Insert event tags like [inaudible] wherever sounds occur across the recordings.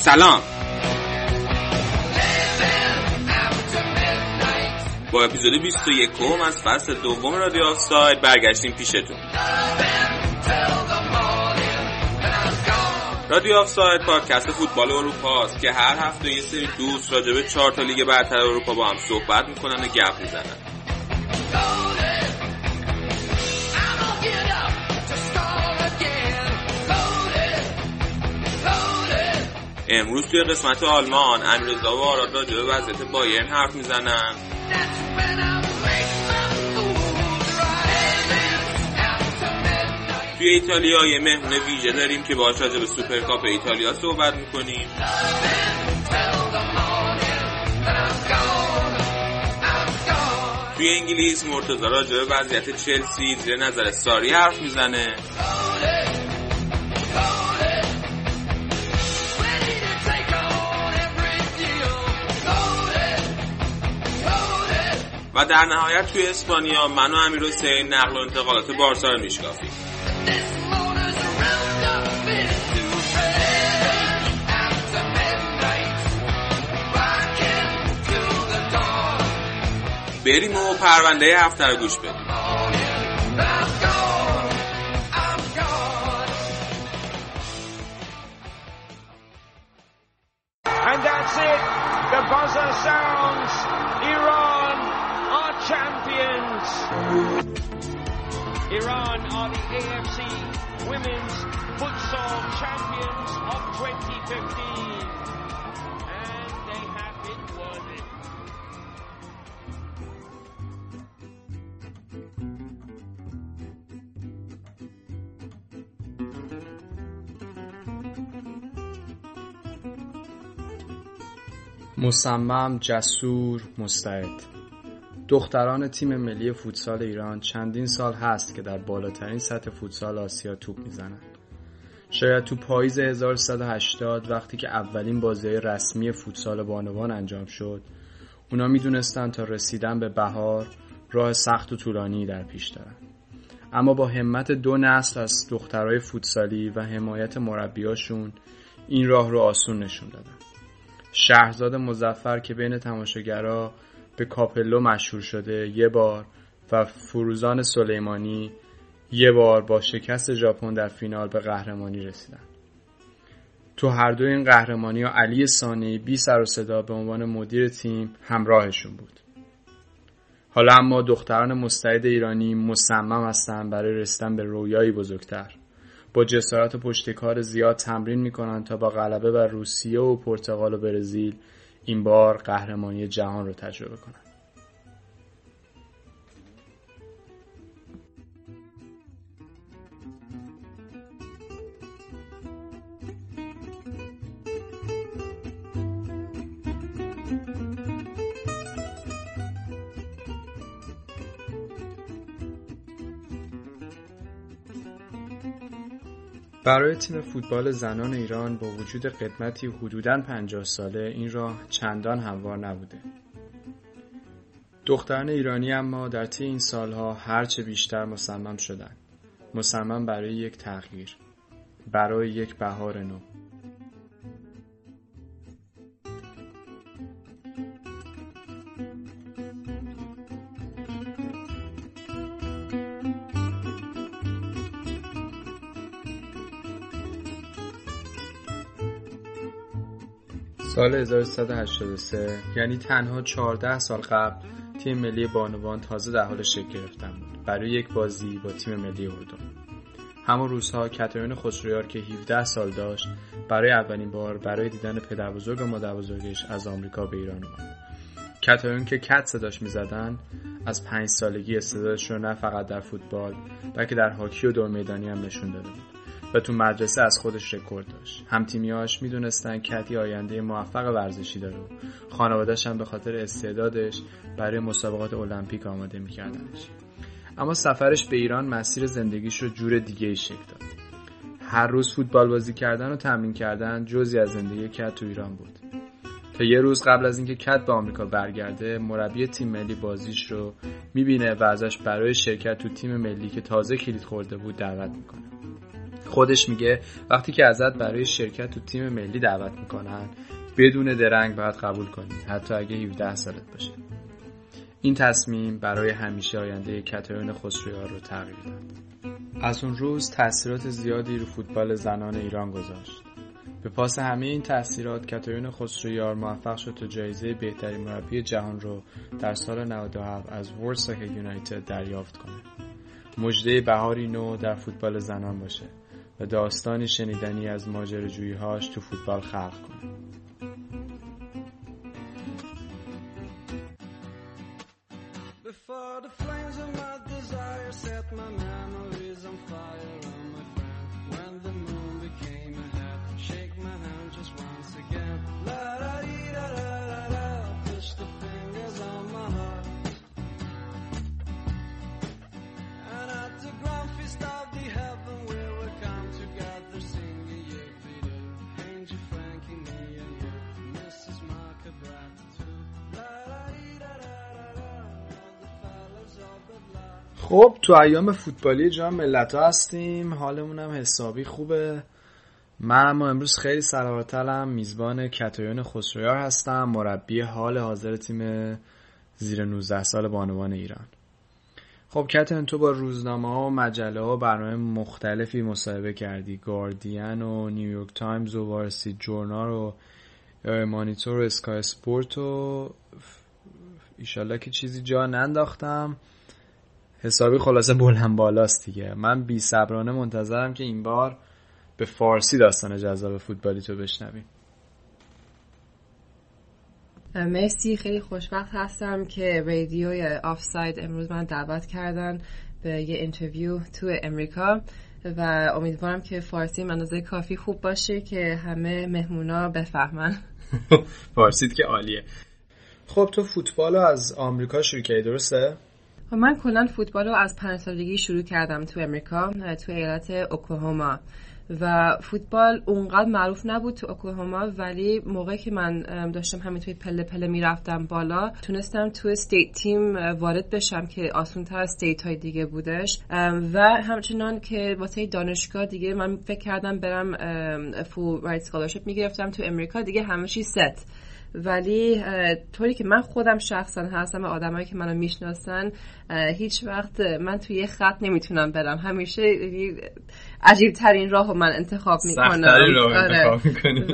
سلام. با اپیزود 21 از فصل دوم رادیو آفساید برگشتیم پیشتون. رادیو آفساید پادکست فوتبال اروپا است که هر هفته یه سری دوست راجع به چهار تا لیگ برتر اروپا با هم صحبت می‌کنن و گپ می‌زنن. امروز توی قسمت آلمان امیرزا و آراد راجع به وضعیت بایرن حرف می‌زنن. توی ایتالیا یه مهمون ویژه داریم که باهاش راجع به سوپرکاپ ایتالیا صحبت می‌کنیم. توی انگلیس مرتضی راجع به وضعیت چلسی زیر نظر ساری حرف می‌زنه. و در نهایت توی اسپانیا من و امیر حسین نقل و انتقالات بارسا رو میشکافیم بریم و پرونده هفته رو گوش بدیم. Champions of 2015. And they have been worthy. مصمم جسور مستعد دختران تیم ملی فوتسال ایران چندین سال هست که در بالاترین سطح فوتسال آسیا توپ می‌زنند شاید تو پاییز 1380 وقتی که اولین بازی رسمی فوتسال بانوان انجام شد اونا می‌دونستن تا رسیدن به بهار راه سخت و طولانی در پیش دارن. اما با همت دو نسل از دخترای فوتسالی و حمایت مربیاشون این راه رو آسون نشون دادن. شهرزاد مزفر که بین تماشاگرها به کاپلو مشهور شده یه بار و فروزان سلیمانی یه بار با شکست ژاپن در فینال به قهرمانی رسیدن. تو هر دو این قهرمانی ها علی سانی بی سر و صدا به عنوان مدیر تیم همراهشون بود. حالا اما دختران مستعد ایرانی مصمم هستند برای رسیدن به رویایی بزرگتر. با جسارت و پشتکار زیاد تمرین می‌کنن تا با غلبه بر روسیه و پرتغال و برزیل این بار قهرمانی جهان رو تجربه کنن. برای تیم فوتبال زنان ایران با وجود قدمتی حدوداً 50 ساله این راه چندان هموار نبوده. دختران ایرانی اما در طی این سالها هرچه بیشتر مصمم شدند. مصمم برای یک تغییر، برای یک بهار نو. سال 1383 یعنی تنها 14 سال قبل تیم ملی بانوان تازه در حال شکل گرفتن بود. برای یک بازی با تیم ملی اردن. همون روزها کاترین خسرویار که 17 سال داشت برای اولین بار برای دیدن پدر بزرگ و مادر بزرگش از آمریکا به ایران اومد. کاترین که کت صداش می‌زدن از پنج سالگی استعدادش رو نه فقط در فوتبال بلکه در هاکی و دور میدانی هم نشون داده بود. و تو مدرسه از خودش رکورد داشت. هم تیمیاش می‌دونستن کتی آینده موفق ورزشی داره خانوادهش هم به خاطر استعدادش برای مسابقات المپیک آماده میکردنش. اما سفرش به ایران مسیر زندگیش رو جور دیگه ای شکل داد. هر روز فوتبال بازی کردن و تمرین کردن جزی از زندگی کت تو ایران بود. تا یه روز قبل از اینکه کت به آمریکا برگرده مربی تیم ملی بازیش رو می‌بینه و ازش برای شرکت تو تیم ملی که تازه کلید خورده بود دعوت می‌کنه. خودش میگه وقتی که ازت برای شرکت تو تیم ملی دعوت می‌کنن بدون درنگ باید قبول کنی حتی اگه 17 سالت باشه. این تصمیم برای همیشه آینده کاترین خسرویار رو تغییر داد. از اون روز تاثیرات زیادی رو فوتبال زنان ایران گذاشت. به پاس همه این تاثیرات کاترین خسرویار موفق شد تا جایزه بهترین مربی جهان رو در سال 97 از ورساک یونایتد دریافت کنه. مجده بهاری نو در فوتبال زنان باشه. و داستانی شنیدنی از هاش تو فوتبال خلق کنه خب تو ایام فوتبالی جام ملت هستیم. حالمون هم حسابی خوبه. من اما امروز خیلی سلامتلم میزبان کتایون خسرویار هستم. مربی حال حاضر تیم زیر 19 سال بانوان ایران. خب کتایون تو با روزنامه ها و مجله ها برنامه مختلفی مصاحبه کردی. گاردین و نیویورک تایمز و وارسی جورنال و مانیتور و اسکای سپورت و ایشالله که چیزی جا ننداختم. حسابی خلاصه بلند بالاست دیگه. من بی صبرانه منتظرم که این بار به فارسی داستان جذاب فوتبالی تو بشنویم. مرسی. خیلی خوشبخت هستم که رادیوی آفساید امروز من دعوت کردن به یه interview تو امریکا و امیدوارم که فارسی منازه کافی خوب باشه که همه مهمونا بفهمن. [laughs] فارسیت که عالیه. خب تو فوتبال رو از آمریکا شروع کردی درسته؟ خب من کلا فوتبال رو از پنج سالگی شروع کردم تو امریکا تو ایالت اوکلاهوما. و فوتبال اونقدر معروف نبود تو اوکلاهوما ولی موقعی که من داشتم همین توی پله پله می‌رفتم بالا تونستم تو state team وارد بشم که آسون تر state های دیگه بودش. و همچنان که واسه دانشگاه دیگه من فکر کردم برم full ride scholarship می‌گرفتم تو امریکا. دیگه همه چی ست ولی طوری که من خودم شخصا هستم و آدمایی که منو می‌شناسن هیچ وقت من توی یه خط نمی‌تونم برم. همیشه عجیب ترین راه من انتخاب می‌کنم. آره.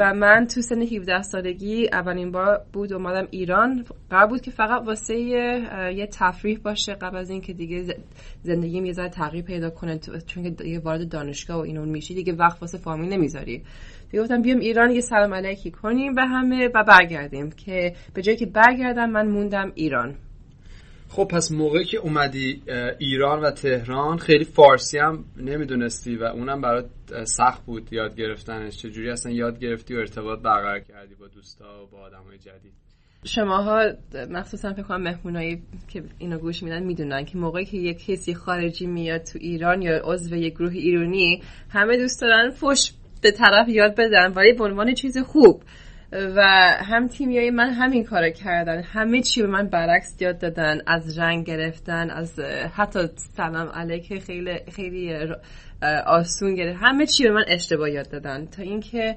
و من تو سن 17 سالگی اولین بار بود اومدم ایران. قرار بود که فقط واسه یه تفریح باشه قبل از اینکه دیگه زندگیم یه ذره تغییر پیدا کنه چون که دیگه وارد دانشگاه و اینون میشی دیگه وقت واسه فامیل نمی‌ذاری. دیگه گفتم بیام ایران یه سلام علیکی کنیم و همه و برگردیم که به جایی که برگردم من موندم ایران. خب پس موقعی که اومدی ایران و تهران خیلی فارسی هم نمی‌دونستی و اونم برات سخت بود یاد گرفتنش. چجوری اصلا یاد گرفتی و ارتباط برقرار کردی با دوستا و با آدم های جدید؟ شماها مخصوصا فکر کنم مهمونایی که اینو گوش میدن می‌دونن که موقعی که یک کسی خارجی میاد تو ایران یا عضو یک گروه ایرانی همه دوست دارن فش به طرف یاد بدن ولی به عنوان چیز خوب. و هم تیمیای من همین کار کردن. همه چی به من برعکس یاد دادن. از رنگ گرفتن از حتی سلام علیک خیلی خیلی آسون گرفت. همه چی به من اشتباه یاد دادن. تا اینکه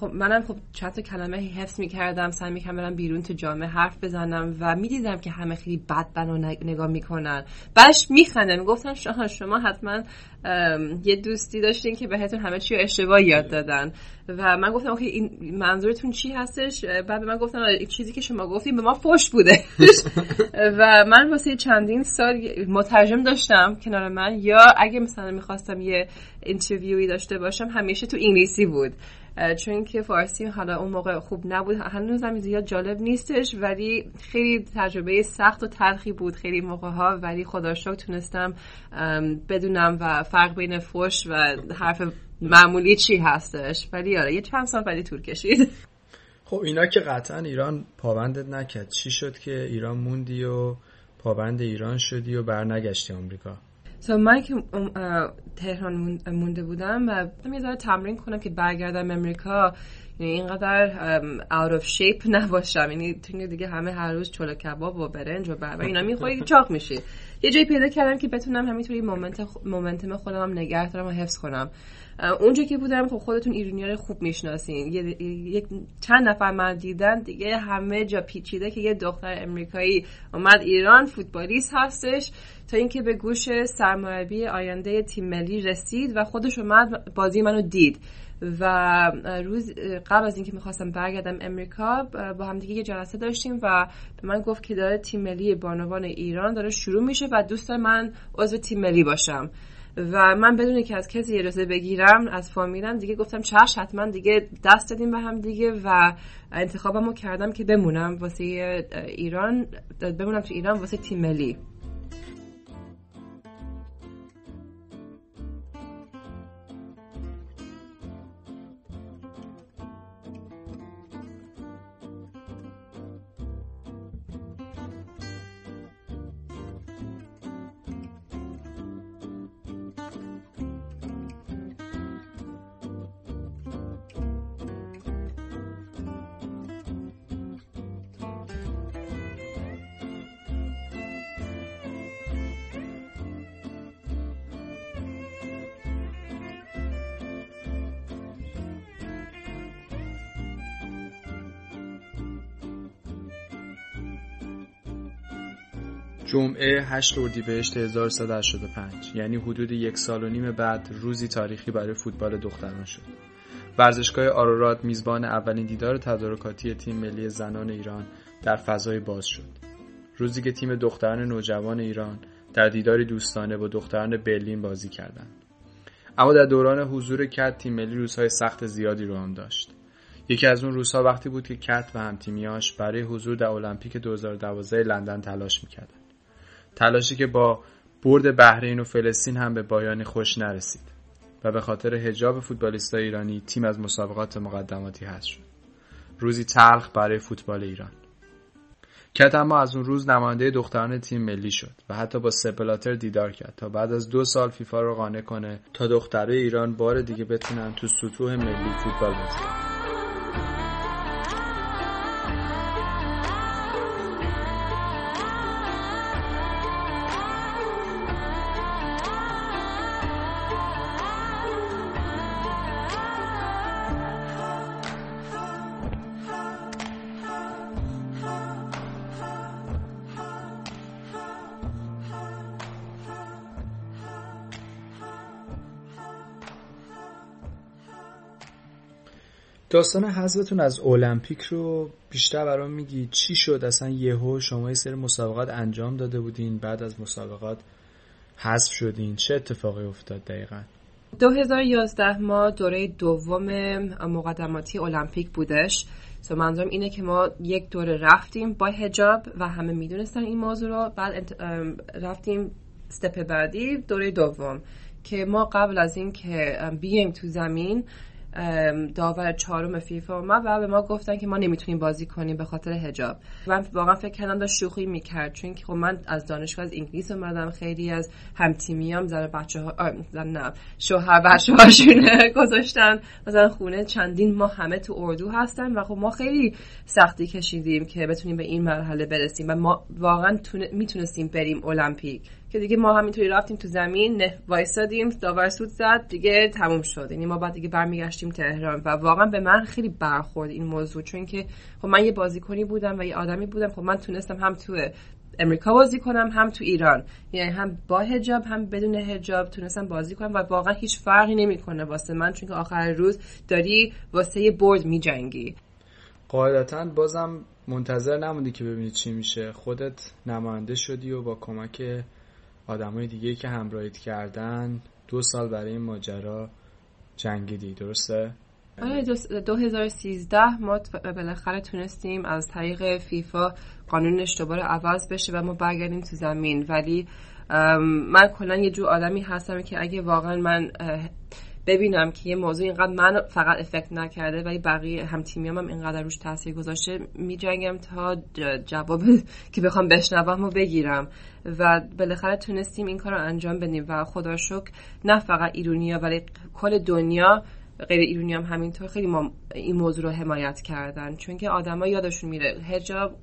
خب منم خب چند تا کلمه حفظ می‌کردم سعی می‌کردم برم بیرون تو جامعه حرف بزنم و می‌دیدم که همه خیلی بد بنا نگاه می‌کنن. بعدش میخندن می‌گفتن شما شما حتما یه دوستی داشتین که بهتون همه چی رو اشتباه یاد دادن. و من گفتم okay این منظورتون چی هستش؟ بعد من گفتم چیزی که شما گفتیم به ما فش بوده. [laughs] و من واسه چندین سال مترجم داشتم کنار من. یا اگه مثلا می‌خواستم یه interview ی داشته باشم همیشه تو انگلیسی بود. چون که فارسی حالا اون موقع خوب نبود هنوزم زیاد جالب نیستش ولی خیلی تجربه سخت و تلخی بود خیلی موقع ها ولی خدا تونستم بدونم و فرق بین فوش و حرف معمولی چی هستش. ولی آره یه چند سال ولی طول کشید. خب اینا که قطعا ایران پابندت نکرد. چی شد که ایران موندی و پابند ایران شدی و برنگشتی آمریکا؟ So من که تهران مونده بودم و یه ذره تمرین کنم که برگردم امریکا. یعنی اینقدر out of shape نباشم. یعنی تو دیگه همه هر روز چلو کباب و برنج و بربر. اینا می‌خوری [laughs] چاق میشی. یه جایی پیدا کردم که بتونم همینطوری مومنت مومنتم خودم هم نگه دارم و حفظ کنم. اونجا که بودم خب خودتون ایرانی رو خوب می‌شناسین. یک چند نفر من دیدن دیگه همه جا پیچیده که یه دختر امریکایی اومد ایران فوتبالیست هستش تا اینکه به گوش سرمربی آینده تیم ملی رسید و خودش اومد بازی منو دید. و روز قبل از اینکه می‌خواستم برگردم امریکا با هم دیگه یه جلسه داشتیم و به من گفت که داره تیم ملی بانوان ایران داره شروع میشه و دوست من عضو تیم ملی باشم. و من بدون که از کسی اجازه بگیرم از فامیلم دیگه گفتم چش حتما دیگه دست دادیم به هم دیگه و انتخابمو کردم که بمونم واسه ایران بمونم تو ایران واسه تیم ملی. جمعه 8 اردیبهشت 1385 یعنی حدود یک سال و نیم بعد روزی تاریخی برای فوتبال دختران شد. ورزشگاه آرورات میزبان اولین دیدار تدارکاتی تیم ملی زنان ایران در فضای باز شد. روزی که تیم دختران نوجوان ایران در دیداری دوستانه با دختران برلین بازی کردند. اما در دوران حضور کت تیم ملی روزهای سخت زیادی رو هم داشت. یکی از اون روزها وقتی بود که کت و همتیمیاش برای حضور در المپیک 2012 لندن تلاش می‌کردند. تلاشی که با برد بحرین و فلسطین هم به بایانی خوش نرسید و به خاطر هجاب فوتبالیستای ایرانی تیم از مسابقات مقدماتی هست شد. روزی تلخ برای فوتبال ایران. کت اما از اون روز نماینده دختران تیم ملی شد و حتی با سپلاتر دیدار کرد تا بعد از دو سال فیفا رو قانع کنه تا دخترای ایران بار دیگه بتونن تو سطوح ملی فوتبال بازی داستان حذفتون از المپیک رو بیشتر برام میگی. چی شد؟ اصلا یهو شما یه سری مسابقات انجام داده بودین بعد از مسابقات حذف شدین. چه اتفاقی افتاد دقیقا؟ 2011 ما دوره دوم مقدماتی المپیک بودش. سو منظورم اینه که ما یک دوره رفتیم با هجاب و همه می‌دونستن این موضوع رو. بعد رفتیم استپ بعدی دوره دوم که ما قبل از این که بیایم تو زمین داور چهارم فیفا اومد و به ما گفتن که ما نمی‌تونیم بازی کنیم به خاطر حجاب. من واقعا فکر کردم داشت شوخی می‌کرد چون که خب من از دانشگاه از انگلیس اومدم خیلی از هم تیمیام زن بچه ها زن نه شوهر بچه هاشون [laughs] گذاشتن. مثلا خونه چندین ما همه تو اردو هستن و خب ما خیلی سختی کشیدیم که بتونیم به این مرحله برسیم و ما واقعا می‌تونستیم بریم المپیک. که دیگه ما همینطوری رفتیم تو زمین وایسادیم داور سود زد دیگه تموم شد. یعنی ما بعد دیگه برمیگشتیم تهران و واقعا به من خیلی برخورد این موضوع چون که خب من یه بازیکنی بودم و یه آدمی بودم. خب من تونستم هم تو امریکا بازی کنم هم تو ایران. یعنی هم با هجاب هم بدون هجاب تونستم بازی کنم و واقعا هیچ فرقی نمی‌کنه واسه من چون که آخر روز داری واسه یه برد میجنگی. قاعدتا بازم منتظر نموندی که ببینی چی میشه. خودت نماینده شدی و با کمک آدمای دیگه که همراهیت کردن دو سال برای این ماجرا جنگیدی درسته؟ آره 2013 ما بالاخره تونستیم از طریق فیفا قانونش دوباره عوض بشه و ما برگردیم تو زمین ولی من کلا یه جو آدمی هستم که اگه واقعا من ببینم که یه موضوع اینقدر من فقط افکت نکرده ولی بقیه هم تیمیام هم اینقدر روش تاثیر گذاشته میجنگم تا جواب [laughs] که بخوام بشنوم و بگیرم. و بالاخره تونستیم این کار رو انجام بدیم و خدا شکر نه فقط ایرونیا ولی کل دنیا غیر ایرانی هم همینطور خیلی ما این موضوع رو حمایت کردن. چون که آدما یادشون میره هجاب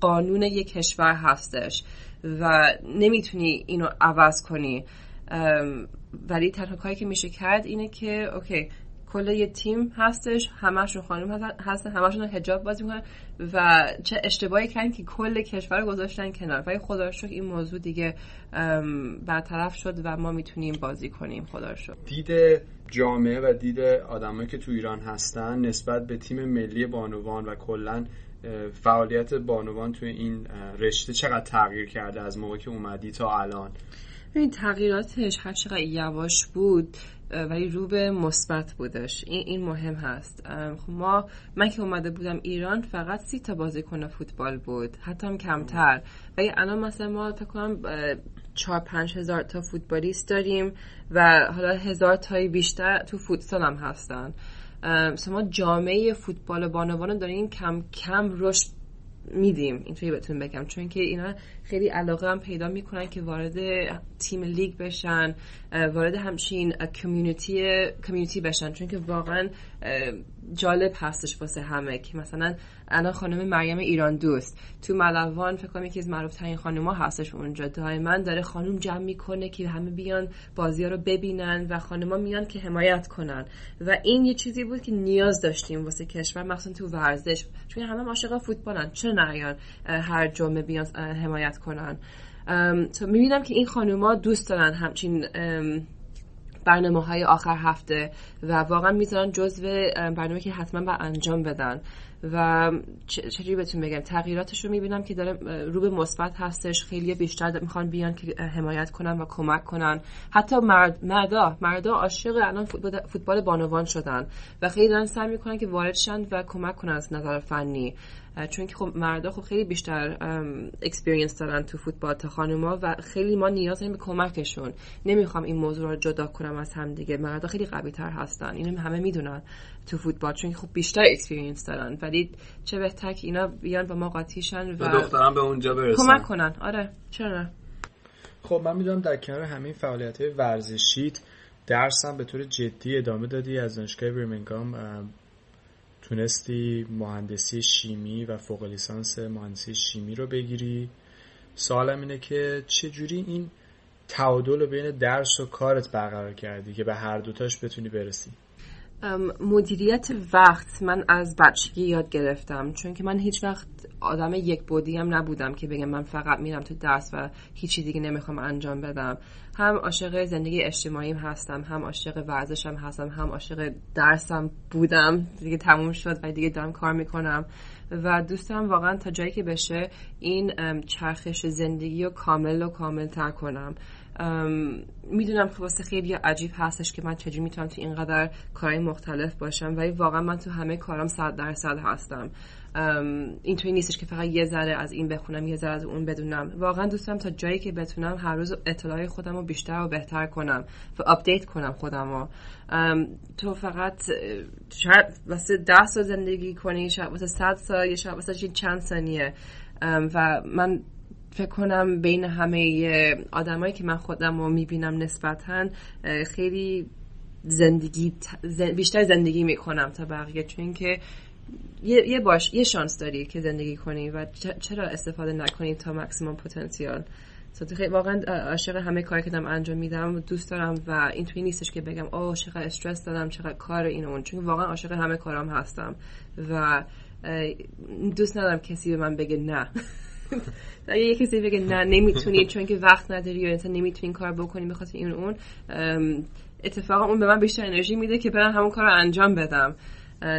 قانون یک کشور هستش و نمی‌تونی اینو عوض کنی. ولی تنها کاری که میشه کرد اینه که اوکی کل یه تیم هستش همشون خانم هستن همشون حجاب بازی می‌کنن و چه اشتباهی کردن که کل کشور گذاشتن کنار. ولی خدا شکر این موضوع دیگه برطرف شد و ما می‌تونیم بازی کنیم خدا شکر. دید جامعه و دید آدمایی که تو ایران هستن نسبت به تیم ملی بانوان و کلا فعالیت بانوان توی این رشته چقدر تغییر کرده از موقع که اومدی تا الان؟ این تغییراتش هر چقدر یواش بود ولی رو به مثبت بودش. این این مهم هست. خب ما من که اومده بودم ایران فقط سی تا بازیکن فوتبال بود. حتی هم کمتر. ولی الان مثلا ما فکر کنم چهار پنج هزار تا فوتبالیست داریم و حالا هزار تایی بیشتر تو فوتسال هم هستن. ما جامعه فوتبال بانوان داریم کم کم رشد میدیم. اینطوری بهتون بگم. چون که اینا خیلی علاقه هم پیدا می‌کنن که وارد تیم لیگ بشن وارد همچین کمیونیتی کمیونیتی بشن. چون که واقعا جالب هستش واسه همه که مثلا الان خانم مریم ایران دوست. تو ملوان فکر کنم یکی از معروف ترین خانوما هستش اونجا. دائما داره خانم جمع می‌کنه که همه بیان بازی ها رو ببینن و خانوما میان که حمایت کنن. و این یه چیزی بود که نیاز داشتیم واسه کشور مخصوصا تو ورزش. چون همه عاشق فوتبالن. چرا نیان هر جمعه بیان حمایت کنن. تو می‌بینم که این خانوما دوست دارن همچین برنامه های آخر هفته و واقعا می‌ذارن جزو برنامه که حتما با انجام بدن. و چجوری بهتون بگم؟ تغییراتش رو می‌بینم که داره رو به مثبت هستش. خیلی بیشتر می‌خوان بیان که حمایت کنن و کمک کنن. حتی مرد مردا مردا عاشق الان فوتبال بانوان شدن و خیلی دارن سعی می‌کنن که وارد شن و کمک کنن از نظر فنی. چون که خب مردا خب خیلی بیشتر experience دارن تو فوتبال تا خانوما و خیلی ما نیاز داریم به کمکشون. نمی‌خوام این موضوع رو جدا کنم از هم دیگه. مردا خیلی قوی تر هستن. اینو همه می‌دونن تو فوتبال چون خب بیشتر experience دارن. ولی چه بهتر که اینا بیان با ما قاطی شن و دختران به اونجا برسن. کمک کنن. آره. چرا خب من می‌دونم در کنار همه فعالیت های ورزشیت درسم به طور جدی ادامه دادی از دانشگاه برمینگام تونستی مهندسی شیمی و فوق لیسانس مهندسی شیمی رو بگیری. سوالم اینه که چجوری این تعادل بین درس و کارت برقرار کردی که به هر دوتاش بتونی برسی؟ مدیریت وقت من از بچگی یاد گرفتم چون که من هیچ وقت آدم یک بودی هم نبودم که بگم من فقط میرم تو درس و هیچی دیگه نمی‌خوام انجام بدم. هم عاشق زندگی اجتماعیم هستم هم عاشق ورزشم هستم هم عاشق درسم بودم. دیگه تموم شد و دیگه دارم کار می‌کنم. و دوست دارم واقعا تا جایی که بشه این چرخش زندگی رو کامل و کامل تر کنم می‌دونم که واسه خیلی عجیب هستش که من چجوری می‌تونم تو اینقدر کارهای مختلف باشم ولی واقعا من تو همه کارم صد درصد هستم. اینطوری نیستش که فقط یه ذره از این بخونم یه ذره از اون بدونم. واقعا دوستم تا جایی که بتونم هر روز اطلاعای خودم رو بیشتر و بهتر کنم و update کنم خودم رو تو فقط شاید واسه ده سال زندگی کنی شاید واسه صد سال یا شاید واسه چند ثانیه. و من فکر کنم بین همه آدمایی که من خودم رو می‌بینم نسبتا خیلی زندگی بیشتر زندگی می‌کنم تا بقیه. چون که یه, باش یه شانس داری که زندگی کنی و چرا استفاده نکنی تا مکسیموم پتانسیال؟ واقعا عاشق همه کاری که دارم انجام میدم دوست دارم و این توی نیستش که بگم اوه چقدر استرس دارم چقدر کار این اون. چون واقعا عاشق همه کارام هستم و دوست ندارم کسی به من بگه نه. [laughs] اگه یه کسی بگه نه نمی‌تونی چون که وقت نداری یا انسان نمی‌تونی کار بکنی بخاطر این اون اتفاقا اون به من بیشتر انرژی میده که برم همون کار رو انجام بدم.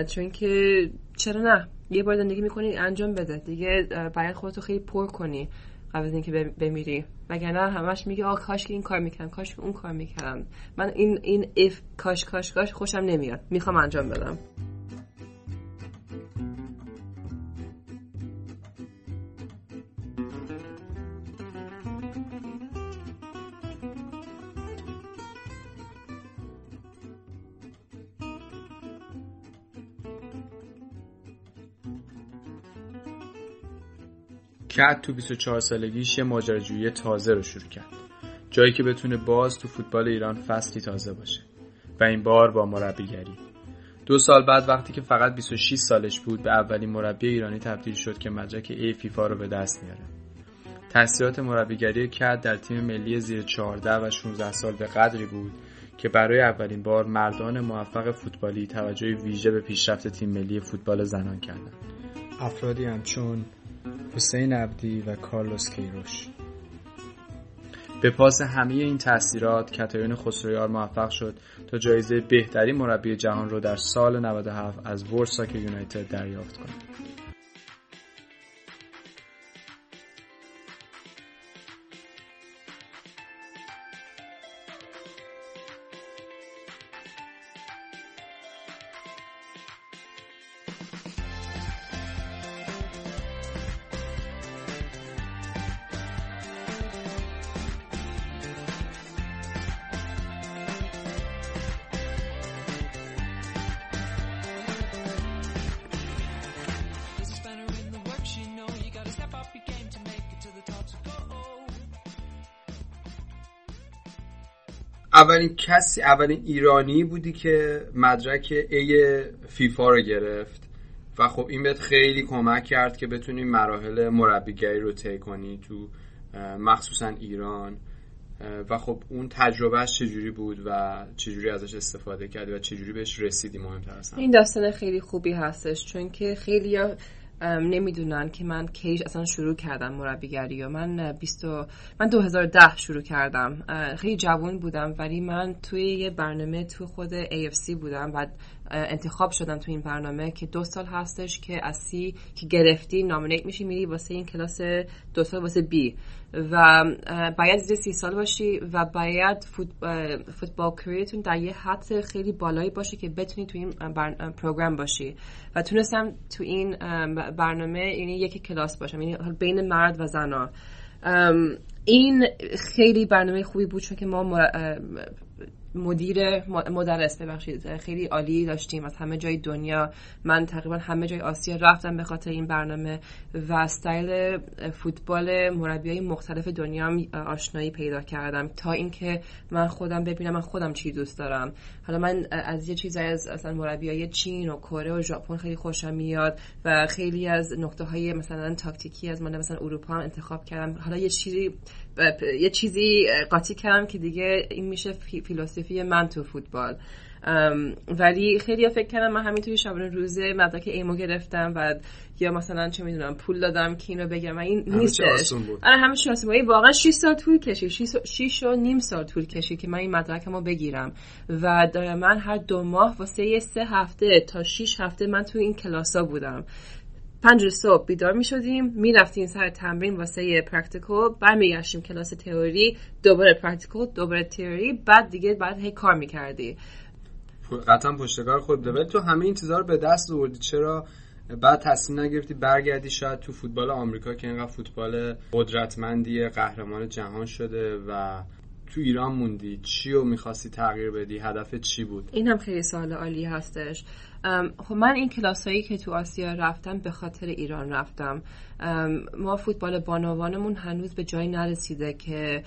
چون که چرا نه؟ یه بار زندگی می‌کنی انجام بده. دیگه باید خودتو خیلی پر کنی قبل از اینکه بمیری. وگرنه همش میگه آ کاش که این کار می‌کنم کاش که اون کار می‌کردم. من این این اف کاش کاش کاش خوشم نمیاد. می‌خوام انجام بدم. کت تو 24 سالگیش یه ماجراجویی تازه رو شروع کرد. جایی که بتونه باز تو فوتبال ایران فصلی تازه باشه. و این بار با مربیگری. دو سال بعد وقتی که فقط 26 سالش بود به اولین مربی ایرانی تبدیل شد که مدرک ای فیفا رو به دست میاره. تحصیلات مربیگری کرد در تیم ملی زیر 14 و 16 سال به قدری بود که برای اولین بار مردان موفق فوتبالی توجه ویژه به پیشرفت تیم ملی فوتبال زنان کردند. افرادی همچون حسین عبدی و کارلوس کیروش به پاس همه این تاثیرات کاترین خسرویار موفق شد تا جایزه بهترین مربی جهان رو در سال 97 از ورساک یونایتد دریافت کند. اولین کسی اولین ایرانی بودی که مدرک ای فیفا رو گرفت و خب این بهت خیلی کمک کرد که بتونی مراحل مربیگری رو طی کنی تو مخصوصا ایران. و خب اون تجربهش چجوری بود و چجوری ازش استفاده کردی و چجوری بهش رسیدی مهمتر اصلا این داستان خیلی خوبی هستش چون که خیلی نمی‌دونن که من کیش اصلا شروع کردم مربیگری و من 20 من 2010 شروع کردم. خیلی جوان بودم ولی من توی یه برنامه تو خود AFC بودم. و انتخاب شدم تو این برنامه که دو سال هستش که از سی که گرفتی نامینیت میشی میری واسه این کلاس دو سال واسه بی. و باید زیر سی سال باشی و باید فوتبال کریتون در یه حد خیلی بالایی باشه که بتونی تو این پروگرام باشی. و تونستم تو این برنامه یعنی یکی کلاس باشم یعنی بین مرد و زنا این خیلی برنامه خوبی بود چون که ما مدیر مدرس ببخشید خیلی عالی داشتیم از همه جای دنیا. من تقریبا همه جای آسیا رفتم به خاطر این برنامه و استایل فوتبال مربیای مختلف دنیا آشنایی پیدا کردم تا اینکه من خودم ببینم من خودم چی دوست دارم. حالا من از یه چیزایی از اصلا مربیای چین و کره و ژاپن خیلی خوشم میاد و خیلی از نقطه های مثلا تاکتیکی از من مثلا اروپا هم انتخاب کردم. حالا یه چیزی یه چیزی قاطی کردم که دیگه این میشه فیلسوفی من تو فوتبال. ولی خیلی فکر کردم من همینطوری شبانه روزه مدرک ایمو گرفتم و یا مثلا چه می‌دونم پول دادم که اینو بگم. و این نیستش. آره همه بود. واقعا 6 سال طول کشید. 6 و نیم سال طول کشید که من این مدرکمو بگیرم. و من هر دو ماه واسه سه هفته تا 6 هفته من تو این کلاسا بودم. پنج صبح بیدار می شدیم می رفتیم سر تمرین واسه practical برمیگشتیم کلاس تئوری دوباره practical دوباره تئوری بعد دیگه بعد هی کار می‌کردی. قطعا پشتکار خود ولی تو همه این چیزا رو به دست آوردی. چرا بعد تصمیم نگرفتی برگردی شاید تو فوتبال آمریکا که اینقدر فوتبال قدرتمندی قهرمان جهان شده و تو ایران موندی؟ چی رو می‌خواستی تغییر بدی؟ هدف چی بود؟ این هم خیلی سوال عالی هستش. خب من این کلاسایی که تو آسیا رفتم به خاطر ایران رفتم. ما فوتبال بانوانمون هنوز به جایی نرسیده که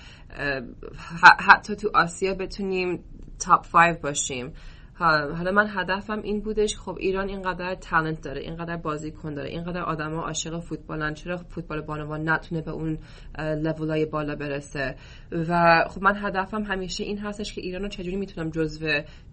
حتی تو آسیا بتونیم تاپ 5 باشیم. حالا من هدفم این بودش خب ایران اینقدر تالنت داره اینقدر بازیکن داره اینقدر آدما عاشق فوتبالن. چرا فوتبال بانوان نتونه به اون لولای بالا برسه؟ و خب من هدفم همیشه این هستش که ایران رو چجوری می‌تونم جزو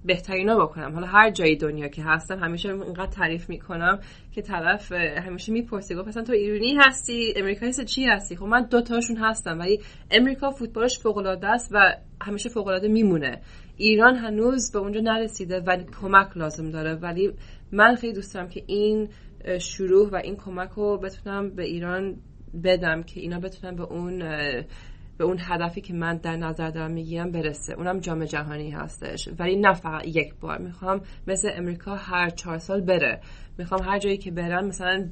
بهترینا بکنم. حالا هر جای دنیا که هستم همیشه اینقدر تعریف می‌کنم که طرف همیشه می‌پرسه گفت مثلا تو ایرانی هستی؟ امریکایی چی هستی؟ خب من دو تاشون هستم ولی امریکا فوتبالش فوق العاده است و همیشه فوق العاده میمونه. ایران هنوز به اونجا نرسیده ولی کمک لازم داره. ولی من خیلی دوست دارم که این شروع و این کمک رو بتونم به ایران بدم که اینا بتونن به اون به اون هدفی که من در نظر دارم می‌گیرم برسه. اونم جام جهانی هستش. ولی نه فقط یک بار. می‌خوام مثل امریکا هر چهار سال بره. می‌خوام هر جایی که برم مثلا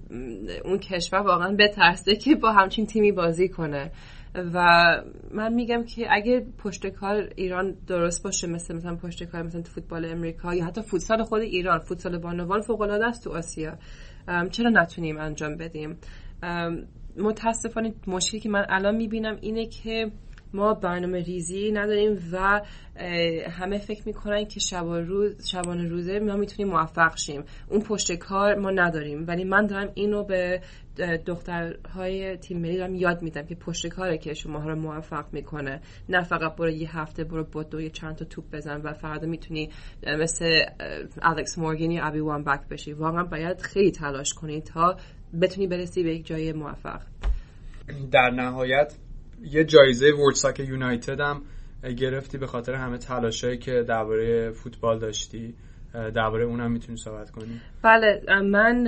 اون کشور واقعا بترسه که با همچین تیمی بازی کنه. و من میگم که اگه پشت کار ایران درست باشه مثل مثلا پشت کار مثلا فوتبال امریکا یا حتی فوتسال خود ایران فوتسال بانوان فوق العاده است تو آسیا. چرا نتونیم انجام بدیم؟ متاسفانه مشکلی که من الان می‌بینم اینه که ما برنامه ریزی نداریم و همه فکر می‌کنن که شب روز شبانه روزه ما می‌تونیم موفق شیم. اون پشت کار ما نداریم. ولی من دارم اینو به دخترهای تیم ملی دارم یاد میدم که پشت کاره که شما رو موفق می‌کنه. نه فقط برو یه هفته برو با یه چند تا توپ بزن و فردا می‌تونی مثل الکس مورگان یا ابی وان بک بشی. واقعا باید خیلی تلاش کنی تا بتونی برسی به یک جای موفق. در نهایت یه جایزه وردساک یونایتد هم گرفتی به خاطر همه تلاشایی که درباره فوتبال داشتی. درباره اونم می‌تونی صحبت کنی؟ بله من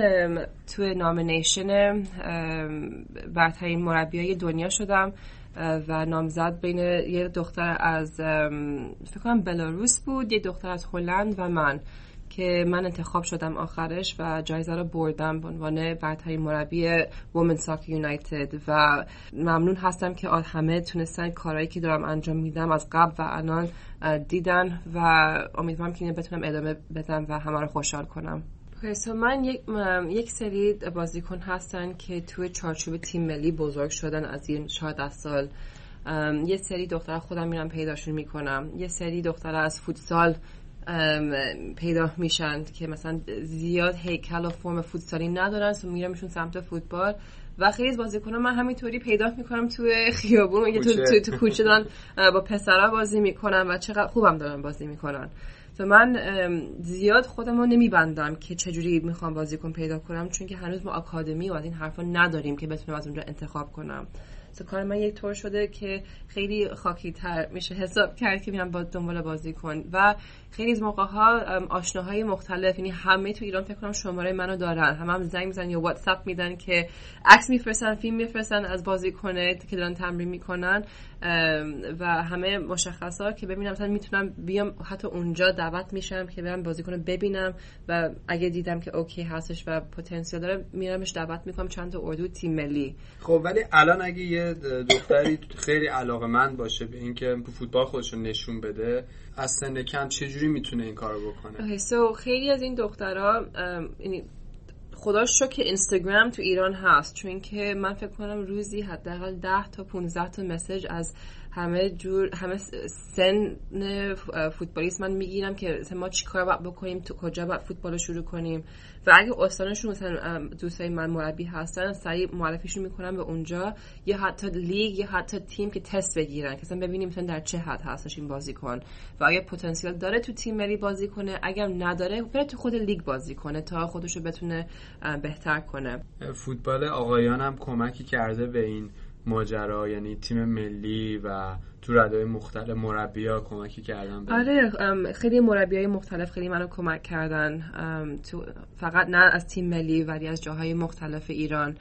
توی نامینیشن برترین مربیای دنیا شدم و نامزد بین یه دختر از فکر کنم بلاروس بود یه دختر از هلند و من. که من انتخاب شدم آخرش و جایزه رو بردم به عنوان برترین مربی وومن ساک یونایتد و ممنون هستم که همه تونستن کارهایی که دارم انجام میدم از قبل و الان دیدن و امیدوارم که بتونم ادامه بدم و همه رو خوشحال کنم. من یک, یک سری بازیکن هستن که توی چارچوب تیم ملی بزرگ شدن از این 14 سال. یه سری دختر خودم میرم پیداشون می‌کنم. یه سری دختر از فوتسال پیدا میشن که مثلا زیاد هیکل و فرم فوتسالی ندارن سو میرمشون سمت فوتبال. و خیلی از بازیکنان من همینطوری پیدا می‌کنم توی خیابون تو تو, تو کوچه دارن با پسرها بازی می‌کنن و چقدر خوبم دارن بازی می‌کنن. تو من زیاد خودم رو نمیبندم که چجوری می‌خوام بازیکن پیدا کنم چون که هنوز ما آکادمی و از این حرفا نداریم که بتونم از اونجا انتخاب کنم. سو کار من یک طور شده که خیلی خاکی تر میشه حساب کرد که میرم با دنبال بازی کن. و خیلی از موقع ها آشناهای مختلف یعنی همه تو ایران فکر کنم شماره منو دارن. هم هم زنگ می‌زنن یا واتساپ میدن که عکس میفرستن فیلم میفرستن از بازی کنه که دارن تمرین می‌کنن. و همه مشخصا که ببینم مثلا می‌تونم بیام حتی اونجا دعوت میشم که برم بازیکن ببینم و اگه دیدم که اوکی هستش و پتانسیل داره میرمش دعوت می‌کنم چند تا اردو تیم ملی. خب ولی الان اگه یه دختری خیلی علاقه من باشه به اینکه فوتبال خودش نشون بده از سن کم چجوری می‌تونه این کارو بکنه؟ so, خیلی از این دخترها خدا شو که اینستاگرام تو ایران هست. چون که من فکر کنم روزی حداقل 10 تا 15 تا مسج از همه جور همه سن فوتبالیست من می‌گیرم که ما چیکار باید بکنیم تو کجا باید فوتبال شروع کنیم. و اگه استانشون مثلا دوستای من مربی هستن سریع معرفیشون می‌کنم به اونجا. یا حتی لیگ یا حتی تیم که تست بگیرن. که ببینیم مثلا در چه حد هستش این بازیکن و آیا پتانسیل داره تو تیم ملی بازی کنه. اگر نداره بره تو خود لیگ بازی کنه تا خودشو بتونه بهتر کنه. فوتبال آقایان هم کمکی کرده به این. ماجرا یعنی تیم ملی و تو ردای مختلف مربیا کمکی کردن آره خیلی مربی های مختلف خیلی منو کمک کردن تو فقط نه از تیم ملی ولی از جاهای مختلف ایران.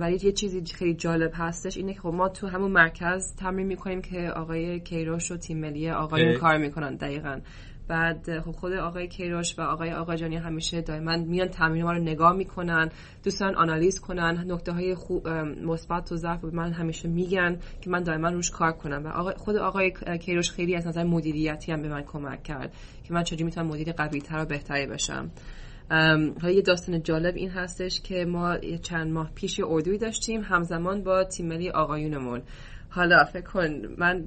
ولی یه چیزی خیلی جالب هستش اینه که خب ما تو همون مرکز تمرین می‌کنیم که آقای کیروش و تیم ملی آقایون کار می‌کنن دقیقا. بعد خب خود آقای کیروش و آقای آقاجانی همیشه دائما میان تمرین ما رو نگاه می‌کنن دوستان آنالیز کنن نکته های خوب مثبت و ضعف من همیشه میگن که من دائما روش کار کنم و آقای خود آقای کیروش خیلی از نظر مدیریتی هم به من کمک کرد که من چجوری می‌تونم مدیر قوی تر و بهتری بشم. حالا یه داستان جالب این هستش که ما چند ماه پیش اردوی داشتیم همزمان با تیم ملی آقایونمون. حالا فکر کن من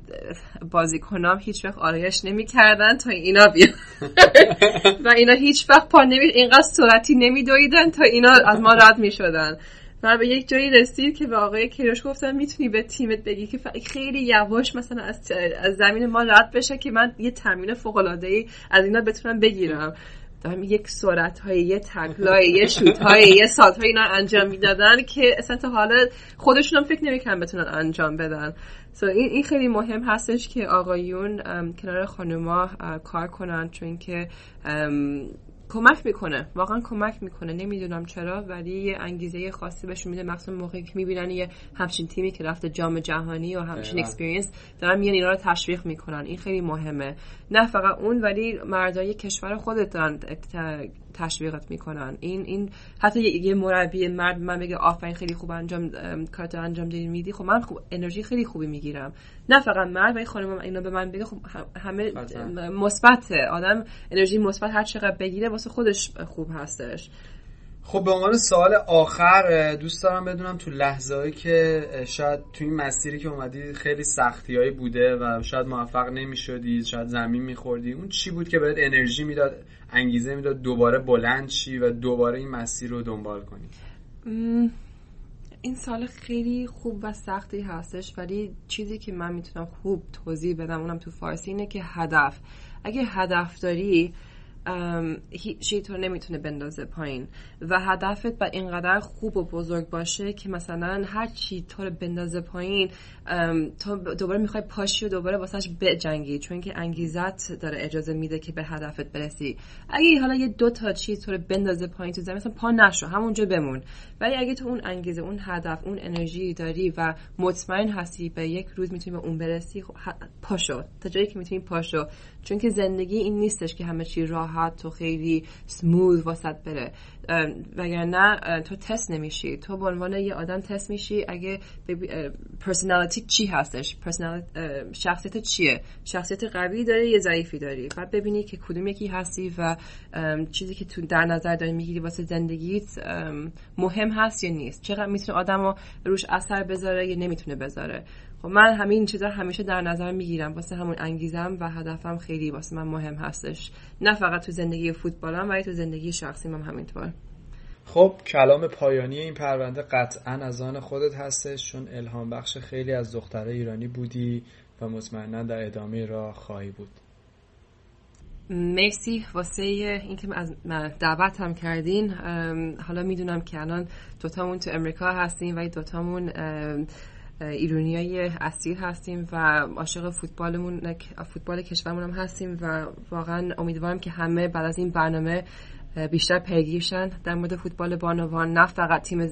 بازیکنام هیچ وقت آرایش نمی کردن تا اینا بیان. [laughs] و اینا هیچ وقت پا نمی اینقدر صورتی نمی دویدن تا اینا از ما رد می شدن و به یک جایی رسید که به آقای کیروش گفتم می‌تونی به تیمت بگی که خیلی یواش مثلا از, از زمین ما رد بشه که من یه تمرین فوق العاده ای از اینا بتونم بگیرم. دارم یک سرعت های یه تکلای یه شوت های یه سات های اینا انجام می‌دادن که اصلا تا حالا خودشون هم فکر نمی‌کنن بتونن انجام بدن. So این, این خیلی مهم هستش که آقایون کنار خانوما کار کنن چون که کمک می‌کنه. واقعا کمک می‌کنه. نمی‌دونم چرا ولی یه انگیزه خاصی بهشون میده. مخصوصا موقعی که می‌بینن یه همچین تیمی که رفته جام جهانی و همچین اکسپریانس دارن میان اینا رو تشویق می‌کنن. این خیلی مهمه. نه فقط اون ولی مردای کشور خودت دارن تشویقت می‌کنن. این این حتی یه, مربی مرد من بگه آفرین خیلی خوب انجام کارت انجام دادی میدی خب من خوب انرژی خیلی خوبی می‌گیرم. نه فقط مرد ولی خانم اینا به من بگه خب همه مثبته. آدم انرژی مثبت هر چقدر بگیره واسه خودش خوب هستش. خب به عنوان سوال آخر دوست دارم بدونم تو لحظه که شاید تو این مسیری که اومدی خیلی سختیایی بوده و شاید موفق نمی‌شدی شاید زمین میخوردی اون چی بود که بهت انرژی می‌داد انگیزه می‌داد دوباره بلند شی و دوباره این مسیر رو دنبال کنی؟ این سال خیلی خوب و سختی هستش ولی چیزی که من می‌تونم خوب توضیح بدم اونم تو فارسی اینه که هدف. اگه هدف داری هیچی تو نمی‌تونه بندازه پایین. و هدفت با اینقدر خوب و بزرگ باشه که مثلا هر چی تو رو بندازه پایین تو دوباره می‌خوای پاشی و دوباره واسهش بجنگی چون که انگیزت داره اجازه میده که به هدفت برسی. اگه حالا یه دو تا چیز تو رو بندازه پایین تو زمین مثلا پا نشو همونجا بمون. ولی اگه تو اون انگیزه اون هدف اون انرژی داری و مطمئن هستی به یک روز می‌تونی به اون برسی خب پاشو. تا جایی که می‌تونی پاشو. چون که زندگی این نیستش که همه چی راحت و خیلی سموث واسط بره. وگرنه تو تست نمیشی. تو به عنوان یه آدم تست میشی اگه پرسنالیتی چی هستش؟ شخصیت چیه؟ شخصیت قوی داری یه ضعیفی داری؟ بعد ببینی که کدوم یکی هستی و چیزی که تو در نظر داری می‌گیری واسه زندگیت مهم هست یا نیست؟ چقدر می‌تونه آدم رو روش اثر بذاره یا نمی‌تونه بذاره؟ خب من همین چیزا همیشه در نظر می‌گیرم. واسه همون انگیزم و هدفم خیلی واسه من مهم هستش. نه فقط تو زندگی فوتبالم ولی تو زندگی شخصی هم همینطور. خب کلام پایانی این پرونده قطعا از آن خودت هستش چون الهام بخش خیلی از دختره ایرانی بودی و مطمئنا در ادامه راه خواهی بود. مرسی. واسه اینکه از دعوت هم کردین حالا می‌دونم که الان دوتامون تو امریکا هستیم و دوتامون ایرونیای اصیل هستیم و عاشق فوتبالمون فوتبال کشورمون هم هستیم و واقعا امیدوارم که همه بعد از این برنامه بیشتر پیگیرشن در مورد فوتبال بانوان نه فقط تیم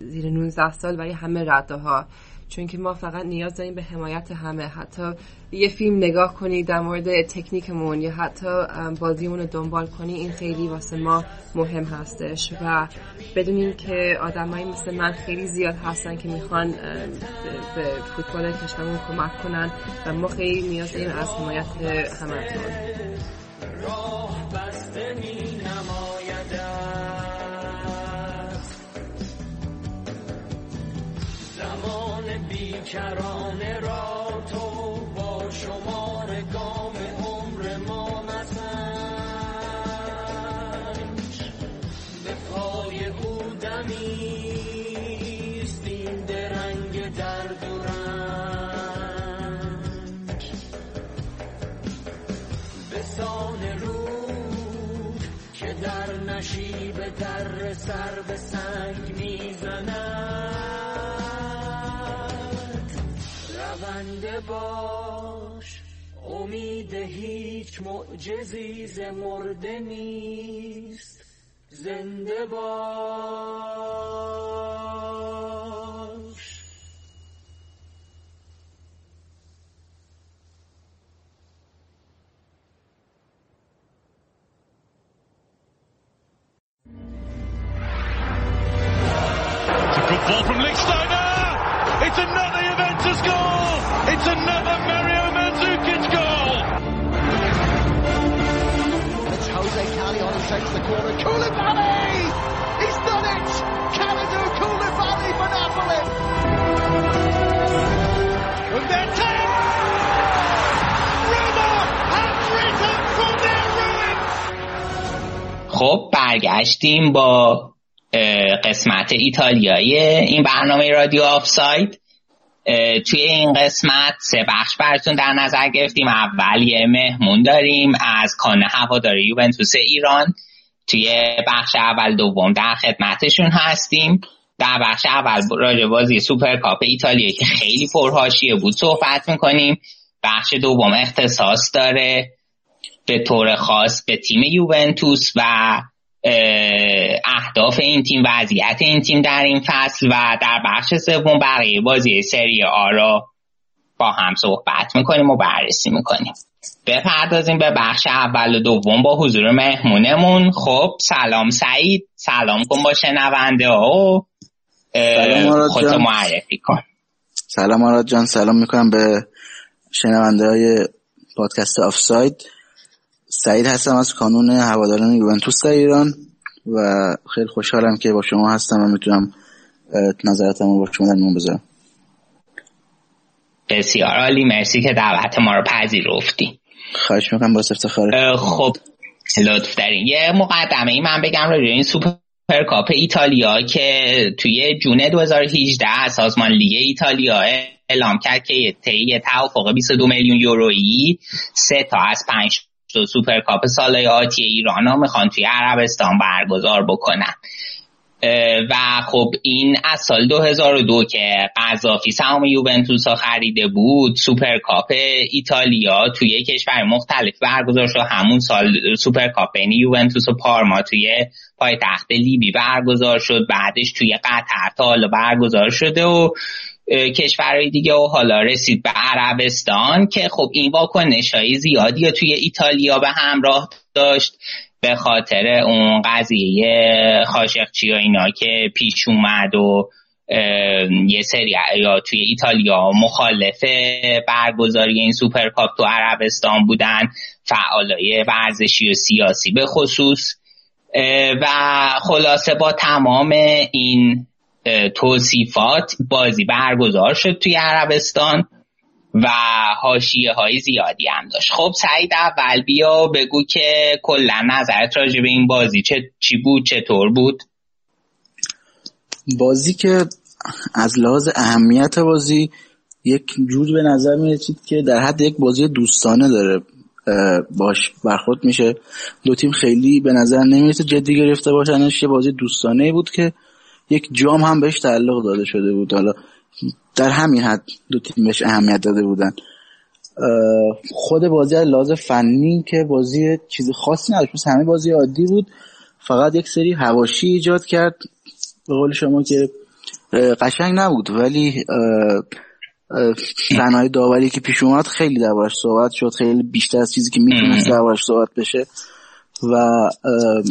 زیر 19 سال ولی همه رده ها چون که ما فقط نیاز داریم به حمایت همه. حتی یه فیلم نگاه کنی در مورد تکنیکمون یا حتی بازیمون رو دنبال کنی این خیلی واسه ما مهم هستش. و بدونیم که آدمایی مثل من خیلی زیاد هستن که می‌خوان به فوتبال کشورمون کمک کنن و ما خیلی نیاز داریم از حمایت همه بیکرانه را تو با شمار گام عمر ما مسنج به پای او دمیست این درنگ درد و رنج. به سان رود که در نشیب در سر زنده باش امید هیچ معجزی ز مرده نیست زنده باش It's a good ball from Lichtsteiner. It's another takes the corner. Koulibaly! He's done it! Kalidou Koulibaly for Napoli. Ten! Roma have risen from their ruins. خب برگشتیم با قسمت ایتالیایی این برنامه رادیو آفساید توی این قسمت سه بخش براتون در نظر گرفتیم. اول یه مهمون داریم از کانون هواداری یوونتوس ایران. توی بخش اول دوم در خدمتشون هستیم. در بخش اول راجع بازی سوپرکاپ ایتالیا که خیلی پرحاشیه بود صحبت می‌کنیم. بخش دوم اختصاص داره. به طور خاص به تیم یوونتوس و اهداف این تیم وضعیت این تیم در این فصل و در بخش سوم بقیه بازی سری آ را با هم صحبت می‌کنیم و بررسی می‌کنیم. بپردازیم به بخش اول و دوم با حضور مهمونمون. خب سلام سعید. سلام کن با شنونده ها. خودت معرفی کن. سلام آراد جان. سلام می‌کنم به شنونده های پادکست آفساید. سعید هستم از کانون هواداران یوونتوس در ایران و خیلی خوشحالم که با شما هستم و می‌تونم نظراتم رو با شما در میون بذارم. بسیار عالی. مرسی که دعوت ما رو پذیرفتی. خواهش می‌کنم با افتخار. خب لطف دارین. یه مقدمه ای من بگم راجع این سوپر کاپ ایتالیا که توی June 2018 سازمان لیگ ایتالیا اعلام کرد که طی توافق 22 میلیون یورویی سه تا از پنج تا سوپر کاپ سال آتی ایران ها می‌خوان توی عربستان برگزار بکنن. و خب این از سال 2002 که قذافی سهام یوونتوس ها خریده بود سوپر کاپ ایتالیا توی کشور مختلف برگزار شد. همون سال سوپر کاپ بین یوونتوس و پارما توی پایتخت لیبی برگزار شد. بعدش توی قطر تا حالا برگزار شده و کشورهای دیگه و حالا رسید به عربستان که خب این واکنش های زیادی توی ایتالیا به همراه داشت به خاطر اون قضیه خاشقچی و اینا که پیش اومد و یه سری یا توی ایتالیا مخالف برگزاری این سوپرکاپ تو عربستان بودن فعالای ورزشی و سیاسی به خصوص. و خلاصه با تمام این توصیفات بازی برگزار شد توی عربستان و حاشیه های زیادی هم داشت. خب سعید اول بیا بگو که کلا نظرت راجع به این بازی چه چی بود چطور بود؟ بازی که از لحاظ اهمیت بازی یک جور به نظر می که در حد یک بازی دوستانه داره باش برخورد میشه. دو تیم خیلی به نظر نمی‌رسه جدی گرفته باشنش. یه بازی دوستانه بود که یک جام هم بهش تعلق داده شده بود. حالا در همین حد دو تیم بهش اهمیت داده بودن. خود بازی از لحاظ فنی که بازی چیز خاصی نداشت مثل همه بازی عادی بود. فقط یک سری هواشی ایجاد کرد. به قول شما که قشنگ نبود. ولی صحنه‌های داوری که پیش اومد خیلی دربارش صحبت شد. خیلی بیشتر از چیزی که می‌تونست دربارش صحبت بشه. و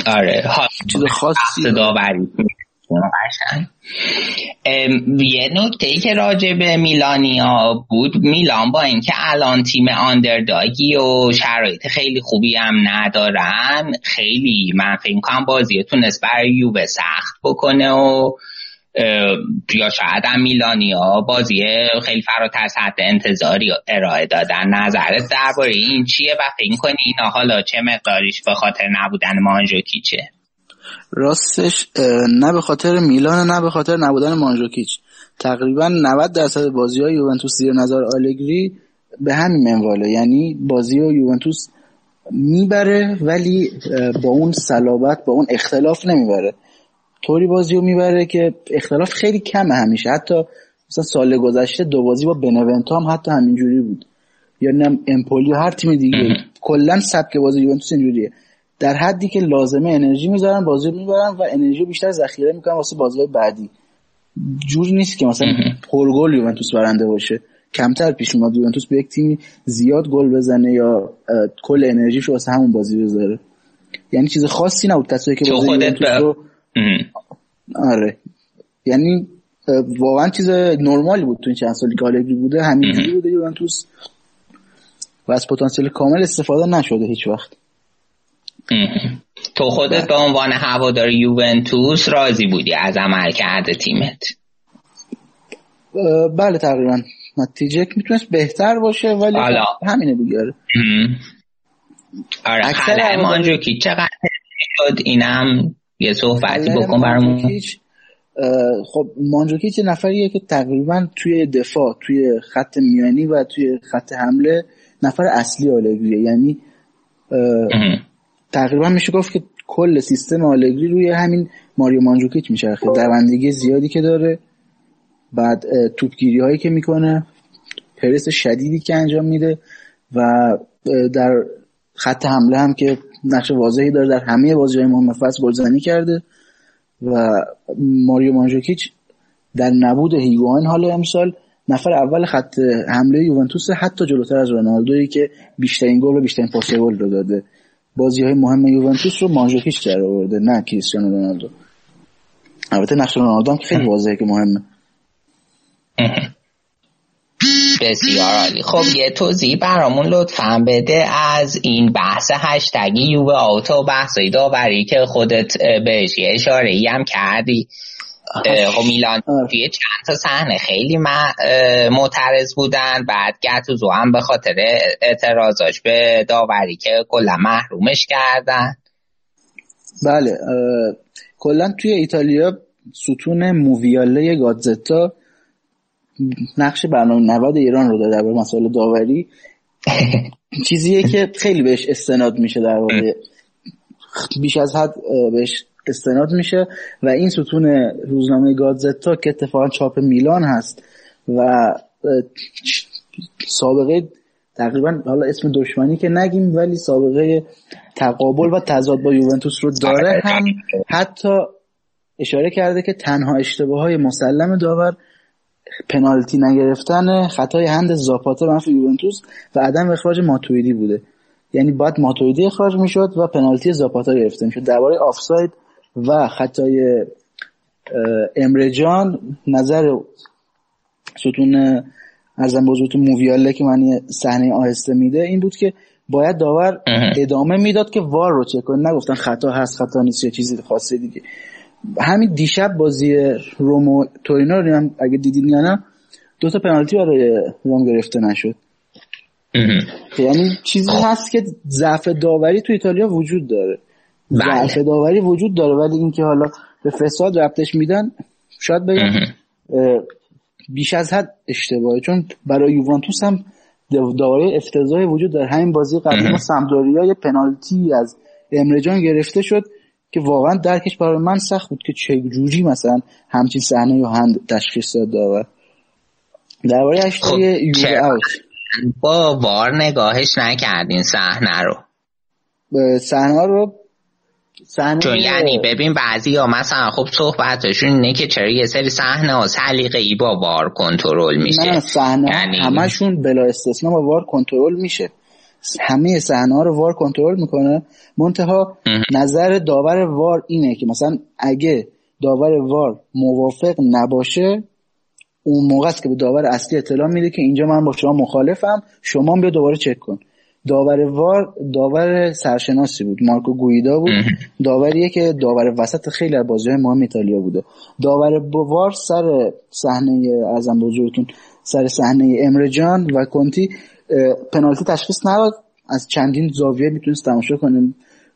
آره چیز خاصی داوری. یه نکته ای که راجع به میلانیا بود میلان با اینکه الان تیم آندرداگی و شرایط خیلی خوبی هم ندارن خیلی من فکر کنم بازی تونست برای یووه سخت بکنه و یا شاید هم میلانیا بازی خیلی فراتر از حد انتظاری ارائه دادن. نظرت درباره این چیه و فکر کنی اینا حالا چه مقداریش به خاطر نبودن مانجوکیچه؟ راستش نه به خاطر میلان نه به خاطر نبودن مانجوکیچ. تقریبا 90 درصد بازی های یوونتوس زیر نظر آلگری به همین منواله. یعنی بازی ها یوونتوس می‌بره ولی با اون صلابت با اون اختلاف نمی‌بره. طوری بازی رو می‌بره که اختلاف خیلی کمه همیشه. حتی مثلا سال گذشته دو بازی با بنونتو هم حتی همینجوری بود. یا نه امپولی هر تیم دیگه. کلا سبک بازی یوونتوس اینجوریه. در حدی که لازمه انرژی می‌ذارن بازی می‌برن و انرژی بیشتر ذخیره می‌کنن واسه بازی بعدی. جوری نیست که مثلا پرگل یوونتوس برنده باشه. کمتر پیش اومد یوونتوس به یک تیمی زیاد گل بزنه یا کل انرژیشو واسه همون بازی بذاره. یعنی چیز خاصی نبود. کسایی که بازی یوونتوس رو آره. یعنی واقعا چیز نرمالی بود تو این چند سالی که آلگری بوده. همینجوری بوده یوونتوس. و از پتانسیل کامل استفاده نشده هیچ وقت. تو خودت به عنوان هوادار یوونتوس راضی بودی از عمل کرده تیمت؟ بله تقریبا. نتیجه می‌تونست بهتر باشه ولی حالا. همینه دیگه. آره. خلع مانجوکی چقدر شد؟ اینم یه صحبتی بکن برامون. خب مانجوکیچ نفریه که تقریبا توی دفاع توی خط میانی و توی خط حمله نفر اصلی آلگریه. یعنی تقریبا میشه گفت که کل سیستم آلگری روی همین ماریو مانجوکیچ میچرخه. دوندگی زیادی که داره بعد توپگیری هایی که می‌کنه پرس شدیدی که انجام میده و در خط حمله هم که نقش واضحی داره در همه بازی های مهم فصل گلزنی کرده و ماریو مانجوکیچ در نبود هیگوان حال امسال نفر اول خط حمله یوونتوس حتی جلوتر از رونالدویی که بیشترین گل و بیشترین پاس گل رو داده. بازی های مهم یوونتوس رو مانجوکیچ در آورده نه کریستیانو رونالدو. البته نقش رونالدو هم خیلی واضحه که مهمه. بسیار عالی. خب یه توضیح برامون لطفا بده از این بحث هشتگی یووه آوتو بحثای داوری که خودت بهش یه اشاره هم کردی. خب میلان توی چند تا صحنه خیلی معترض بودن. بعد گتوزو هم به خاطر اعتراضاش به داوری که کلا محرومش کردن. بله کلا توی ایتالیا ستون موویاله گادزتا نقش برنامه نود ایران رو داره در مسائل داوری. [laughs] چیزیه که خیلی بهش استناد میشه در واقع. بیش از حد بهش استناد میشه و این ستون روزنامه گادزتا که اتفاقا چاپ میلان هست و سابقه تقریبا حالا اسم دشمنی که نگیم ولی سابقه تقابل و تضاد با یوونتوس رو داره هم حتی اشاره کرده که تنها اشتباه های مسلم داور پنالتی نگرفتن خطای هند زاپاتا منفی یوونتوس و عدم اخراج ماتویدی بوده. یعنی باید ماتویدی اخراج می‌شد و پنالتی زاپاتا گرفته می‌شد. درباره آفساید و خطای امرجان نظر ستون ارزم بزرگتون موویاله که من صحنه آهسته میده این بود که باید داور ادامه می‌داد که وار رو چک کنه. نگفتن خطا هست خطا نیست یا چیزی خاصه دیگه. همین دیشب بازی رومو تورینو رو هم اگه دیدین یا نه دو تا پنالتی برای روم گرفته نشد. یعنی چیزی هست که ضعف داوری تو ایتالیا وجود داره. ضعف داوری وجود داره ولی اینکه حالا به فساد ربطش میدن شاید بگم بیش از حد اشتباهه. چون برای یوونتوس هم داوری افتضاحی وجود داره. همین بازی قبلی ما سمدوریا یه پنالتی از امرجان گرفته شد که واقعا درکش برای من سخت بود که چه جوری مثلا همچین صحنه یا هند تشخیص داد داور. درباره خب، یووه با وار نگاهش نکردین صحنه رو. صحنه رو چون یعنی ببین بعضی ها مثلا خب صحبتشون اینه که چرا یه سری صحنه ها سلیقه ای با وار کنترل میشه. نه صحنه یعنی- همشون بلا استثنا با وار کنترل میشه. همه صحنه ها رو وار کنترل می‌کنه. منتها نظر داور وار اینه که مثلا اگه داور وار موافق نباشه اون موقع است که به داور اصلی اطلاع میده که اینجا من با شما مخالفم شما بیا دوباره چک کن. داور وار داور سرشناسی بود. مارکو گویدا بود. داوریه که داور وسط خیلی از بازی مهم ایتالیا بوده. داور وار سر صحنه ازم بزرگتون سر صحنه امرجان و کنتی پنالتی تشخیص نداد. از چندین زاویه می‌تونست تماشا کنیم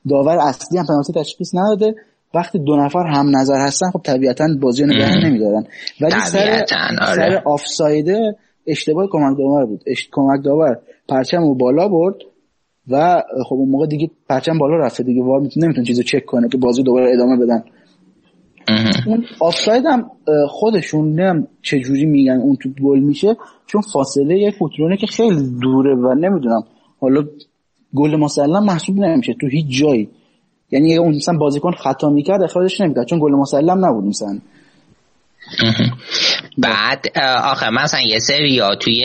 داور اصلی هم پنالتی تشخیص نداده. وقتی دو نفر هم نظر هستن خب طبیعتا بازی نگه نمیدارن. ولی سر آره. سر آفسایده اشتباه کمک داور بود. اش... کمک داور. پرچم رو بالا برد و خب اون موقع دیگه پرچم بالا رفته دیگه. وار می‌تونه نمی‌تونه چیزو چک کنه که بازی دوباره ادامه بدن. اون آفساید هم خودشون نمی‌دونم چه جوری میگن اون تو گل میشه چون فاصله یک فوترونه که خیلی دوره و نمی‌دونم. حالا گل مسلم محسوب نمیشه تو هیچ جایی. یعنی اون مثلا بازیکن خطا می‌کرد اخراجش نمی‌کرد چون گل مسلم نبود مثلا. بعد آخه مثلا یه سری ها توی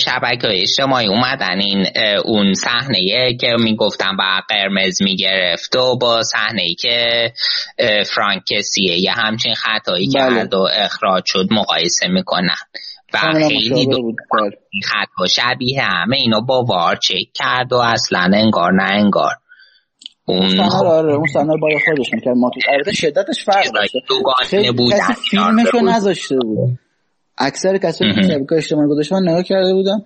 شبکه های اجتماعی اومدن این اون صحنه که می‌گفتن با قرمز می‌گرفت و با صحنه ای که اه، فرانک کسیه یه همچین خطایی بله. کرد و اخراج شد مقایسه می‌کنن و خیلی دو بله. خطا شبیه همه اینو با وار چک کرد و اصلا انگار نه انگار اون خب رو آره اون رو باید خودش می‌کرد ما البته شدتش فرق داشته خیلی کسی فیلمشو بود. نذاشته بود اکثر کسایی که شبکه اجتماعی گذاشتن نگاه کرده بودم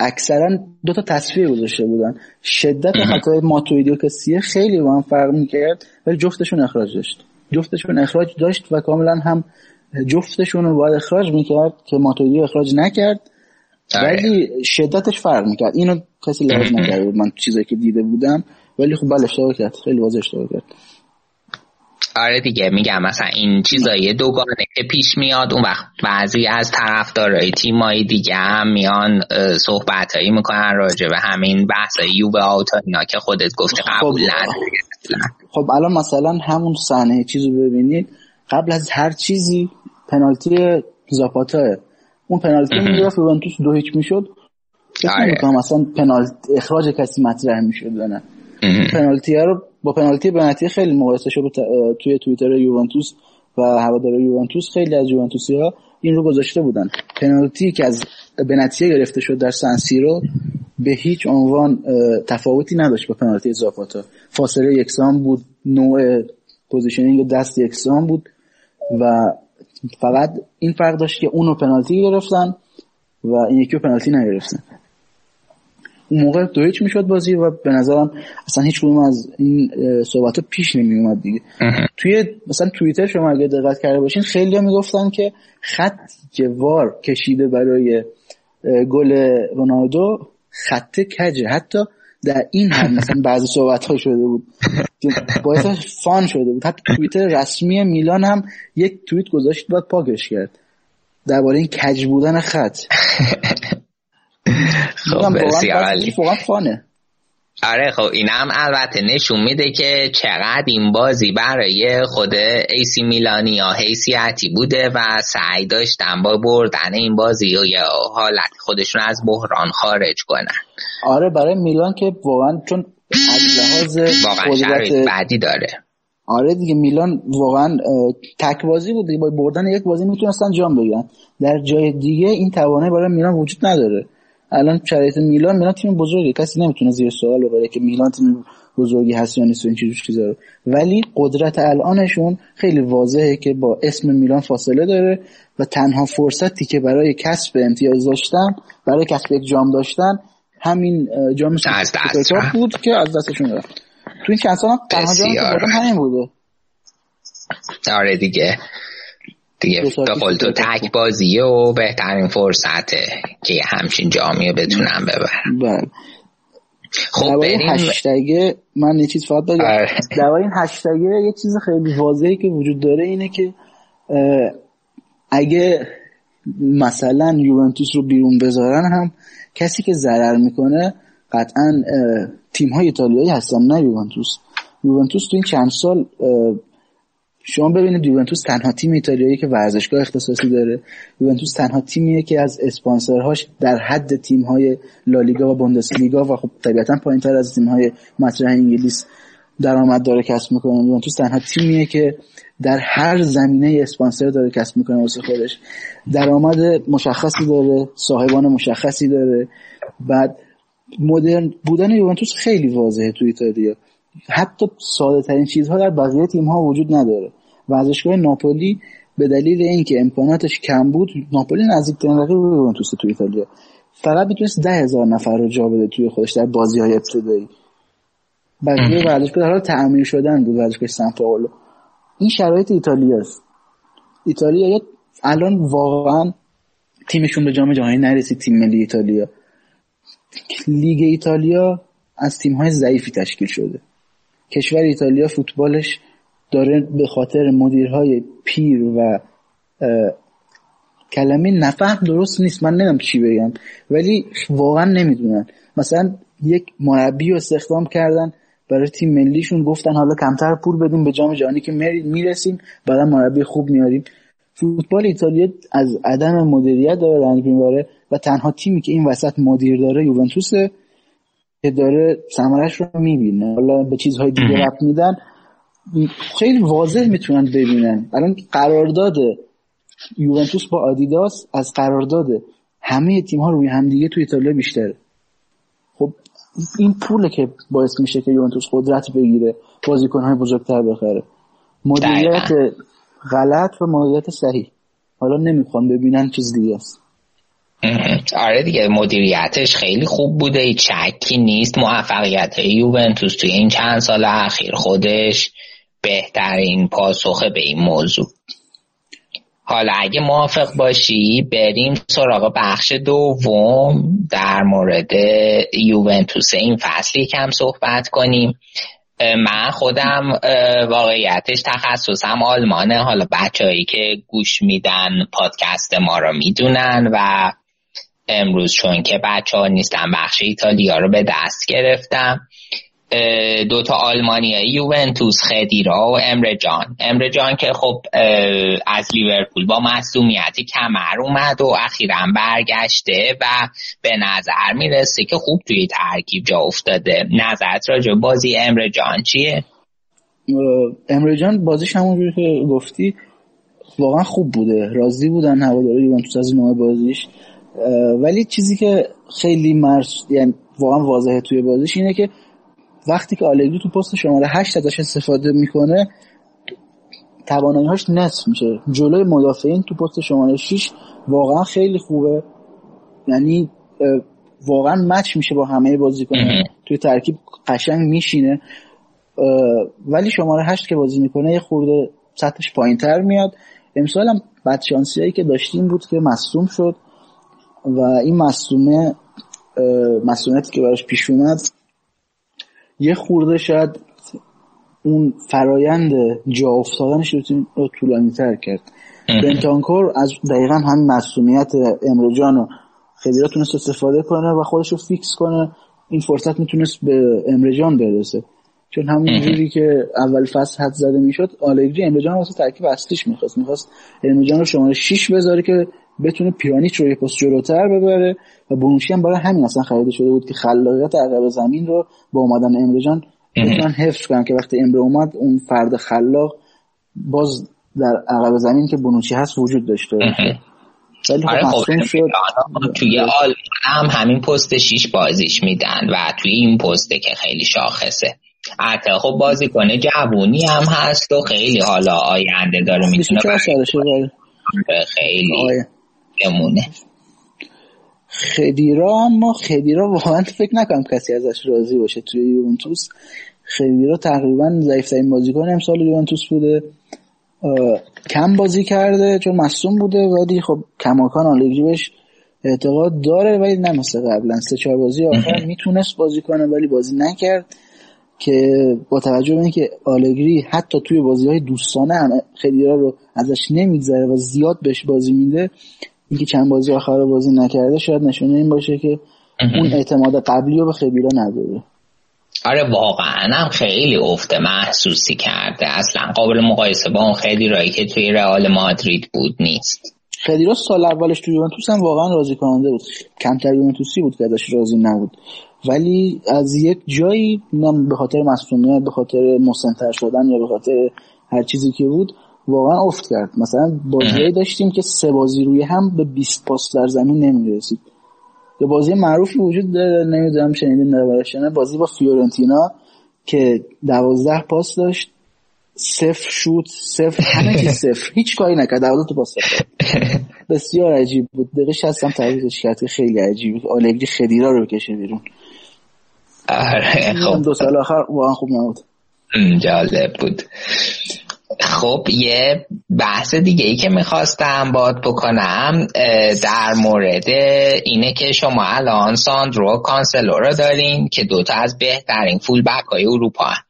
اکثرا دو تا تصویر گذاشته بودن. شدت خطای ماتویدی و کسیه خیلی با هم فرق می‌کرد ولی جفتشون اخراج داشت. جفتشون اخراج داشت و کاملا هم جفتشون رو باید اخراج می‌کرد که ماتویدی اخراج نکرد. آره. ولی شدتش فرق می‌کرد. اینو کسی لحاظ نکرده بود. من چیزایی که دیده بودم ولی خب بله اشتباه کرد. خیلی واضح اشتباه کرد. آره دیگه میگم مثلا این چیزای دوگانه که پیش میاد اون وقت بعضی از طرفدارای تیمایی دیگه هم میان صحبتایی می‌کنن راجع به همین بحثای یووه آوت اینا که خودت گفتی قبول نداری اصلا. خب الان مثلا همون صحنه چیزو ببینید قبل از هر چیزی پنالتی زاپاتا اون پنالتی می‌گرفت یوونتوس دو هیچ می‌شد فکر آره. مثلا پنالتی اخراج کسی مطرح می‌شد نه. پنالتی رو با پنالتی بنتی خیلی مقایسه شد توی توییتر یوونتوس و هوادارهای یوونتوس. خیلی از یوونتوسی ها این رو گذاشته بودن. پنالتی که از نتیجه گرفته شد در سن سیرو به هیچ عنوان تفاوتی نداشت با پنالتی اضافات ها فاصله یکسان بود نوع positioning دست یکسان بود و فقط این فرق داشت که اونو پنالتی گرفتن و این یکی پنالتی نگرفتن. اون موقع دو هیچ می‌شد بازی و به نظرم اصلا هیچ کدوم از این صحبت ها پیش نمی اومد دیگه توی مثلا توییتر شما اگه دقت کرده باشین خیلی ها می‌گفتن که خط که وار کشیده برای گل رونالدو خط کجه. حتی در این هم مثلا بعضی صحبت ها شده بود. باعث فان شده بود. حتی توییتر رسمی میلان هم یک توییت گذاشت بعد پاکش کرد. درباره این کج بودن خط. [laughs] خب بسیار عالی. فانه. آره خب این هم البته نشون میده که چقدر این بازی برای خود ایسی میلانی یا حیثیتی بوده و سعی داشتن با بردن این بازی یا حالت خودشون از بحران خارج کنن. آره برای میلان که واقعا چون از لحاظ قدرت بعدی داره. آره دیگه میلان واقعا تک بازی بود دیگه با بردن یک بازی می‌تونستن جام بگیرن. در جای دیگه این توانه برای میلان وجود نداره. الان شرایط میلان میلان تیم بزرگی کسی نمی‌تونه زیر سوال ببره که میلان تیم بزرگی هست یا نیست و این چیزا ولی قدرت الانشون خیلی واضحه که با اسم میلان فاصله داره و تنها فرصتی که برای کسب امتیاز داشتن برای کسب یک جام داشتن همین جام سوپر بود که از دستشون رفت. تو این چند سال هم تنها جام همین بوده. آره دیگه. دیگه به قول تو تک بازیه و بهترین فرصته که همچین جامیه بتونم ببرم. بله. خب بریم. هشتگه من یه چیز فقط بگم. آره. در این هشتگه یه چیز خیلی واضحی که وجود داره اینه که اگه مثلا یوونتوس رو بیرون بذارن هم کسی که ضرر می‌کنه قطعا تیم های ایتالیایی هستن نه یوونتوس. یوونتوس تو این چند سال شما ببینید یوونتوس تنها تیم ایتالیایی که ورزشگاه اختصاصی داره. یوونتوس تنها تیمیه که از اسپانسرهاش در حد تیم‌های لالیگا و بوندسلیگا و خب طبیعتا پایینتر از تیم‌های مطرح انگلیس درآمد داره کسب می‌کنه. یوونتوس تنها تیمیه که در هر زمینه اسپانسر داره کسب می‌کنه واسه خودش. درآمد مشخصی داره صاحبان مشخصی داره. بعد مدرن بودن یوونتوس خیلی واضحه تو ایتالیا. حتی ساده ترین چیزها در بقیه تیم ها وجود نداره. ورزشگاه ناپولی به دلیل اینکه امکاناتش کم بود ناپولی نزدیکترین رقیب یوونتوس تو ایتالیا. فقط می‌تونست ده هزار نفر رو جا بده توی خودش در بازی های ابتدایی. بقیه ورزشگاه در حال تعمیر شدن بود ورزشگاه سان پائولو این شرایط ایتالیاست ایتالیا الان واقعا تیمشون به جام جهانی نرسید تیم ملی ایتالیا. لیگ ایتالیا از تیم های ضعیفی تشکیل شده. کشور ایتالیا فوتبالش داره به خاطر مدیرهای پیر و کلمه نفهم درست نیست. من نمی‌دونم چی بگم. ولی واقعا نمی‌دونن. مثلا یک مربی رو استخدام کردن برای تیم ملیشون گفتن حالا کمتر پول بدیم به جام جهانی که می‌رسیم. بعدا مربی خوب میاریم فوتبال ایتالیا از عدم مدیریت داره رنگ می‌بره و تنها تیمی که این وسط مدیر داره یوونتوسه که داره ثمرش رو می‌بینه. حالا به چیزهای دیگه رفت میدن. خیلی واضح می‌تونن ببینن. الان قرارداد یوونتوس با آدیداس از قرارداد همه تیم ها روی همدیگه تو ایتالیا بیشتره. خب این پوله که باعث میشه که یوونتوس قدرت بگیره بازیکن های بزرگتر بخره. مدیریت غلط و مدیریت صحیح. حالا نمی‌خوام ببینن چیز دیگه است. آره دیگه مدیریتش خیلی خوب بوده چکی نیست. موفقیت یوونتوس توی این چند سال اخیر خودش بهترین پاسخه به این موضوع. حالا اگه موافق باشی بریم سراغ بخش دوم در مورد یوونتوس این فصلی کم صحبت کنیم. من خودم واقعیتش تخصصم آلمانه. حالا بچههایی که گوش میدن پادکست ما رو می‌دونن و امروز چون که بچه ها نیستن بخش ایتالیا رو به دست گرفتم. دوتا آلمانیایی یوونتوس خدیرا و امره جان. امره جان که خب از لیورپول با مصومیت کمر اومد و اخیرا برگشته و به نظر می‌رسه که خوب توی ترکیب جا افتاده. نظرت راجع بازی امره جان چیه؟ امره جان بازیش همونجوری که گفتی واقعا خوب بوده. راضی بودن هواداری یوونتوس از نوع بازیش. ولی چیزی که خیلی مرس یعنی واقعا واضحه توی بازیش اینه که وقتی که آلگری تو پست شماره 8 ازش استفاده می‌کنه توانایی‌هاش نصف میشه. جلوی مدافعین تو پست شماره 6 واقعا خیلی خوبه. یعنی واقعا مچ میشه با همه بازیکن‌ها توی ترکیب قشنگ میشینه. ولی شماره 8 که بازی می‌کنه یه خورده سطحش پایینتر میاد. امسال هم بدشانسی که داشتیم بود که مصوم شد و این مصومه مسئولیتی که براش پیش اومد یه خورده شاید اون فرایند جا افتادنش رو طولانی تر کرد. بنتانکور از دقیقا همین مسئولیت امروجان رو خیلی را تونست استفاده کنه و خودش رو فیکس کنه. این فرصت می‌تونست به امرجان برسه. چون همون جوری که اول فصل حد زده می‌شد آلگری امرجان واسه ترکیب اصلیش می‌خواست. می‌خواست امرجان رو شماره 6 بذاره که بتونه پیرانیچ رو یه پست جلوتر ببره و بونوشی هم برای همین اصلا خریده شده بود که خلاقیت عقب زمین رو با اومدن امرجان بتونن حفظ کنن که وقتی امره اومد اون فرد خلاق باز در عقب زمین که بونوچی هست وجود داشته. باشه ولی خب, آره خب شد. توی آلمان هم همین پست شیش بازیش میدن و توی این پسته که خیلی شاخصه. حتی خب بازیکن جوونی هم هست و خیلی حالا آینده داره می‌تونه خیلی. بمونه. خدیرا اما خدیرا واقعا فکر نکنم کسی ازش راضی باشه توی یوونتوس. خدیرا تقریبا ضعیفترین بازیکن امسال یوونتوس بوده. کم بازی کرده چون مصوم بوده ولی خب کماکان آلگری بهش اعتقاد داره ولی نه مثل قبلا. سه چهار بازی آخر می‌تونست بازی کنه ولی بازی نکرد. که با توجه به اینکه آلگری حتی توی بازی های دوستانه هم خیلی رو ازش نمیگذره و زیاد بهش بازی میده اینکه چند بازی آخر بازی نکرده شاید نشونه این باشه که اون اعتماد قبلی رو به خیلی نداره. آره واقعا هم خیلی افته محسوسی کرده. اصلا قابل مقایسه با اون خیلی رایی که توی رئال مادرید بود نیست. خیلی سال اولش توی یوونتوس هم واقعا راضی کننده بود. کمتر یوونتوسی بود که ازش راضی نبود. ولی از یک جایی نم به خاطر مسئولیت به خاطر مسنتر شدن یا به خاطر هر چیزی که بود واقعا افت کرد. مثلا بازی داشتیم که سه بازی روی هم به 20 پاس در زمین نمی‌رسید. یه بازی معروفی وجود داره نمی‌دونم شنیدین نه بازی با فیورنتینا که دوازده پاس داشت صفر شوت صفر همه چیز [laughs] صفر. هیچ کاری نکرد دوازده پاس [laughs] بسیار عجیب بود. دقیقه شستم تعریفش کرد خیلی عجیب آلگری خدیرا رو بکشه بیرون. آره خب. دو سال آخر واقعا خوب نبود. جالب بود. خب یه بحث دیگه ای که می‌خواستم باد بکنم در مورد اینه که شما الان ساندرو کانسلو رو دارین که دوتا از بهترین فول بک های اروپا هم.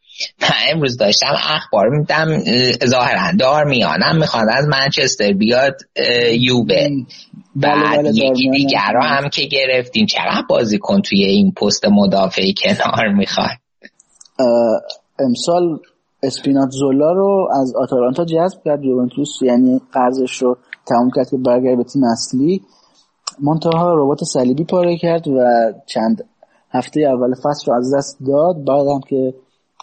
من امروز داشتم اخبار میدم ظاهرا دار میانم می‌خواد از منچستر بیاد یوبه بله بعد بله یکی دیگر رو هم که گرفتیم چقدر بازیکن توی این پست مدافعی کنار می‌خواد؟ امسال اسپینات زولا رو از آتالانتا جذب کرد یوونتوس یعنی قرضش رو تموم کرد که برگرد به تیم اصلی. منتها ربات صلیبی پاره کرد و چند هفته اول فصل رو از دست داد. بعدم که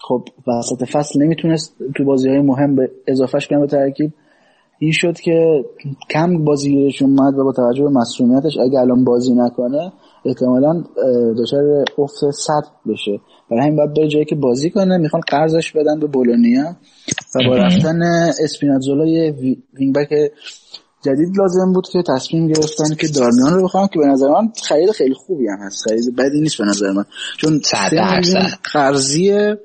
خب وسط فصل نمی‌تونست تو بازی های مهم به اضافهش کنه به ترکیب این شد که کم بازیگیرش اومد و با توجه به مسئولیتش اگه الان بازی نکنه احتمالا دچار افت سطح بشه. برای همین باید بره جایی که بازی کنه. می‌خوان قرضش بدن به بولونیا. و با رفتن اسپیناتزولا یه وینگ جدید لازم بود که تصمیم گرفتن که دارمیان رو بخوام که به نظر من خرید خیلی خوبی هم هست. خرید بدی نیست به نظر من. چون قرضیه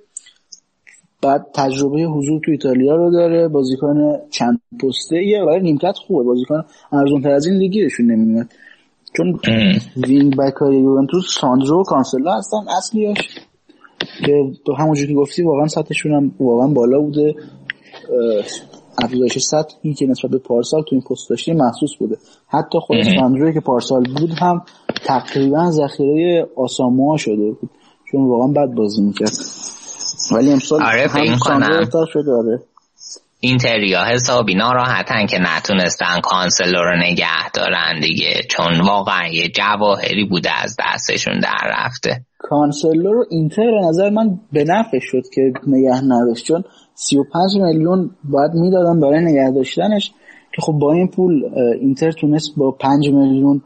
بعد تجربه حضور تو ایتالیا رو داره. بازیکن چند پسته ایه ولی نیمکت خوبه. بازیکن ارزون تر از این لیگیشون نمیاد چون وینگ بک های یوونتوس ساندرو و کانسلا هستن. اصلیش که تو همونجور که گفتی واقعا سطحشون هم واقعا بالا بوده. افزایش سطحی که نسبت به پارسال تو این پست داشتیم محسوس بوده. حتی خود ساندروی که پارسال بود هم تقریبا ذخیره آساموها شده بود. چون واقعا بد بازی می‌کرد. ولی امسال آره هم ساندرو شده آره. اینتریا حسابی ناراحتن که نتونستن کانسلو رو نگه دارن دیگه. چون واقعا یه جواهری بوده از دستشون در رفته. کانسلو رو اینتر به نظر من به نفع شد که نگه نداشت. چون 35 میلیون باید می‌دادن برای نگه داشتنش که خب با این پول اینتر تونست با پنج میلیون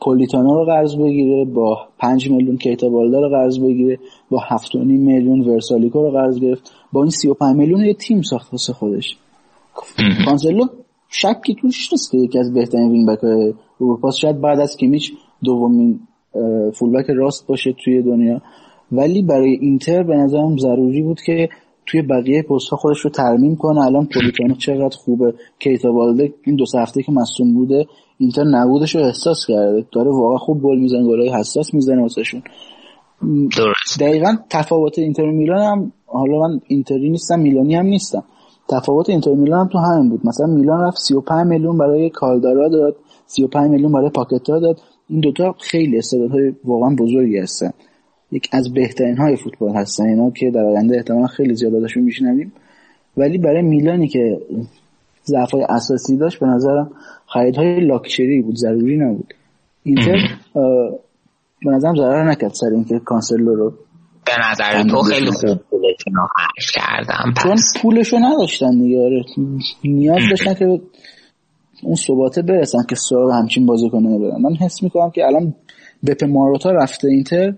پولیتانو رو قرض بگیره با 5 میلیون کیتا بالده رو قرض بگیره با 7.5 میلیون ورسالیکو رو قرض گرفت. با این 35 میلیون یه تیم ساخت واسه خودش. کانسلو شکی توش نیست که یکی از بهترین wing back اروپا شاید بعد از کیمیچ دومین fullback راست باشه توی دنیا. ولی برای اینتر به نظرم ضروری بود که توی بقیه پست خودش رو ترمیم کنه. الان پولیتانو چقدر خوبه. کیتا بالده این دو هفته که مصدوم بوده اینتر نبودش رو احساس کرده. داره واقعا خوب گل می‌زنه گلای حساس می‌زنه واسهشون. دقیقا تفاوت اینتر میلان هم حالا من اینتری نیستم میلانی هم نیستم. تفاوت اینتر میلان هم تو همین بود. مثلا میلان رفت 35 میلیون برای کالدارا داد 35 میلیون برای پاکتا داد. این دوتا خیلی استعدادهای واقعا بزرگی هستن. یک از بهترین های فوتبال هستن اینا که در آینده احتمالا خیلی زیاد ازشون میشنویم. ولی برای میلانی که ضعف اساسی داشت به نظرم خریدهای لاکچری بود ضروری نبود. اینتر به نظرم ضرر نکرد سر اینکه کانسلو رو به نظر تو خیلی خوب پولشون رو خرج کردم. چون پس. پولشو نداشتن دیگه آره. نیاز داشتن که اون ثباته برسن که سراغ همچین بازیکنه برن من حس می‌کنم که الان بپ ماروتا رفته اینتر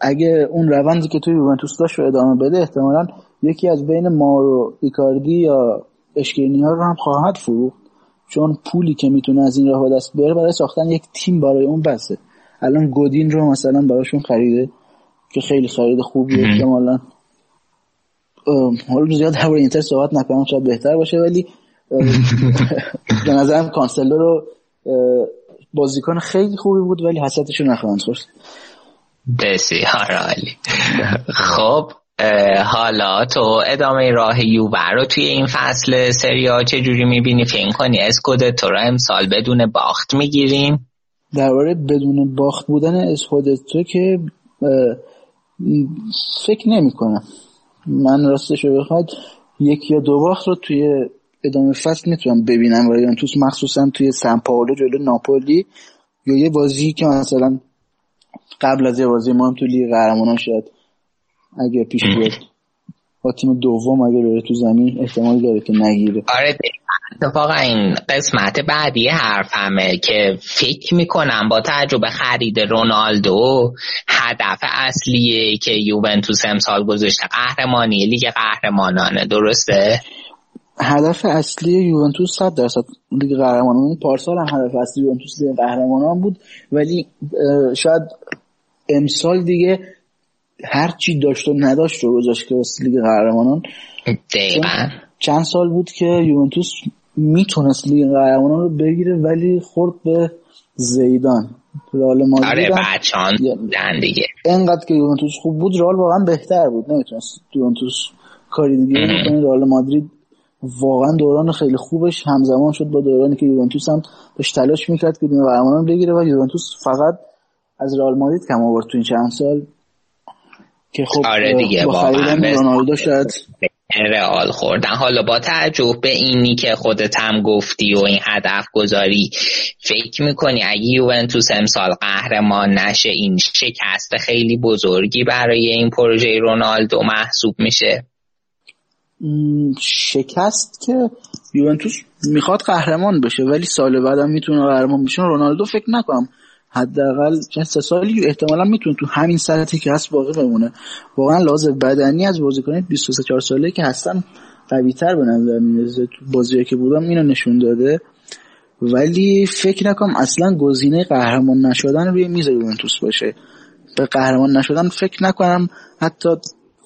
اگه اون روندی که توی یوونتوس داشت رو ادامه بده احتمالا یکی از بین مارو ایکاردی یا اشکرینی ها رو هم خواهد فروخت. چون پولی که می‌تونه از این راه به دست بیاره برای ساختن یک تیم برای اون بسه. الان گودین رو مثلا براشون خریده که خیلی خرید خوبیه احتمالا. حالا زیاد درباره اینتر صحبت نکنم شاید بهتر باشه ولی [laughs] به نظرم کانسلو رو بازیکن خیلی خوبی بود ولی حسرتش رو نخواهند خورد. بسیار عالی. خب حالا تو ادامه راه یووه رو توی این فصل سریا چجوری می‌بینی؟ فکر کنی اسکودتو رو امسال بدون باخت می‌گیریم؟ درباره بدون باخت بودن اسکودتو که فکر نمی کنم من راستش رو بخواد یک یا دو باخت رو توی ادامه فصل می‌تونم ببینم یوونتوس مخصوصا توی سن پائولو جلو ناپولی یا یه بازی که مثلا قبل از یه بازی مهم تو لیگ قهرمانان شاید اگه پیش بیاد [laughs] با تیم دوم اگه بره تو زمین احتمال داره که نگیره آره. اتفاقا این قسمت بعدی حرفمه که فکر می‌کنم با تجربه خرید رونالدو هدف اصلیه که یوونتوس امسال گذاشته قهرمانی لیگ قهرمانانه درسته؟ هدف اصلی یوونتوس 100 درصد لیگ قهرمانان پارسال هم هدف اصلی یوونتوس لیگ قهرمانان بود. ولی شاید امسال دیگه هر چی داشت و نداشت رو گذاشت که واسه لیگ قهرمانان. دقیقا. چند سال بود که یوونتوس می‌تونست لیگ قهرمانان رو بگیره ولی خورد به زیدان. رئال آره مادرید هم بچان دیگه. انقدر که یوونتوس خوب بود رئال واقعا بهتر بود. نمی‌تونست یوونتوس کاری دیگه رئال مادرید واقعا دوران خیلی خوبش. همزمان شد با دورانی که یوونتوس هم داشت تلاش می‌کرد که لیگ قهرمانان بگیره و یوونتوس فقط از رئال مادرید کم آورد تو این چند سال. که خب آره دیگه، با خریدن رونالدو شاید رئال خوردن. حالا با تعجب به اینی که خودت هم گفتی و این هدف گذاری فکر می‌کنی اگه یوونتوس امسال قهرمان نشه این شکست خیلی بزرگی برای این پروژه رونالدو محسوب میشه؟ شکست که یوونتوس می‌خواد قهرمان بشه ولی سال بعدم می‌تونه قهرمان بشه. رونالدو فکر نکنم حداقل چند سه سالی احتمالا می‌تونه تو همین سطحی که هست باقی بمونه. واقعا لازم بدنی از بازیکن 23 4 ساله که هستن قوی تر به نظر می‌رسه. تو بازیایی که بودم اینو نشون داده. ولی فکر نکنم اصلا گزینه قهرمان نشدن روی میز یوونتوس باشه. به قهرمان نشدن فکر نکنم حتی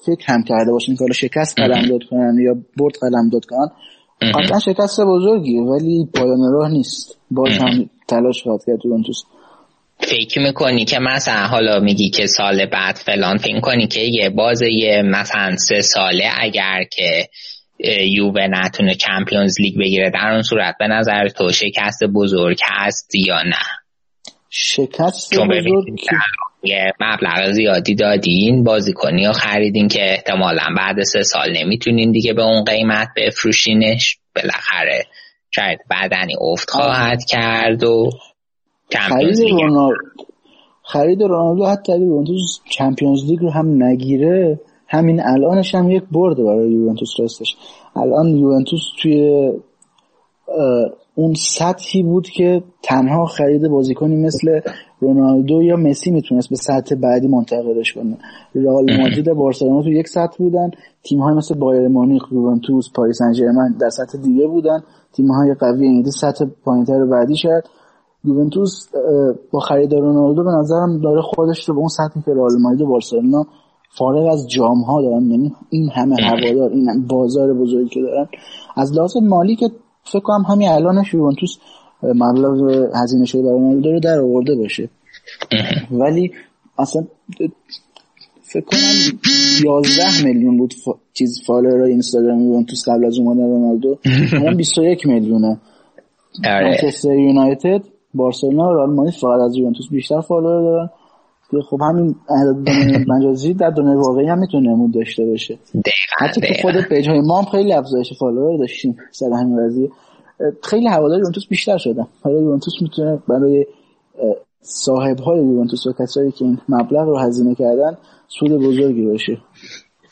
فکر هم کرده باشن که حالا شکست قلم داد کنن یا برد قلم داد کنن. قطعا شکست بزرگیه ولی پایان راه نیست. باز هم تلاش خواهد کرد یوونتوس. فکر می‌کنی که مثلا حالا میگی که سال بعد فلان فکر کنی که یه بازه یه مثلا سه ساله اگر که یووه نتونه چمپیونز لیگ بگیره در اون صورت به نظر تو شکست بزرگ هست یا نه؟ شکست چون بزرگ یه مبلغ زیادی دادین بازیکنی رو خریدین که احتمالا بعد سه سال نمی‌تونین دیگه به اون قیمت بفروشینش. بالاخره شاید بدنی افت خواهد کرد و خرید رونالدو خرید رونالدو حتی اگه یوونتوس چمپیونز لیگ رو هم نگیره همین الانش هم یک برد برای یوونتوس راستش. الان یوونتوس توی اون سطحی بود که تنها خرید بازیکنی مثل رونالدو یا مسی می‌تونست به سطح بعدی منتقلش کنه. رئال مادرید و بارسلونا تو یک سطح بودن. تیم های مثل بایر مونیخ یوونتوس پاریس سن در سطح دیگه بودن. تیم های قوی انگلیس سطح پایینتر بعدی شد. یوونتوس با خرید رونالدو به نظرم داره خودش رو به اون سطحی که رئال مادرید و بارسلونا فارغ از جام ها دارن. یعنی این همه هوادار این بازار بزرگی که دارن. از لحاظ مالی که فکر کنم همین الانش یوونتوس مبلغ هزینه شده برای رونالدو رو در آورده باشه. ولی اصلا فکر کنم 11 میلیون بود فا... چیز follower اینستاگرام یوونتوس قبل از اومدن رونالدو. الان [laughs] 21 میلیونه. آره. منچستر یونایتد بارسلونا و رئال مادرید فقط از یوونتوس بیشتر follower دارن. خب همین مجازی در دنیای واقعی هم می‌تونه نمود داشته باشه. حتی که خود page های ما هم خیلی افزایش follower داشتیم سر همین قضیه. خیلی هوادار یوونتوس بیشتر شدن برای یوونتوس می‌تونه برای صاحب های یوونتوس و کسایی که این مبلغ رو هزینه کردن سود بزرگی باشه.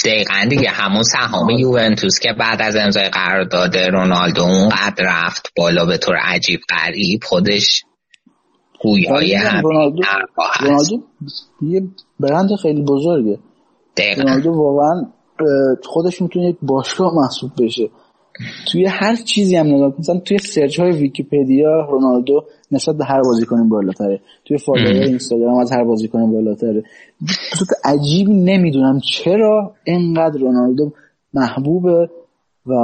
دقیقا دیگه همون سهام یوونتوس که بعد از امضای قرارداد رونالدو اونقدر رفت بالا به طور عجیب غریب خودش گویای هم رونالدو, رونالدو یه برند خیلی بزرگه. دقیقا. رونالدو واقعا خودش می‌تونه یک باشگاه محسوب بشه. توی هر چیزی هم نگاه مثلا توی search های ویکیپدیا رونالدو نسبت به هر بازیکن بالاتره. توی follower اینستاگرام از هر بازیکن بالاتره. صورت عجیبی نمی‌دونم چرا اینقدر رونالدو محبوبه و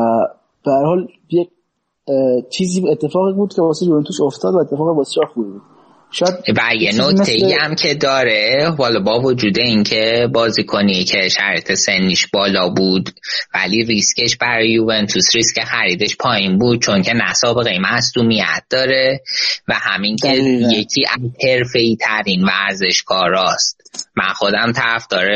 به هر حال یک چیزی اتفاقی بود که واسه یوونتوس افتاد و اتفاق بسیار خوبی بود. شاید و یه نکته ای هم که داره حالا با وجود اینکه بازیکنی که شرط سنیش بالا بود ولی ریسکش برای یوونتوس ریسک خریدش پایین بود چون که نسابقه مصدومیت داره و همین که یکی از حرفه‌ای ترین ورزشکاراست. من خودم طرفدار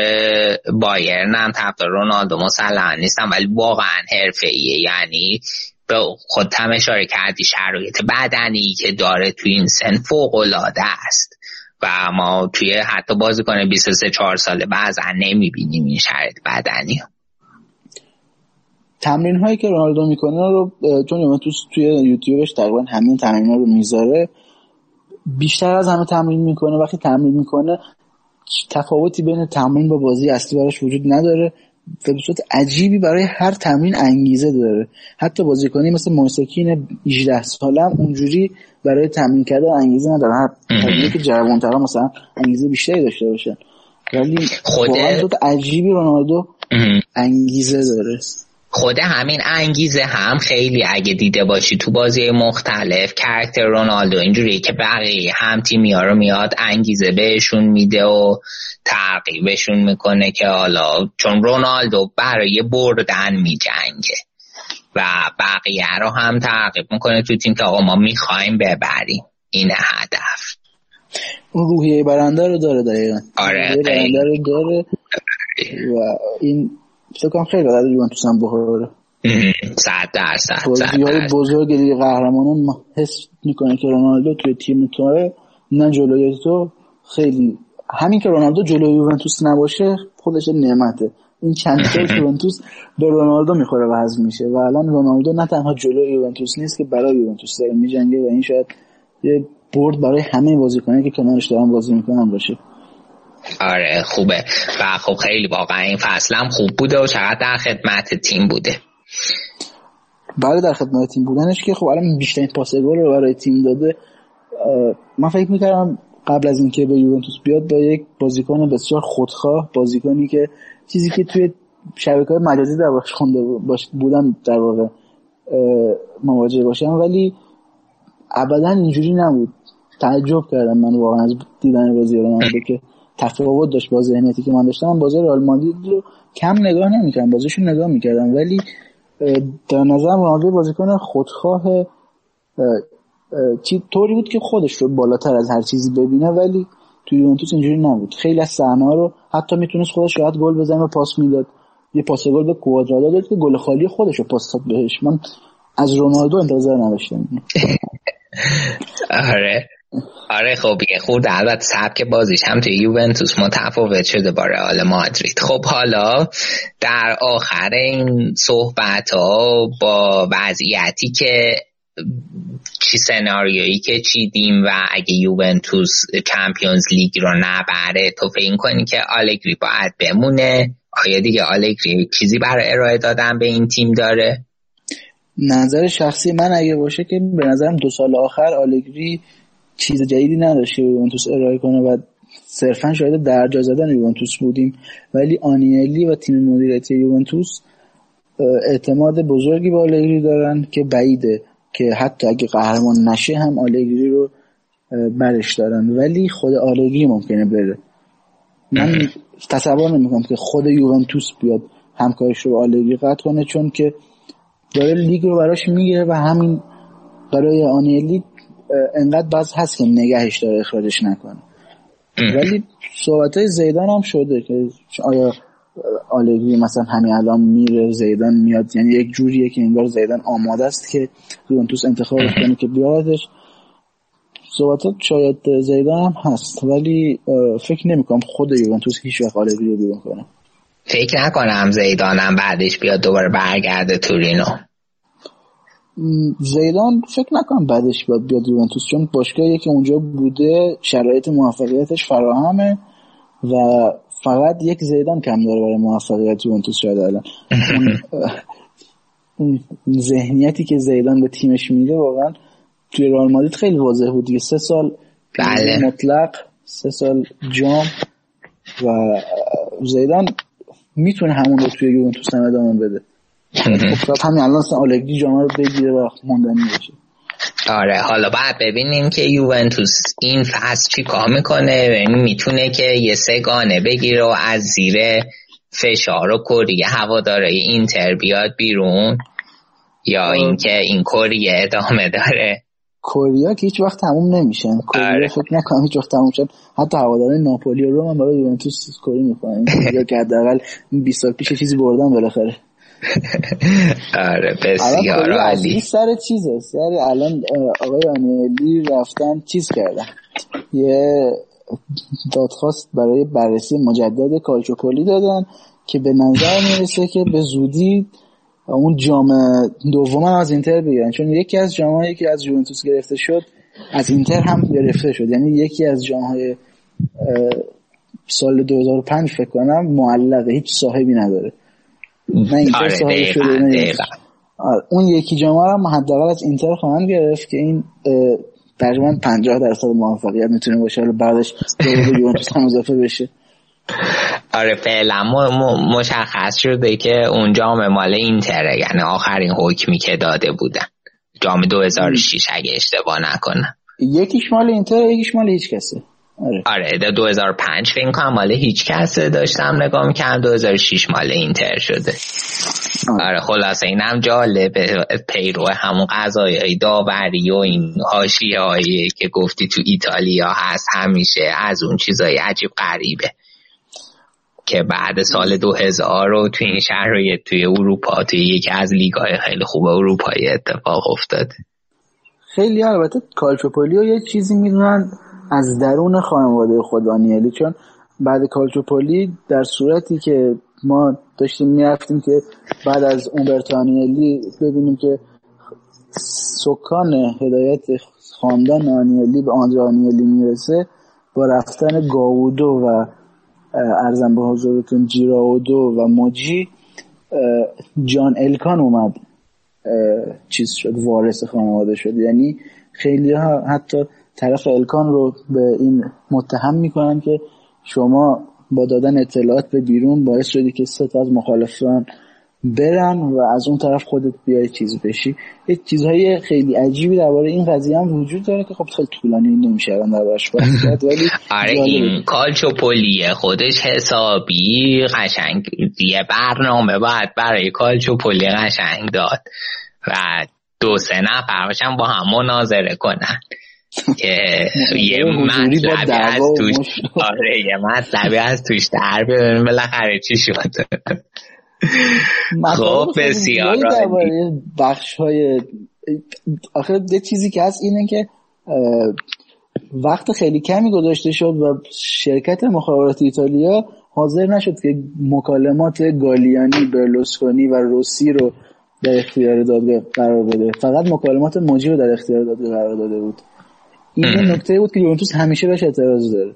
بایرنم طرفدار رونالدو مسلما نیستم ولی واقعا حرفه‌ایه. یعنی به خود هم اشاره کردی شرایط بدنی که داره توی این سن فوق العاده است. و ما توی حتی بازیکن 23 4 ساله بعضا نمی‌بینیم این شرایط بدنی تمرین هایی که رونالدو می‌کنه رو چون یوونتوس توی یوتیوبش تقریبا همین تمرین ها رو می‌ذاره. بیشتر از همه تمرین می‌کنه. وقتی تمرین می‌کنه تفاوتی بین تمرین با بازی اصلی براش وجود نداره. به صورت عجیبی برای هر تمرین انگیزه داره. حتی بازیکنی مثل موسکین 18 ساله هم اونجوری برای تمرین کردن انگیزه نداره هر تمرینی که جوان‌ترا مثلا انگیزه بیشتری داشته باشن. ولی خود عجیبی رونالدو انگیزه داره. خود همین انگیزه هم خیلی اگه دیده باشی تو بازی مختلف کرکتر رونالدو اینجوری که بقیه هم تیمی ها رو میاد انگیزه بهشون میده و ترقیبشون می‌کنه که حالا چون رونالدو برای بردن میجنگه و بقیه رو هم تعقیب می‌کنه تو تیم که آقا ما می‌خوایم ببریم. این هدف. اون روحیه برنده رو داره دقیقا. آره برنده رو داره و این فکر کنم خیلی قدر یوونتوس هم بخوره. [laughs] صد درصد بازی های بزرگ دیگه قهرمانان حس می‌کنه که رونالدو توی تیم توه نه جلوی تو. خیلی همین که رونالدو جلوی یوونتوس نباشه خودش نعمته. این چند سال [laughs] یوونتوس به رونالدو می‌خوره و هضم میشه و الان رونالدو نه تنها جلوی یوونتوس نیست که برای یوونتوس داره میجنگه و این شاید یه برد برای همه بازیکنایی که کنارش دارن بازی می‌کنن باشه. آره خوبه. و خب خیلی واقعا این فصل هم خوب بوده و چقدر در خدمت تیم بوده. بله در خدمت تیم بودنش که خب الان بیشترین پاس گل رو برای تیم داده. من فکر می‌کردم قبل از اینکه به یوونتوس بیاد با یک بازیکن بسیار خودخواه بازیکنی که چیزی که توی شبکه مجازی در خونده بودن در واقع مواجه باشم ولی ابدا اینجوری نبود. تعجب کردم من واقعا از دیدن بازی رونالدو که تفاوت داشت با ذهنیتی که من داشتم. من بازی رئال مادرید رو کم نگاه نمی‌کردم بازیشون نگاه می‌کردم. ولی در نظر رونالدو بازیکن خودخواه چی طوری بود که خودش رو بالاتر از هر چیزی ببینه ولی تو یوونتوس اینجوری نبود. خیلی از صحنه رو حتی می‌تونست خودش راحت گل بزنه و پاس می‌داد. یه پاس گل به کوادرادو داد که گل خالی خودش رو پاس داد بهش. من از رونالدو انتظار نداشتم. [laughs] آره. آره خب یه خورد البته سبک بازیش هم توی یوونتوس متفاوت شده با رئال مادرید. خب حالا در آخر این صحبت ها با وضعیتی که چی سناریویی که چیدیم و اگه یوونتوس چمپیونز لیگ رو نبره تو فکر کنی که آلگری باید بمونه؟ آیا دیگه آلگری چیزی برای ارائه دادن به این تیم داره؟ نظر شخصی من اگه باشه که به نظرم دو سال آخر آلگری چیز جدیدی نداشته یوونتوس ارائه کنه و صرفا شاید درجا زدن یوونتوس بودیم. ولی آنیلی و تیم مدیریتی یوونتوس اعتماد بزرگی به آلگری دارن که بعیده که حتی اگه قهرمان نشه هم آلگری رو برش دارن. ولی خود آلگری ممکنه بره. من [clears throat] تصور نمی‌کنم که خود یوونتوس بیاد همکارش رو آلگری قطع کنه چون که داره لیگ رو براش می‌گیره و همین برای آنیلی انقدر باز هست که نگهش داره اخراجش نکنه. ولی صحبت های زیدان هم شده که آیا آلگری مثلا همین الان میره زیدان میاد یعنی یک جوریه که انگار زیدان آماده است که یوونتوس انتخاب کنه که بیاردش صحبتات شاید زیدان هم هست ولی فکر نمی‌کنم خود یوونتوس هیچ وقت آلگری رو بیرون کنه. فکر نکنم زیدانم بعدش بیاد دوباره برگرده تورینو. زیدان فکر نکنم بعدش بیاد بیاد یوونتوس چون باشگاهی که اونجا بوده شرایط موفقیتش فراهمه و فقط یک زیدان کم داره برای موفقیت یوونتوس شده الان. اون ذهنیتی که زیدان به تیمش میده واقعا توی رئال مادرید خیلی واضح بود دیگه. سه سال بله. مطلق سه سال جام و زیدان می‌تونه همون رو توی یوونتوس هم ادامه بده. خب همین الان آلگری جام رو بگیره و موندنی بشه. آره حالا باید ببینیم که یوونتوس این فصل چی کار می‌کنه. یعنی می‌تونه که یه سگانه بگیره و از زیر فشار و کریه هواداره اینتر بیاد بیرون. یا اینکه این کریه ادامه داره. کوریا که هیچ وقت تموم نمیشن کوریا آره. فکر نکنم هیچ وقت تموم شن حتی هواداره ناپولی و روم هم برای یوونتوس کوری می‌کنن کوریا [laughs] که حداقل 20 سال پیش چیزی بردن بالاخره. [laughs] آره بسیار عالی. سر چیزه. سر الان آقای آنیلی رفتن چیز کردن. یه دادخواست برای بررسی مجدد کالچوپولی دادن که به نظر می‌رسه که به زودی اون جام دوم از اینتر بگیرن. چون یکی از جامهایی که از یوونتوس گرفته شد از اینتر هم گرفته شد. یعنی یکی از جامهای سال 2005 فکر کنم معلقه. هیچ صاحبی نداره. نه اینتر آره صاحب شده نه آره، اون یکی رو هم حداقل از اینتر خواهند گرفت که این تقریبا 50 درصد موفقیت می‌تونه باشه حالا بعدش دوباره یوونتوس هم اضافه بشه. آره فعلا. م- م- مشخص شده که اون جام مال اینتره یعنی آخرین حکمی که داده بودن. جام 2006 اگه اشتباه نکنم. یکیش مال اینتر یکیش مال هیچ کسه آره. آره ده 2005 فکر کنم مال هیچ کس داشتم نگاه می‌کردم 2006 مال اینتر شده. آره خلاصه اینم جالبه پیرو همون قضایای داوری و این حاشیه هایی که گفتی تو ایتالیا هست همیشه از اون چیزای عجیب غریبه. که بعد سال 2000 رو توی این شهر توی اروپا توی یکی از لیگای خیلی خوب اروپایی اتفاق افتاده. خیلی البته کالچوپولی یه چیزی می‌دونن. از درون خانواده خود دانیلی چون بعد کالچوپولی در صورتی که ما داشتیم می‌رفتیم که بعد از اونبرتو آنیلی ببینیم که سکان هدایت خاندان آنیلی به آندرا آنیلی می‌رسه با رفتن گاودو و ارزم به حضورتون جیراودو و موجی جان الکان اومد چیز شد وارث خانواده شد. یعنی خیلی ها حتی طرف الکان رو به این متهم می‌کنن که شما با دادن اطلاعات به بیرون باعث شدی که سه از مخالفان برن و از اون طرف خودت بیای چیز بشی. یه چیزهای خیلی عجیبی درباره این قضیه هم وجود داره که خب خیلی طولانی نمیشه الان دربارش بحث کرد ولی آره. این کالچوپولیه خودش حسابی قشنگ یه برنامه باید برای کالچوپولی قشنگ داد و دو سه نفر با هم مناظره کنن. که [laughs] یه مطلبی از توش. [laughs] آره یه مطلبی از توش در بیاریم. بالاخره چی شد؟ [laughs] خب، بسیار بخش های آخه یه چیزی که هست اینه که وقت خیلی کمی گذاشته شد و شرکت مخابرات ایتالیا حاضر نشد که مکالمات گالیانی برلوسکونی و روسی رو در اختیار دادگاه قرار بده. فقط مکالمات موجی رو در اختیار دادگاه قرار داده بود. این نکته بود که یوونتوس همیشه بهش اعتراض داره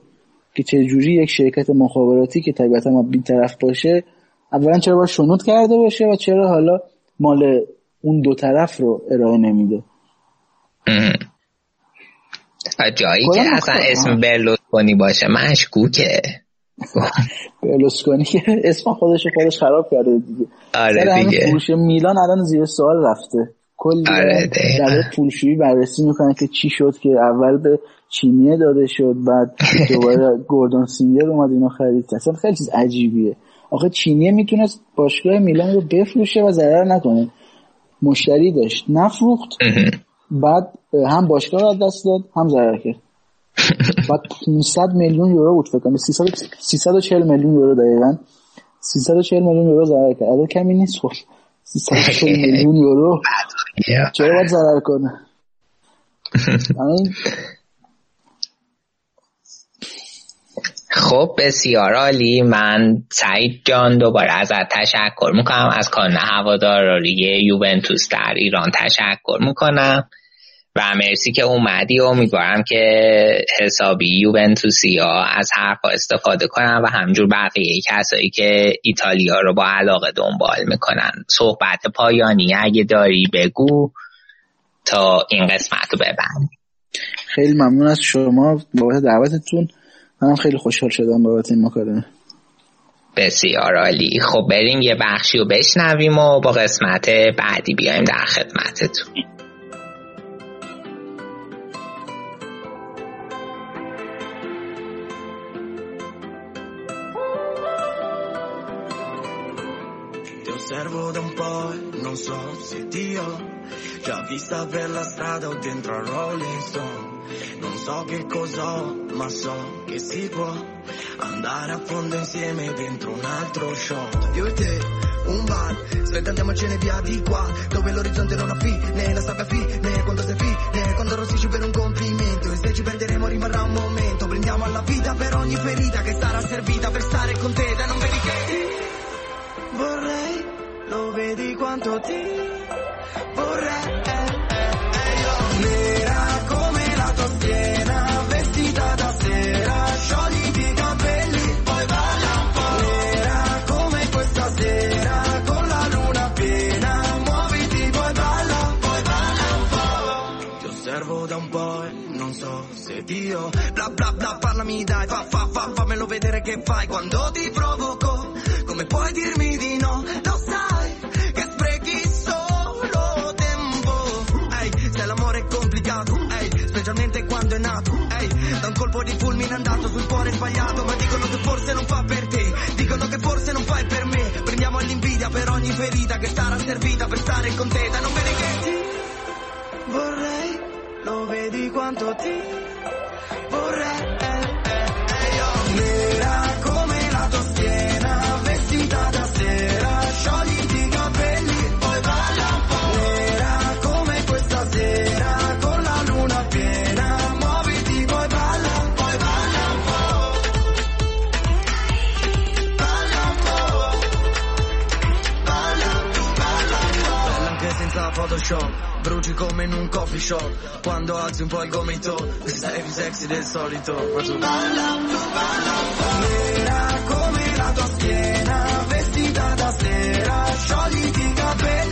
که چه جوری یک شرکت مخابراتی که طبیعتا ما طرف باشه اولا چرا با شنود کرده باشه و چرا حالا مال اون دو طرف رو ارائه نمیده؟ جایی که اصلا اسم برلوسکونی باشه مشکوکه. برلوسکونی که اسم خودش خودش خراب کرده دیگه. آره دیگه. میلان الان زیر سوال رفته. کلی آره در پولشویی بررسی می‌کنن که چی شد که اول به چینیه داده شد بعد [laughs] دوباره گوردون سینگر اومد اینو خرید. اصلا خیلی چیز عجیبیه. آخه چینیه می‌تونست باشگاه میلان رو بفروشه و ضرر نکنه. مشتری داشت نفروخت بعد هم باشگاه رو دست داد هم ضرر کرد. [laughs] بعد 500 میلیون یورو بود فکر کنم. 340 میلیون یورو دقیقاً. 340 میلیون یورو ضرر کرد. عدد کمی نیست خب. 340 میلیون یورو. چرا باید ضرر کنه؟ خب بسیار عالی. من سعید جان دوباره ازت تشکر می‌کنم. از کانون هواداری یوونتوس در ایران تشکر می‌کنم. و مرسی که اومدی و امیدوارم که حسابی یوونتوسی ها از حرفا استفاده کنن و همجور بقیه کسایی که ایتالیا رو با علاقه دنبال می‌کنن. صحبت پایانی اگه داری بگو تا این قسمت رو ببند. خیلی ممنون از شما. بابت دعوتتون منم خیلی خوشحال شدم بابت این مکالمه. بسیار عالی. خب بریم یه بخشی رو بشنویم و با قسمت بعدی بیایم در خدمتتون. Osservo da un po' e non so se Dio già vista per la strada o dentro a Rolling Stone non so che cos'ho ma so che si può andare a fondo insieme dentro un altro show io e te un bar aspetta andiamocene via di qua dove l'orizzonte non ha fine la sabbia fine quando sei fine quando rossisci per un complimento e se ci perderemo rimarrà un momento. Prendiamo alla vita per ogni ferita che sarà servita per stare con te da non vedi quanto ti vorrei. Nera come la tua schiena vestita da sera sciogliti i capelli poi balla un po' nera come questa sera con la luna piena muoviti poi balla poi balla un po' ti osservo da un po' e non so se Dio bla bla bla parlami dai fa fa fa fammelo vedere che fai quando ti provoco. Come puoi dirmi di no specialmente quando è nato. Ehi da un colpo di fulmine andato sul cuore sbagliato ma dicono che forse non fa per te. Dicono che forse non fai per me. Prendiamo all'invidia per ogni ferita che sarà servita per stare con te. Da non vedi che ti vorrei lo vedi quanto ti vorrei. Nera come photoshop bruci come in un coffee shop. Quando alzi un po' il gomito sei più sexy del solito. Ma tu balla tu balla nera come la tua schiena vestita da sera sciogliti i capelli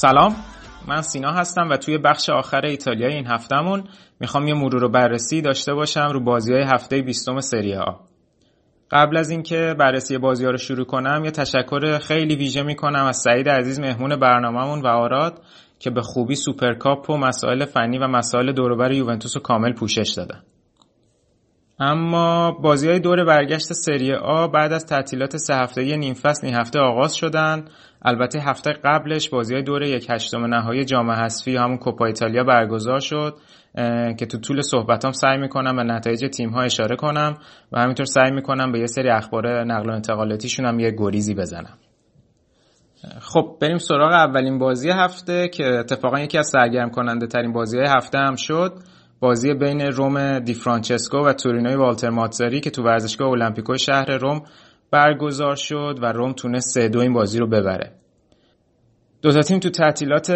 سلام. من سینا هستم و توی بخش آخر ایتالیای این هفتهمون می‌خوام یه مرور و بررسی داشته باشم رو بازی های هفته 20 سری آ قبل از اینکه بررسی بازی ها رو شروع کنم یه تشکر خیلی ویژه می‌کنم از سعید عزیز مهمون برنامهمون و آراد که به خوبی سوپرکاپ و مسائل فنی و مسائل دوروبر یوونتوس رو کامل پوشش دادن اما بازی های دور برگشت سری آ بعد از تعطیلات سه هفته نیم فصل این هفته آغاز شدن. البته هفته قبلش بازی دور یک هشتم نهایی جام حذفی همون کوپا ایتالیا برگزار شد که تو طول صحبتام سعی می‌کنم به نتایج تیم ها اشاره کنم و همینطور سعی می‌کنم به یه سری اخبار نقل و انتقالاتیشون هم یه گریزی بزنم. خب بریم سراغ اولین بازی هفته که اتفاقا یکی از سرگرم کننده ترین بازی های هفته هم شد. بازی بین روم دی فرانچسکو و تورینوی والتر ماتزاری که تو ورزشگاه المپیکو شهر روم برگزار شد و روم تونست سه دو این بازی رو ببره. دو تا تیم تو تعطیلات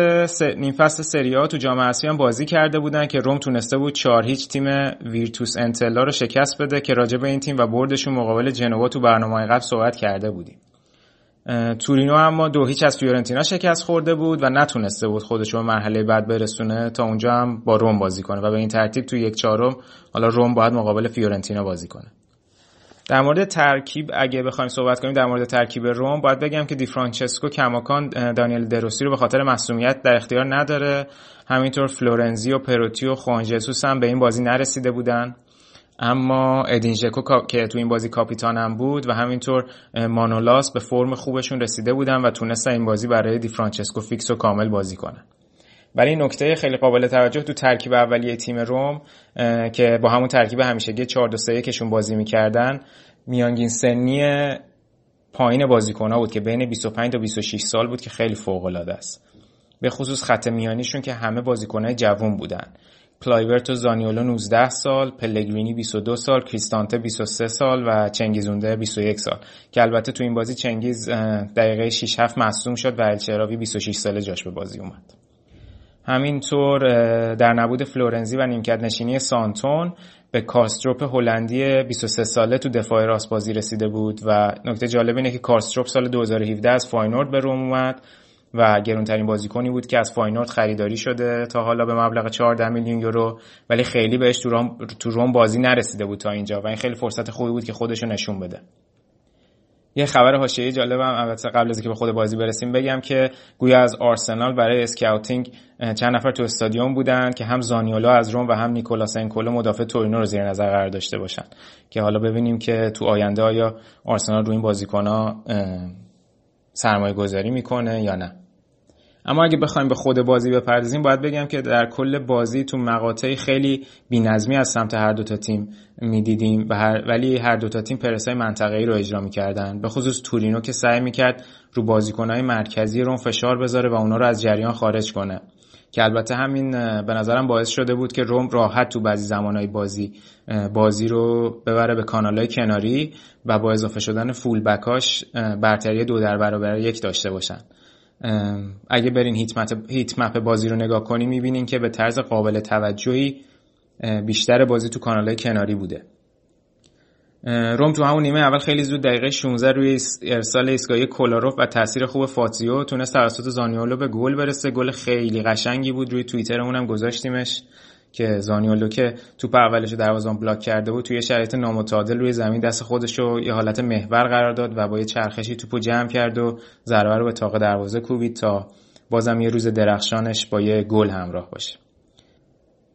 نیم فصل سری تو جام حذفی هم بازی کرده بودن که روم تونسته بود چهار هیچ تیم ویرتوس انتلا رو شکست بده که راجع به این تیم و بردشون مقابل جنوا تو برنامه قبل صحبت کرده بودیم. تورینو اما دو هیچ از فیورنتینا شکست خورده بود و نتونسته بود خودش به مرحله بعد برسونه تا اونجا هم با روم بازی کنه و به این ترتیب تو یک چهارم حالا روم باید مقابل فیورنتینا بازی کنه. در مورد ترکیب اگه بخوایم صحبت کنیم در مورد ترکیب روم باید بگم که دی فرانچسکو کماکان دانیل دروسی رو به خاطر مصدومیت در اختیار نداره. همینطور فلورنزی و پروتی و خوان ژسوس هم به این بازی نرسیده بودن. اما ادین ژکو که تو این بازی کاپیتان هم بود و همینطور مانولاس به فرم خوبشون رسیده بودن و تونستن این بازی برای دی فرانچسکو فیکس و کامل بازی کنن. ولی نکته خیلی قابل توجه تو ترکیب اولیه تیم روم که با همون ترکیب همیشگی 4 2 3 یکشون بازی می‌کردن میانگین سنی پایین بازیکن‌ها بود که بین 25 تا 26 سال بود که خیلی فوق العاده است. به خصوص خط میانیشون که همه بازیکن‌های جوون بودن. کلایورت و زانیولو 19 سال، پلگرینی 22 سال، کریستانته 23 سال و چنگیز اوندر 21 سال. که البته تو این بازی چنگیز دقیقه 6 7 مصدوم شد و الچراوی 26 ساله جاش به بازی اومد. همینطور در نبود فلورنزی و نیمکت نشینی سانتون به کارسدورپ هلندی 23 ساله تو دفاع راست بازی رسیده بود و نکته جالب اینه که کارسدورپ سال 2017 از فاینورد به روم اومد و گرونترین بازیکنی بود که از فاینورد خریداری شده تا حالا به مبلغ 14 میلیون یورو ولی خیلی بهش تو روم, بازی نرسیده بود تا اینجا و این خیلی فرصت خوبی بود که خودشو نشون بده. یه خبر حاشیه‌ای جالبم البته قبل از اینکه به خود بازی برسیم بگم که گویا از آرسنال برای scouting چند نفر تو استادیوم بودن که هم زانیولو از روم و هم نیکولاس انکولو مدافع تورینو رو زیر نظر قرار داشته باشن. که حالا ببینیم که تو آینده آیا آرسنال رو این بازیکن‌ها سرمایه گذاری می‌کنه یا نه. اما اگه بخوایم به خود بازی بپردازیم باید بگم که در کل بازی تو مقاطعی خیلی بی‌نظمی از سمت هر دو تا تیم می‌دیدیم و هر ولی هر دو تا تیم پرسای منطقه‌ای رو اجرا می‌کردن. به خصوص تورینو که سعی می‌کرد رو بازیکنهای مرکزی رو فشار بذاره و اونا رو از جریان خارج کنه. که البته همین به نظرم باعث شده بود که روم راحت تو بعضی زمانهای بازی بازی رو ببره به کانالهای کناری و با اضافه شدن فول بکاش برتری دو در برابر یک داشته باشن. اگه برین هیت مپ بازی رو نگاه کنی می‌بینین که به طرز قابل توجهی بیشتر بازی تو کانال کناری بوده. روم تو همون نیمه اول خیلی زود دقیقه 16 روی ارسال ایستگاهی کولاروف و تاثیر خوب فاتیو تونست توسط زانیولو به گل برسه. گل خیلی قشنگی بود. روی توییترمون هم گذاشتیمش. که زانیولو که توپ اولش دروازه‌بان بلاک کرده بود توی شرایط نامتعادل روی زمین دست خودش رو یه حالت محور قرار داد و با یه چرخشی توپو جمع کرد و ضربه رو به تاق دروازه کوبید تا بازم یه روز درخشانش با یه گل همراه باشه.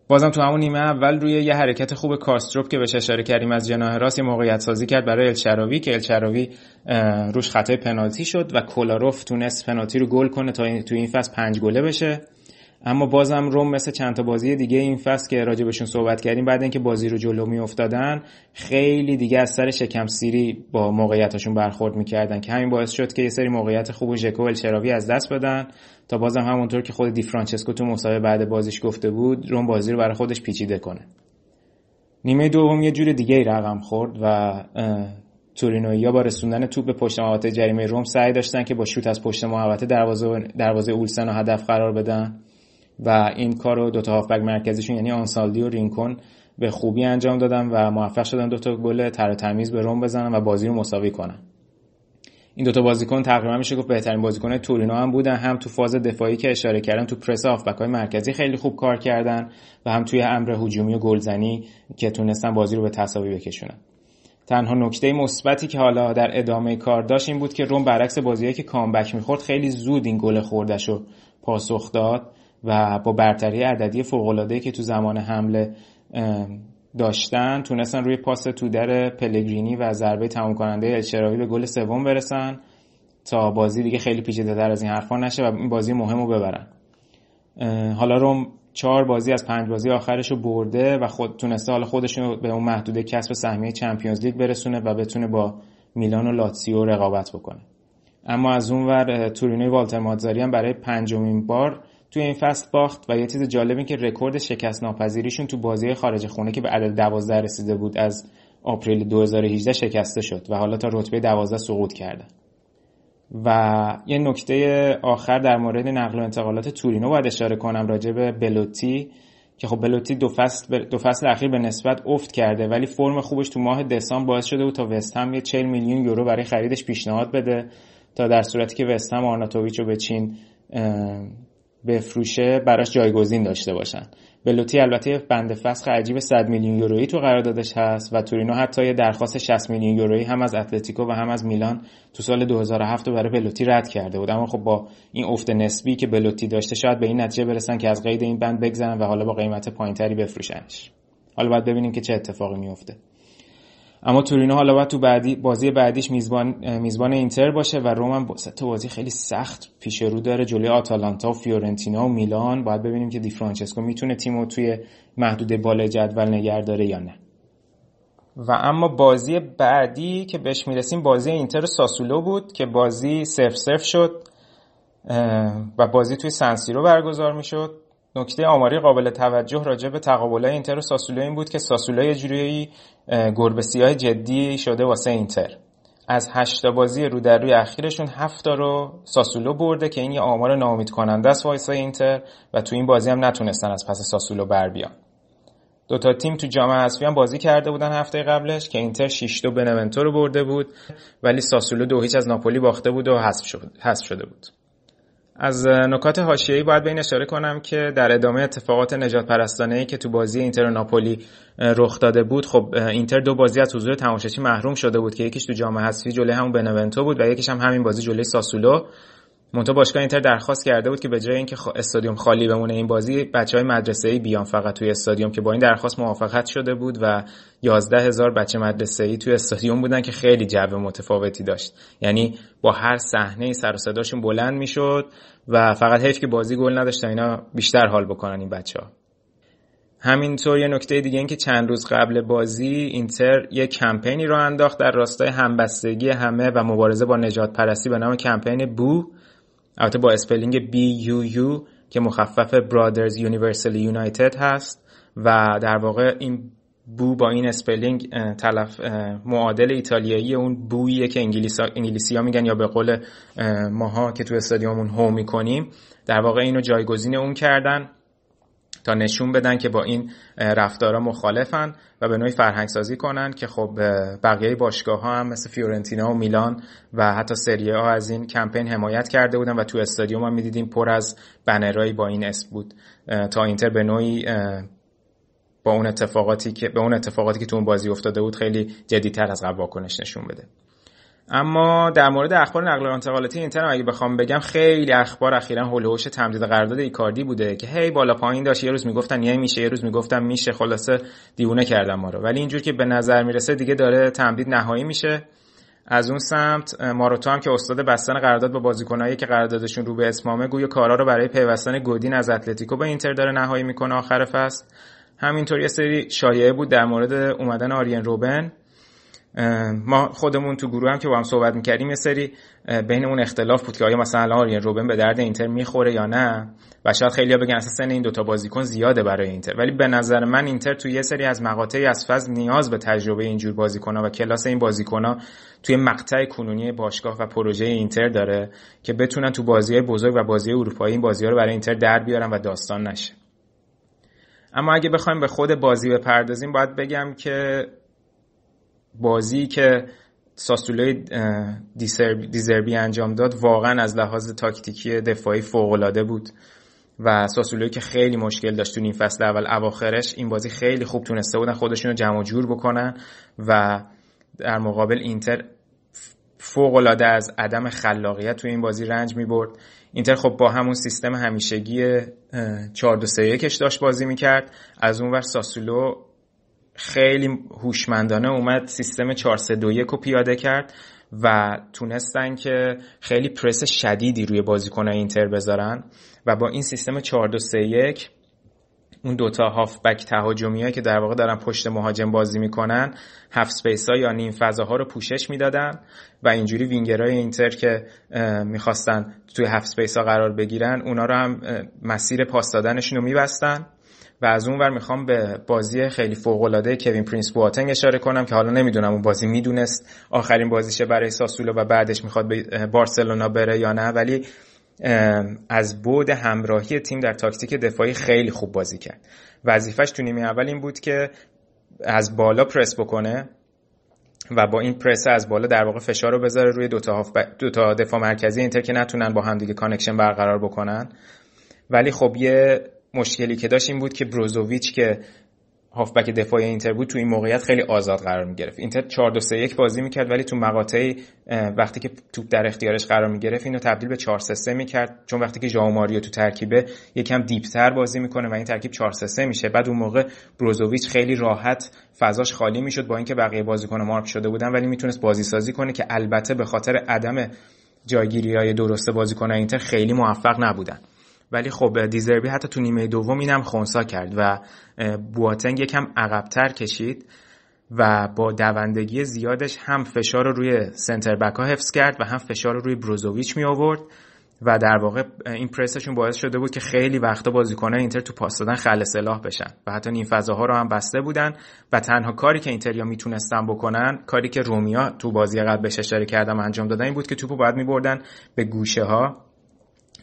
بازم تو همون نیمه اول روی یه حرکت خوب کارستروپ که بهش اشاره کردیم از جناح راست موقعیت سازی کرد برای الچراوی که الچراوی روش خطای پنالتی شد و کولاروف تونست پنالتی رو گل کنه تا تو این فصل پنج گله بشه. اما بازم روم مثل چند تا بازی دیگه این فصل که راجبشون صحبت کردیم بعد اینکه بازی رو جلو می افتادن خیلی دیگه از سر شکم سیری با موقعیتاشون برخورد می‌کردن که همین باعث شد که یه سری موقعیت خوب ژکو الچراوی از دست بدن. تا بازم همونطور که خود دی فرانچسکو تو مسابقه بعد بازیش گفته بود روم بازی رو برای خودش پیچیده کنه. نیمه دوم یه جور دیگه ای رقم خورد و تورینویا با رسوندن توپ به پشت محوطه جریمه روم سعی داشتن که با شوت از پشت محوطه دروازه دروازه اولسن رو هدف قرار بدن. و این کار رو دوتا هافبک مرکزیشون یعنی آنسالدی و رینکون به خوبی انجام دادن و موفق شدن دوتا گل تر تمیز به روم بزنن و بازی رو مساوی کنن. این دوتا بازیکن تقریبا میشه گفت بهترین بازیکن تورینو هم بودن هم تو فاز دفاعی که اشاره کردم تو پرس هافبک های مرکزی خیلی خوب کار کردن و هم توی امر هجومی و گلزنی که تونستن بازی رو به تساوی بکشونن. تنها نکته مثبتی که حالا در ادامه کار داشت این بود که روم برعکس بازیهایی که کامبک می‌خورد خیلی زود این گل خوردش رو پاسخ داد. و با برتری عددی فوق‌العاده‌ای که تو زمان حمله داشتن تونستن روی پاس تو در پلگرینی و ضربه تمام کننده الشراوی به گل سوم برسن تا بازی دیگه خیلی پیچیده تر از این حرفا نشه و این بازی مهم رو ببرن حالا روم چهار بازی از پنج بازی آخرش رو برده و خود تونسته حالا خودش رو به اون محدوده کسب سهمیه Champions League برسونه و بتونه با میلان و لاتسیو رقابت بکنه. اما از اون ور تورینوی والتر مازاری هم برای پنجمین بار توی این فصل باخت و یه چیز جالب که رکورد شکست ناپذیریشون تو بازی خارج خونه که به عدد 12 رسیده بود از آپریل 2018 شکسته شد و حالا تا رتبه 12 سقوط کردن و یه نکته آخر در مورد نقل و انتقالات تورینو باید اشاره کنم راجع به بلوتی که خب بلوتی دو فصل دو فصل اخیر به نسبت افت کرده ولی فرم خوبش تو ماه دسامبر باعث شده بود تا وست هم یه 40 میلیون یورو برای خریدش پیشنهاد بده تا در صورتی که وست هم آرناتوویچ رو به چین بفروشه براش جایگزین داشته باشن. بلوتی البته بند فسخ عجیب 100 میلیون یورویی تو قراردادش هست و تورینو حتی یه درخواست 60 میلیون یورویی هم از اتلتیکو و هم از میلان تو سال 2007 برای بلوتی رد کرده بود. اما خب با این افت نسبی که بلوتی داشته شاید به این نتیجه برسن که از قید این بند بگذرن و حالا با قیمت پایینتری بفروشنش. حالا باید ببینیم که چه اتفاقی میفته اما تورینو حالا باید تو بعدی بازی بعدیش میزبان میزبان اینتر باشه و روم هم بازی خیلی سخت پیش رو داره. جلوی آتالانتا و فیورنتینا و میلان. باید ببینیم که دی فرانچسکو می‌تونه تیمو توی محدود بالای جدول نگه داره یا نه. و اما بازی بعدی که بهش می‌رسیم بازی اینتر و ساسولو بود که بازی سرف سرف شد و بازی توی سنسیرو برگزار می‌شد. نکته آماری قابل توجه راجع به تقابلای اینتر و ساسولو این بود که ساسولو یه جوری گربه سیاه جدی شده واسه اینتر. از هشتا بازی رو در روی اخیرشون هفتا رو ساسولو برده که این یه آمار ناامید کننده است واسه اینتر و تو این بازی هم نتونستن از پس ساسولو بر بیان. دو تا تیم تو جام حذفی هم بازی کرده بودن هفته قبلش که اینتر 6 تا بنونتو رو برده بود ولی ساسولو دو هیچ از ناپولی باخته بود و حذف شده بود. از نکات حاشیه‌ای باید به این اشاره کنم که در ادامه اتفاقات نجات پرستانه که تو بازی اینتر و ناپولی رخ داده بود خب اینتر دو بازی از حضور تماشاچی محروم شده بود که یکیش تو جام حذفی جلوی همون بنونتو بود و یکیش هم همین بازی جلوی ساسولو. منتها باشگاه اینتر درخواست کرده بود که به جای اینکه استادیوم خالی بمونه این بازی بچه های مدرسه ای بیان فقط توی استادیوم که با این درخواست موافقت شده بود و 11 هزار بچه مدرسه ای توی استادیوم بودن که خیلی جو متفاوتی داشت. یعنی با هر صحنه سر و صداشون بلند می‌شد و فقط حیف که بازی گل نداشتن اینا بیشتر حال بکنن این بچه ها همینطور یه نکته دیگه این که چند روز قبل بازی اینتر یه کمپینی رو انداخت در راستای همبستگی همه و مبارزه با نجات پرستی به نام کمپین بو. البته با spelling B U U که مخفف Brothers Universal United هست و در واقع این بو با این spelling تلفظ معادل ایتالیایی اون بوییه که انگلیسی ها, انگلیسی ها میگن یا به قول ماها که تو استادیومون هو می‌کنیم در واقع اینو جایگزین اون کردن. تا نشون بدن که با این رفتارا مخالفن و به نوعی فرهنگ سازی کنن که خب بقیه باشگاه ها هم مثل فیورنتینا و میلان و حتی سریه ها از این کمپین حمایت کرده بودن و تو استادیوم هم می‌دیدیم پر از بنرهایی با این اسم بود. تا اینتر به نوعی با اون اتفاقاتی که به اون اتفاقاتی که تو اون بازی افتاده بود خیلی جدیتر از قبل واکنش نشون بده. اما در مورد اخبار نقل و انتقالاتی اینتر اگه بخوام بگم خیلی اخبار اخیرا هول تمدید قرارداد ایکاردی بوده که هی بالا پایین داشت. یه روز می‌گفتن یه میشه یه روز می‌گفتن میشه. خلاصه دیوونه کردن ما رو. ولی اینجور که به نظر می‌رسه دیگه داره تمدید نهایی میشه. از اون سمت ماروتو هم که استاد بستن قرارداد با بازیکنایی که قراردادشون رو به اتمامه گویا کارا رو برای پیوستن گودین از اتلتیکو به اینتر داره نهایی می‌کنه آخر فصل. همینطور یه سری شایعه بود در مورد اومدن آریان روبن. ما خودمون تو گروه هم که با هم صحبت می‌کردیم یه سری بین اون اختلاف بود که آیا مثلا آریان روبن به درد اینتر می‌خوره یا نه؟ و شاید خیلی بگن اساسا این دوتا بازیکن زیاده برای اینتر. ولی به نظر من اینتر تو یه سری از مقاطعی از فاز نیاز به تجربه اینجور بازیکن‌ها و کلاس این بازیکن‌ها توی مقطع کنونی باشگاه و پروژه اینتر داره که بتونن تو بازی بزرگ و بازی اروپایی این بازی‌ها رو برای اینتر در بیارن و داستان نشه. اما اگه بخوایم به خود بازی بپردازیم باید بگم که بازی که ساسولوی دیزربی انجام داد واقعا از لحاظ تاکتیکی دفاعی فوقالعاده بود و ساسولوی که خیلی مشکل داشت تو این فصل اول اواخرش این بازی خیلی خوب تونسته بودن خودشون رو جمع جور بکنن و در مقابل اینتر فوق العاده از عدم خلاقیت تو این بازی رنج می برد اینتر خب با همون سیستم همیشگی 4 2 3 1 داشت بازی می‌کرد. از اون ور ساسولو خیلی هوشمندانه اومد سیستم 4-3-2-1 رو پیاده کرد و تونستن که خیلی پرس شدیدی روی بازیکن اینتر بذارن و با این سیستم 4 2 3 1 اون دوتا هافبک تهاجمی که در واقع دارن پشت مهاجم بازی می‌کنن half space ها یا نیم فضاها رو پوشش می‌دادن و اینجوری وینگرهای اینتر که می‌خواستن توی half space ها قرار بگیرن اونا رو هم مسیر پاس دادنشون رو میبستن. و از اون ور می‌خوام به بازی خیلی فوق العاده کوین پرینس بواتنگ اشاره کنم که حالا نمی‌دونم اون بازی می‌دونست آخرین بازیشه برای ساسولو و بعدش می‌خواد به بارسلونا بره یا نه. ولی از بعد همراهی تیم در تاکتیک دفاعی خیلی خوب بازی کرد. وظیفش تو نیمه اول این بود که از بالا پرس بکنه و با این پرس از بالا در واقع فشار رو بذاره روی دوتا, دو تا دفاع مرکزی اینتر که نتونن با هم دیگه connection برقرار بکنن. ولی خب یه مشکلی که داشت این بود که بروزوویچ که هافبک دفاعی اینتر بود تو این موقعیت خیلی آزاد قرار می گرفت اینتر 4 2 3 1 بازی می‌کرد ولی تو مقاطعی وقتی که توپ در اختیارش قرار می گرفت اینو تبدیل به 4 3 3 می‌کرد. چون وقتی که ژائو ماریو تو ترکیبه یکم دیپتر بازی می‌کنه و این ترکیب 4 3 3 میشه. بعد اون موقع بروزوویچ خیلی راحت فضاش خالی می‌شد با اینکه بقیه بازیکن مارک شده بودن ولی می‌تونست بازی سازی کنه که البته به خاطر عدم جایگیری های درست بازیکن اینتر خیلی موفق نبودن. ولی خب دیزربی حتی تو نیمه دوم اینم خونسا کرد و بواتنگ یکم عقبتر کشید و با دوندگی زیادش هم فشار رو روی سنتر بک ها حفظ کرد و هم فشار رو روی بروزوویچ می آورد و در واقع این پرسشون باعث شده بود که خیلی وقتا بازیکنان اینتر تو پاس دادن خل سلاح بشن و حتی نیم فضاها رو هم بسته بودن و تنها کاری که اینتریا می‌تونستن بکنن کاری که رومیا تو بازی قبل بهش اشاره کردم انجام دادن این بود که توپو باید میبردن به گوشه ها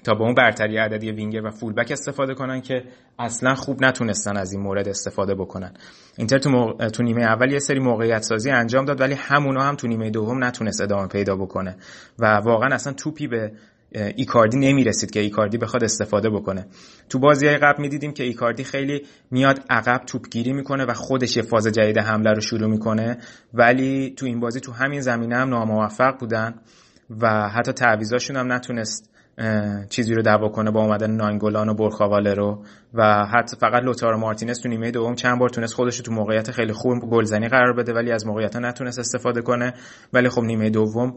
تا با اون برتری عددی وینگر و فولبک استفاده کنن که اصلا خوب نتونستن از این مورد استفاده بکنن. اینتر تو, تو نیمه اول یه سری موقعیت سازی انجام داد ولی همونا هم تو نیمه دوم نتونست ادامه پیدا بکنه. و واقعا اصلا توپی به ایکاردی نمی‌رسید که ایکاردی بخواد استفاده بکنه. تو بازی قبل می‌دیدیم که ایکاردی خیلی میاد عقب توپگیری می‌کنه و خودش یه فاز جدید حمله رو شروع می‌کنه. ولی تو این بازی تو همین زمینه هم ناموفق بودن و حتی تعویضاشون هم نتونست چیزی رو دعوا کنه با اومدن ناینگولان و برخاواله رو. و حتی فقط لوتارو مارتینز تو نیمه دوم چند بار تونست خودش رو تو موقعیت خیلی خوب گلزنی قرار بده ولی از موقعیت نتونست استفاده کنه. ولی خب نیمه دوم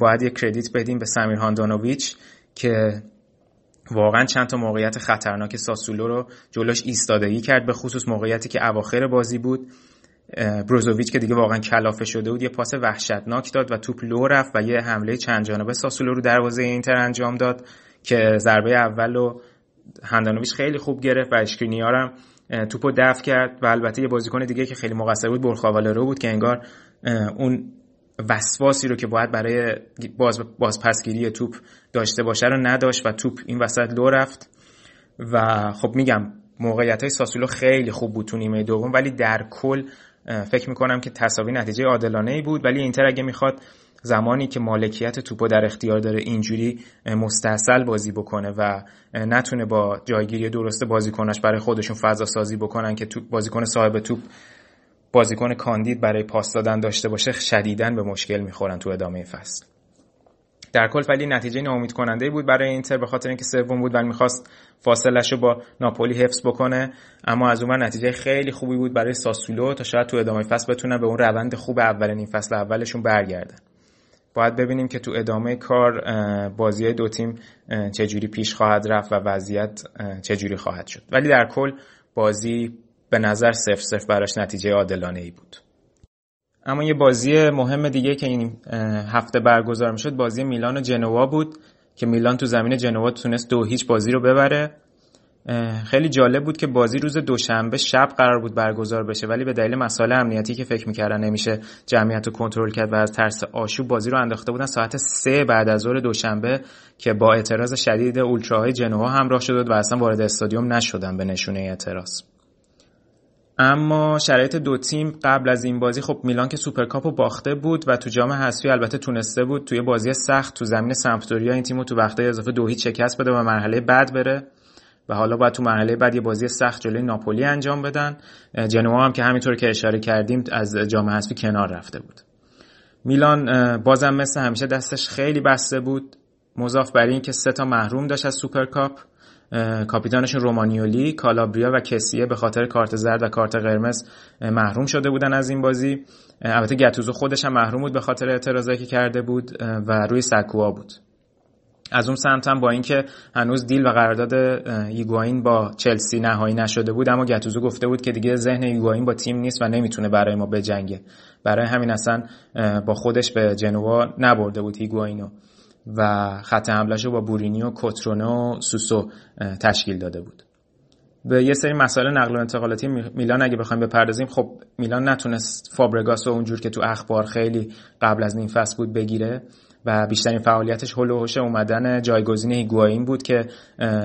باید یه کردیت بدیم به سمیر هاندانوویچ که واقعا چند تا موقعیت خطرناک ساسولو رو جلوش ایستادگی کرد به خصوص موقعیتی که اواخر بازی بود. بروزوویچ که دیگه واقعا کلافه شده بود یه پاس وحشتناک داد و توپ لو رفت و یه حمله چند جانبه ساسولو رو دروازه اینتر انجام داد که ضربه اول رو هندانویچ خیلی خوب گرفت و اشکرینیار هم توپو دفع کرد و البته یه بازیکن دیگه که خیلی مقصر بود رو بود که انگار اون وسواسی رو که باید برای باز بازپسگیری توپ داشته باشه رو نداشت و توپ این وسط لو رفت. و خب میگم موقعیت های ساسولو خیلی خوب بود تو نیمه دوم ولی در کل فکر می‌کنم که تصاوی نتیجه عادلانه ای بود ولی اینتر اگه می‌خواد زمانی که مالکیت توپو در اختیار داره اینجوری مستحصل بازی بکنه و نتونه با جایگیری درست بازیکناش برای خودشون فضا سازی بکنن که بازیکن صاحب توپ بازیکن کاندید برای پاس دادن داشته باشه شدیدن به مشکل می‌خورن تو ادامه فصل. در کل ولی نتیجه ناامید کننده بود برای اینتر به خاطر اینکه سوم بود ولی می‌خواست فاصلش رو با ناپولی حفظ بکنه. اما از اون نتیجه خیلی خوبی بود برای ساسولو تا شاید تو ادامه فصل بتونن به اون روند خوب اولین این فصل اولشون برگردن باید ببینیم که تو ادامه کار بازی دو تیم چجوری پیش خواهد رفت و وضعیت چجوری خواهد شد. ولی در کل بازی به نظر سف سف براش نتیجه عادلانه ای بود. اما یه بازی مهم دیگه که این هفته برگزار می‌شد بازی میلان و جنوا بود که میلان تو زمین جنوا تونست دو هیچ بازی رو ببره. خیلی جالب بود که بازی روز دوشنبه شب قرار بود برگزار بشه ولی به دلیل مسائل امنیتی که فکر می‌کردن نمیشه جمعیت رو کنترل کرد و از ترس آشوب بازی رو انداخته بودن ساعت سه بعد از ظهر دوشنبه که با اعتراض شدید اولتراهای جنوا همراه شد و اصلا وارد استادیوم نشدن به نشونه اعتراض. اما شرایط دو تیم قبل از این بازی خب میلان که سوپرکاپو باخته بود و تو جام حذفی البته تونسته بود توی بازی سخت تو زمین سمپدوریا این تیمو تو وقته اضافه دو هیچ شکست بده و مرحله بعد بره و حالا باید تو مرحله بعد یه بازی سخت جلوی ناپولی انجام بدن. جنوا هم که همینطور که اشاره کردیم از جام حذفی کنار رفته بود. میلان بازم مثل همیشه دستش خیلی بسته بود. مضاف بر این که سه تا محروم داشت از سوپرکاپ. کاپیتانشون رومانیولی کالابریا و کسیه به خاطر کارت زرد و کارت قرمز محروم شده بودن از این بازی. البته گتوزو خودش هم محروم بود به خاطر اعتراضایی که کرده بود و روی سکوها بود. از اون سمت هم با اینکه هنوز deal و قرارداد ایگواین با چلسی نهایی نشده بود اما گتوزو گفته بود که دیگه ذهن ایگواین با تیم نیست و نمی‌تونه برای ما بجنگه. برای همین اصلا با خودش به جنوا نبرده بود ایگواینو و خط حملهشو با بورینیو کوترونه و سوسو تشکیل داده بود. به یه سری مسائل نقل و انتقالاتی میلان اگه بخوایم بپردازیم خب میلان نتونست فابرگاس و اونجور که تو اخبار خیلی قبل از نیم فصل بود بگیره و بیشترین فعالیتش حول اومدن جایگزین هیگواین بود که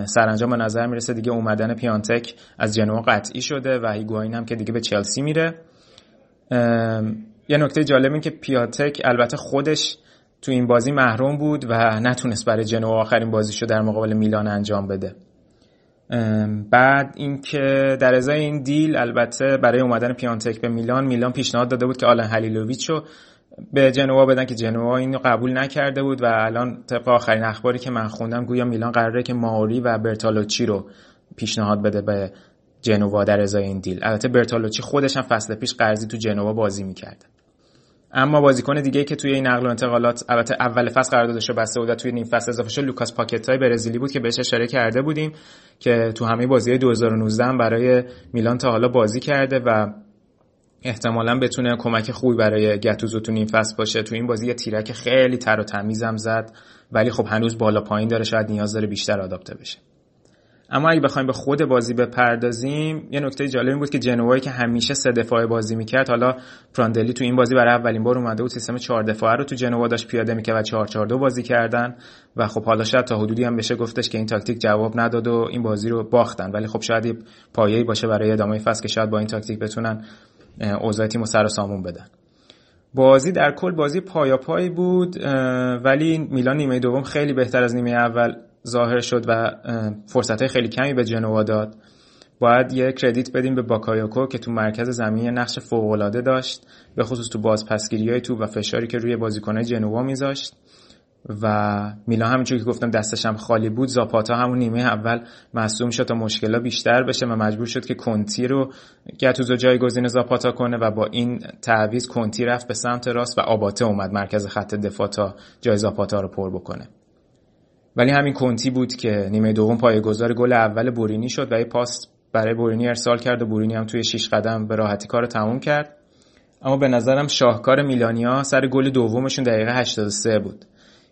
سرانجام به نظر می‌رسه دیگه اومدن پیانتک از جنوا قطعی شده و هیگواین هم که دیگه به چلسی میره. یه نکته جالب این که پیانتک البته خودش تو این بازی محروم بود و نتونست برای جنوا آخرین بازیشو در مقابل میلان انجام بده. بعد اینکه در ازای این دیل البته برای اومدن پیانتک به میلان میلان پیشنهاد داده بود که آلن هلیلوویچ رو به جنوا بدن که جنوا اینو قبول نکرده بود و الان طبق آخرین اخباری که من خوندم گویا میلان قراره که ماوری و برتالوچی رو پیشنهاد بده به جنوا در ازای این دیل. البته برتالوچی خودش هم فصل پیش قرضی تو جنوا بازی می‌کرده اما بازیکن دیگه که توی این نقل و انتقالات البته اول فصل قراردادش رو بسته بود و توی نیم فصل اضافه شد لوکاس پاکتای برزیلی بود که بهش اشاره کرده بودیم که تو همه بازی 2019 هم برای میلان تا حالا بازی کرده و احتمالا بتونه کمک خوبی برای گتوزو تو نیم فصل باشه. تو این بازی یه تیرک خیلی تر و تمیزم زد ولی خب هنوز بالا پایین داره شاید نیاز داره بیشتر آداپته بشه. اما اگه بخوایم به خود بازی بپردازیم یه نکته جالبی بود که جنوایی که همیشه سه دفاعه بازی می‌کرد حالا پراندلی تو این بازی برای اولین بار اومده بود سیستم چهار دفاعه رو تو جنوا داشت پیاده می‌کرد و 4 4 2 بازی کردن و خب حالا شاید تا حدودی هم بشه گفتش که این تاکتیک جواب نداد و این بازی رو باختن. ولی خب شاید پایه‌ای باشه برای ادامه فصل که شاید با این تاکتیک بتونن اوضاع تیم سر و سامون بدن. بازی در کل بازی پایا پای بود ولی میلان نیمه دوم خیلی بهتر از نیمه اول ظاهر شد و فرصت خیلی کمی به جنوا داد. باید یه credit بدیم به باکایوکو که تو مرکز زمین نقش فوق‌العاده داشت به خصوص تو بازپسگیری های توپ و فشاری که روی بازیکنهای جنوا میذاشت. و میلان همینجور که گفتم دستش هم خالی بود زاپاتا همون نیمه اول مصدوم شد تا مشکلا بیشتر بشه و مجبور شد که کنتی رو گتوزو جایگزین زاپاتا کنه و با این تعویض کنتی رفت به سمت راست و آباته اومد مرکز خط دفاع تا جای زاپاتا رو پر بکنه. ولی همین کنتی بود که نیمه دوم پایه‌گذار گل اول بورینی شد و یه پاس برای بورینی ارسال کرد و بورینی هم توی 6 قدم به راحتی کار تموم کرد. اما به نظرم شاهکار میلانیا سر گل دومشون دقیقه 83 بود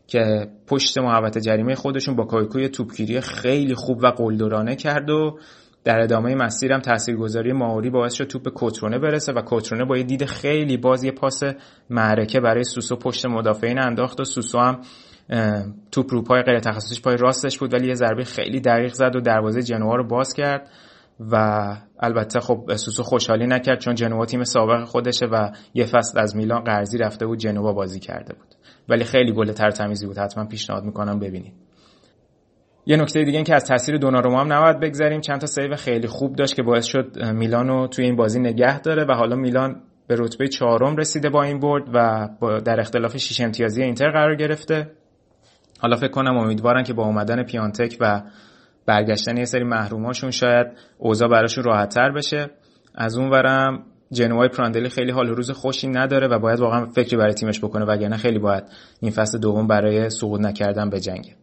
که پشت محوطه جریمه خودشون با کایکوی توپگیری خیلی خوب و قلدرانه کرد و در ادامه مسیرم تاثیرگذاری ماوری باعث شد توپ کوترونه برسه و کوترونه با یه دید خیلی باز یه پاس معرکه برای سوسو پشت مدافعین انداخت و سوسو هم توپ رو پای غیر تخصصیش پای راستش بود ولی یه ضربه خیلی دقیق زد و دروازه جنوا رو باز کرد و البته خب سوسو خوشحالی نکرد چون جنوا تیم سابق خودشه و یه فصل از میلان قرضی رفته بود جنوا بازی کرده بود. ولی خیلی گل تر تمیزی بود. حتما پیشنهاد می‌کنم ببینید. یه نکته دیگه این که از تاثیر دوناروما هم نباید بگذریم. چند تا save خیلی خوب داشت که باعث شد میلانو توی این بازی نگه داره و حالا میلان به رتبه چهارم رسیده با این برد و در اختلاف شیش امتیازی اینتر قرار گرفته. حالا فکر کنم امیدوارن که با اومدن پیانتک و برگشتن یه سری محروماشون شاید اوضاع براشون راحتتر بشه. از اون ورم جنوای پراندلی خیلی حال روز خوشی نداره و باید واقعا فکری برای تیمش بکنه وگرنه خیلی باید این فصل دوم برای سقوط نکردن به جنگ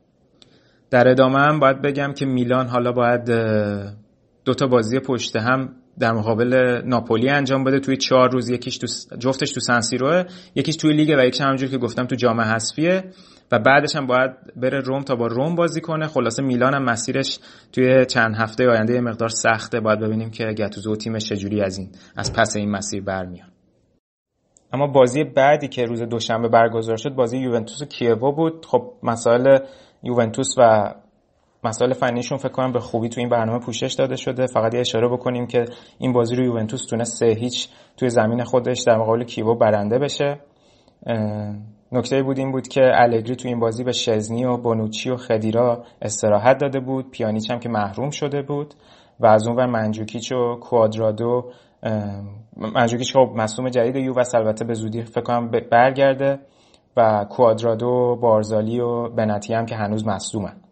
در ادامه هم باید بگم که میلان حالا باید دو تا بازی پشت هم در مقابل ناپولی انجام بده توی چهار روز یکیش تو جفتش تو سنسیروه یکیش توی لیگ و یکیش همونجور که گفتم تو جام حذفیه و بعدش هم باید بره روم تا با روم بازی کنه. خلاصه میلان هم مسیرش توی چند هفته آینده یه مقدار سخته. باید ببینیم که گتوزو تیمش چجوری از این از پس این مسیر برمیان اما بازی بعدی که روز دوشنبه برگزار شد بازی یوونتوس و کیوو بود. خب مسائل یوونتوس و مسائل فنیشون فکر کنم به خوبی تو این برنامه پوشش داده شده. فقط یه اشاره بکنیم که این بازی رو یوونتوس تونست سه هیچ توی زمین خودش در مقابل کیوو برنده بشه. نکته بود این بود که الگری تو این بازی به شزنی و بونوچی و خدیرا استراحت داده بود. پیانیچ هم که محروم شده بود و از اون ور منجوکیچ و کوادرادو منجوکیچ خب مصوم جدید یووس البته به زودی فکر کنم برگرده و کوادرادو بارزالی و بنتی هم که هنوز مصومن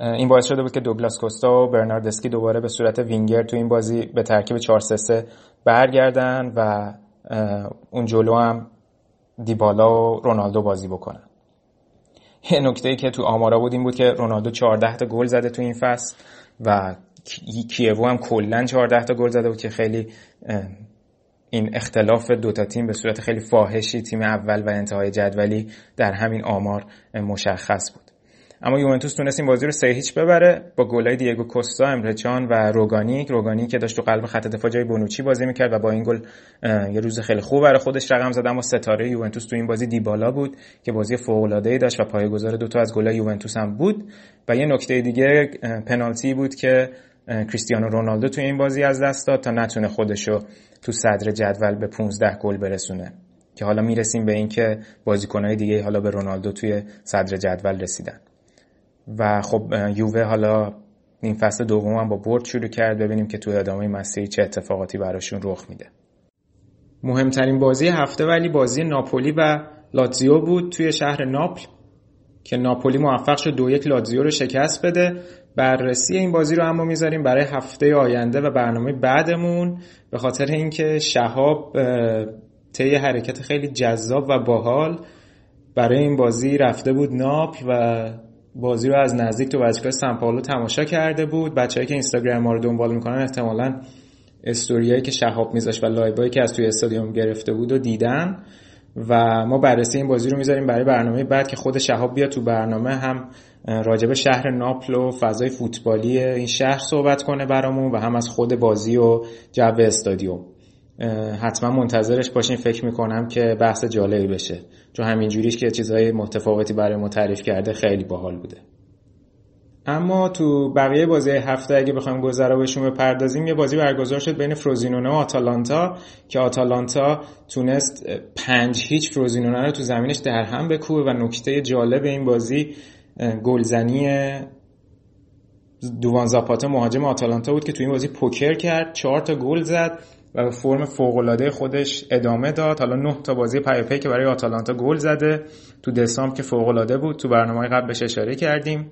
این باعث شده بود که دوگلاس کوستا و برناردسکی دوباره به صورت وینگر تو این بازی به ترکیب 4 3 برگردن و اون جلو هم دیبالا و رونالدو بازی بکنن. یه نکته که تو آمارا بود این بود که رونالدو 14 تا گل زده تو این فصل و کیوو هم کلا 14 تا گل زده بود که خیلی این اختلاف دوتا تیم به صورت خیلی فاحشی تیم اول و انتهای جدولی در همین آمار مشخص بود اما یوونتوس تونست این بازی رو سه هیچ ببره. با گلای دیگو کوستا امرچان و روگانی روگانی که داشت تو قلب خط دفاع جای بونوچی بازی می‌کرد و با این گل یه روز خیلی خوب برای خودش رقم زد. اما ستاره یوونتوس تو این بازی دیبالا بود که بازی فوق العاده داشت و پایه‌گذار دو تا از گلای یوونتوس هم بود. و یه نکته دیگه پنالتی بود که کریستیانو رونالدو تو این بازی از دست داد تا نتونه خودشو تو صدر جدول به 15 گل برسونه. که حالا می‌رسیم به اینکه بازیکنهای دیگه حالا به رونالدو توی صدر جدول رسیدن. و خب یووه حالا این فصل دوم هم با برد شروع کرد. ببینیم که تو ادامه مسیر چه اتفاقاتی براشون رخ میده. مهمترین بازی هفته ولی بازی ناپولی و لاتزیو بود توی شهر ناپل که ناپولی موفق شد دو یک لاتزیو رو شکست بده. بررسی این بازی رو اما می‌ذاریم برای هفته آینده و برنامه بعدمون. به خاطر اینکه شهاب طی حرکت خیلی جذاب و باحال برای این بازی رفته بود ناپل و بازی رو از نزدیک تو ورزشگاه سن تماشا کرده بود. بچه‌ای که اینستاگرام ما رو دنبال می‌کنن احتمالاً استوریایی که شهاب میذاشت و لایوهایی که از توی استادیوم گرفته بود و دیدن و ما بررسی این بازی رو می‌ذاریم برای برنامه بعد که خود شهاب بیاد تو برنامه هم راجب شهر ناپل و فضای فوتبالی این شهر صحبت کنه برامون و هم از خود بازی و جو استادیوم. حتما منتظرش باشین. فکر می‌کنم که بحث جالبی بشه. چون همینجوریش که چیزهای متفاوتی برای ما تعریف کرده خیلی باحال بوده. اما تو بقیه بازی هفته اگه بخوایم گذرا بهشون بپردازیم یه بازی برگزار شد بین فروزینونه و آتالانتا که آتالانتا تونست پنج هیچ فروزینونه رو تو زمینش در هم بکوبه و نکته جالب این بازی گلزنی دووان زاپاتا مهاجم آتالانتا بود که تو این بازی پوکر کرد چهار تا گل زد. و به فرم فوق خودش ادامه داد. حالا نه تا بازی پی که برای آتالانتا گل زده. تو دسامبر که فوق بود. تو برنامه قبل بهش اشاره کردیم.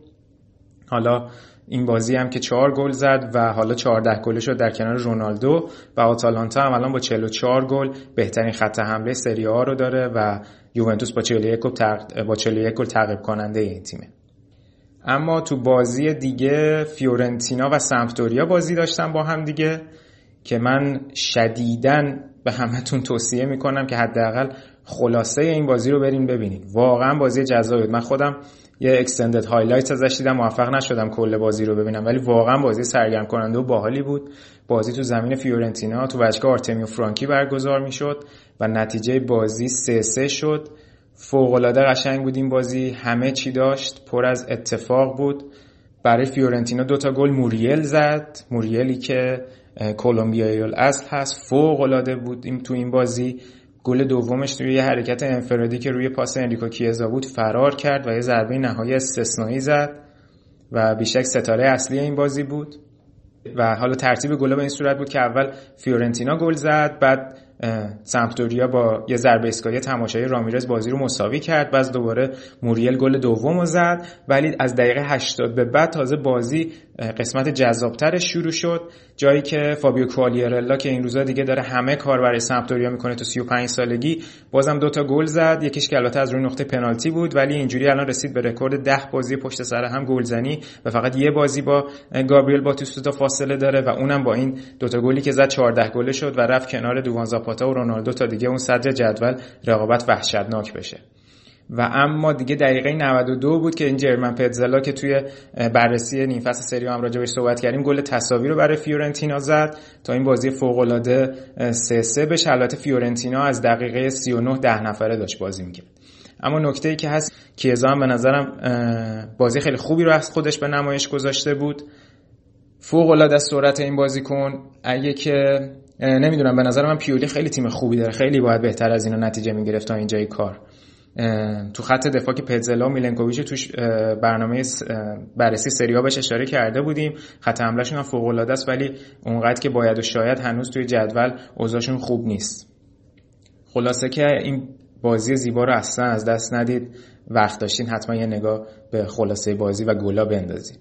حالا این بازی هم که چهار گل زد و حالا 14 گل شد در کنار رونالدو و آتالانتا هم الان با 44 گل بهترین خط حمله سری آ رو داره و یوونتوس با 41 گل با 41 گل تعقیب کننده این تیمه. اما تو بازی دیگه فیورنتینا و سمپدوریا بازی داشتن با هم دیگه. که من شدیدن به همتون توصیه می‌کنم که حداقل خلاصه این بازی رو برین ببینید. واقعا بازی جذابی من خودم یه extended highlight ازش دیدم موفق نشدم کل بازی رو ببینم. ولی واقعا بازی سرگرم کننده و باحالی بود. بازی تو زمین فیورنتینا تو ورزشگاه آرتمیو فرانکی برگزار می‌شد و نتیجه بازی سه سه شد. فوق العاده قشنگ بود این بازی. همه چی داشت. پر از اتفاق بود. برای فیورنتینا دوتا گل موریل زد. موریلی که کلمبیایی الاصل هست. فوق العاده بود این تو این بازی. گل دومش توی یه حرکت انفرادی که روی پاس انریکو کیزا بود فرار کرد و یه ضربه نهایی استثنایی زد و بیشک ستاره اصلی این بازی بود. و حالا ترتیب گل به این صورت بود که اول فیورنتینا گل زد بعد سمپدوریا با یه ضربه ایستگاهی تماشایی رامیرز بازی رو مساوی کرد. بعد دوباره موریل گل دوم رو زد. ولی از دقیقه 80 به بعد تازه بازی قسمت جذابترش شروع شد. جایی که فابیو کوالیرلا که این روزا دیگه داره همه کار برای سمپدوریا می‌کنه تو 35 سالگی بازم دوتا گل زد. یکیش که البته از روی نقطه پنالتی بود ولی اینجوری الان رسید به رکورد 10 بازی پشت سر هم گلزنی و فقط یه بازی با گابریل باتوستو فاصله داره و اونم با این دوتا گلی که زد 14 گله شد و رفت کنار دووان زاپاتا و رونالدو تا دیگه اون صدر جدول رقابت وحشتناک بشه. و اما دیگه دقیقه 92 بود که این جرمن پتزلا که توی بررسی نیم فصل سری هم راجع صحبت کردیم گل تساوی رو برای فیورنتینا زد تا این بازی فوق العاده 3 3 بشه. البته فیورنتینا از دقیقه 39 ده نفره داشت بازی می‌کرد. اما نکته ای که هست کیزا هم به نظرم بازی خیلی خوبی رو از خودش به نمایش گذاشته بود. فوق العاده سرعت این بازیکن. اگه که نمی‌دونم به نظر من پیولی خیلی تیم خوبی داره. خیلی باید بهتر از اینو نتیجه می‌گرفت تا اینجای کار. تو خط دفاع که پتزلا و میلنکوویچ توش برنامه بررسی سریا بهش اشاره کرده بودیم. خط حملهشون هم فوق العاده است ولی اونقدر که باید و شاید هنوز توی جدول اوضاعشون خوب نیست. خلاصه که این بازی زیبا رو اصلا از دست ندید. وقت داشتین حتما یه نگاه به خلاصه بازی و گلا بندازید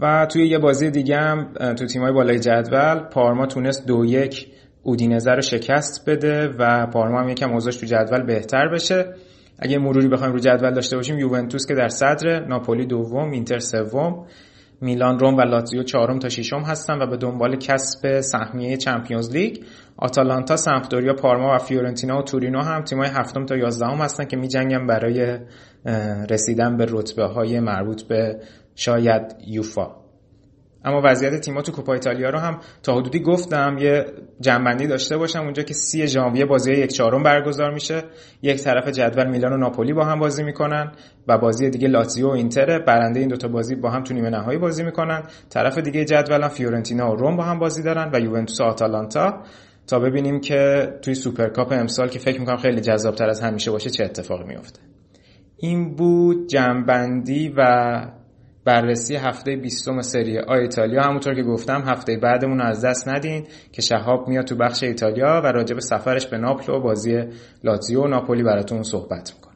و توی یه بازی دیگه هم تو تیمای بالای جدول پارما تونست دو یک اودینزه رو شکست بده و پارما هم یکم اوضاعش تو جدول بهتر بشه. اگه مروری بخوایم رو جدول داشته باشیم یوونتوس که در صدر ناپولی دوم اینتر سوم میلان روم و لاتزیو چهارم تا ششم هستن و به دنبال کسب سهمیه چمپیونز لیگ آتالانتا سمپدوریا پارما و فیورنتینا و تورینو هم تیمای هفتم تا یازدهم هستن که میجنگن برای رسیدن به رتبه های مربوط به شاید یوفا. اما وضعیت تیم‌ها تو کوپا ایتالیا رو هم تا حدودی گفتم یه جنبندی داشته باشم اونجا که سی ژانویه بازی یک چهارم برگزار میشه. یک طرف جدول میلان و ناپولی با هم بازی می‌کنن و بازی دیگه لاتزیو و اینتر. برنده این دوتا بازی با هم تو نیمه نهایی بازی می‌کنن. طرف دیگه جدول هم فیورنتینا و روم با هم بازی دارن و یوونتوس و آتالانتا. تا ببینیم که توی سوپرکاپ امسال که فکر می‌کنم خیلی جذابتر از همیشه باشه چه اتفاقی میفته این بود جمع‌بندی و بررسی هفته بیستم سری آ ایتالیا. همونطور که گفتم هفته بعدمون از دست ندین که شهاب میاد تو بخش ایتالیا و راجع به سفرش به ناپل و بازی لاتزیو و ناپولی براتون صحبت می‌کنه.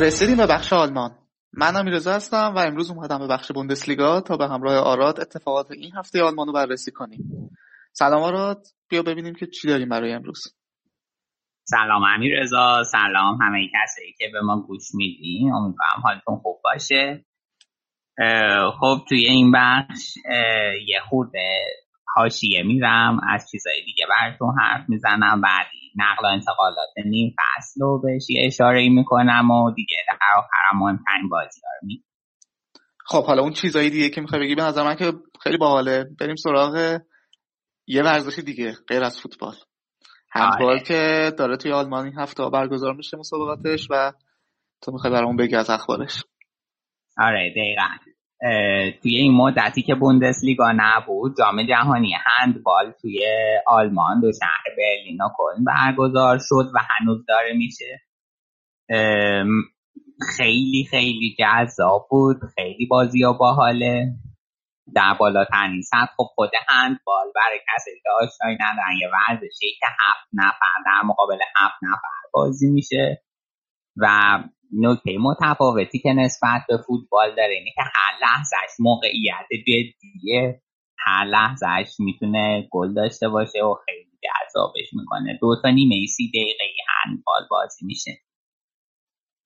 رسیدیم به بخش آلمان. من امیرزا هستم و امروز اومدم به بخش بوندسلیگا تا به همراه آراد اتفاقات این هفته آلمان رو بررسی کنیم. سلام آراد بیا ببینیم که چی داریم برای امروز. سلام امیر رضا سلام همه کسایی که به ما گوش میدین. امیدوارم حالتون خوب باشه. خب توی این بخش یه خورده حاشیه میرم از چیزای دیگه براتون حرف می‌زنم. بعدی نقل و انتقالات نیم فصل رو بهش یه اشاره می‌کنم و دیگه در آخرم مهمترین بازی رو می خب حالا اون چیزایی دیگه که می‌خوای بگی به نظر من که خیلی باحاله. بریم سراغ یه ورزش دیگه غیر از فوتبال. هندبال آره. که داره توی آلمان این هفته برگزار میشه مسابقاتش و تو می‌خوای برامون بگی از اخبارش. آره دقیقا. توی این مدتی که بوندسلیگا نبود جام جهانی هندبال توی آلمان دو شهر برلین و کلن برگزار شد و هنوز داره میشه. خیلی خیلی جذاب بود خیلی بازی و باحاله. در بالاترین سطح خب خود هندبال برای کسی که آشنایی ندارن یه ورزشی که هفت نفر در مقابل هفت نفر بازی میشه. و نکته متفاوتی که نسبت به فوتبال داره اینه که هر لحظهش موقعیت جدیه هر لحظهش می‌تونه گل داشته باشه و خیلی جذابش می‌کنه. دو تا نیمه سی دقیقه هندبال بازی میشه.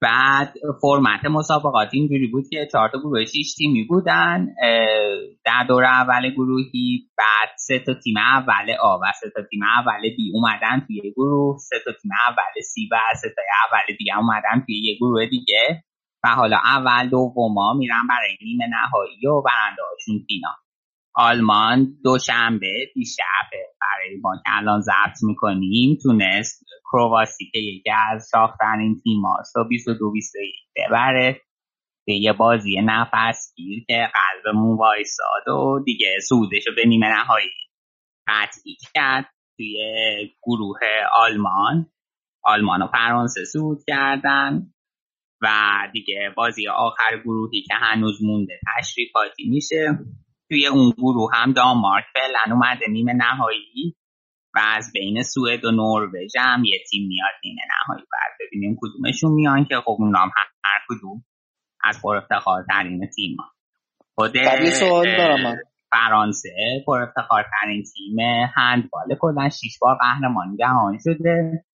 بعد فرمت مسابقات اینجوری بود که چهار تا گروه شیش تیمی بودن در دور اول گروهی بعد سه تا تیم اول آ و سه تا تیم اول بی اومدن توی یه گروه سه تا تیم اول سی و سه تا اول بی اومدن توی یه گروه دیگه. و حالا اول دوما میرن برای نیمه نهایی و برنده هاشون فینال. آلمان دوشنبه دیشب برای ما که الان ضبط می‌کنیم تونست کرواسی که یکی از شاخترین تیم هاست و 22 21 ببره. به یه بازی نفس گیر که قلبمون وایساد و دیگه سودش رو به نیمه نهایی قطعی کرد توی گروه آلمان. آلمان و فرانسه سود کردن و دیگه بازی آخر گروهی که هنوز مونده تشریفاتی میشه. توی اون گروه هم دانمارک فعلا اومده نیمه نهایی و از بین سوئد و نروژ هم یه تیم میاد نیمه نهایی بعد. ببینیم کدومشون میان که خب اون نام هر کدوم از پر افتخار ترین تیم ها. خود فرانسه پر افتخار ترین تیم هندبال کلا 6 بار قهرمان جهان شده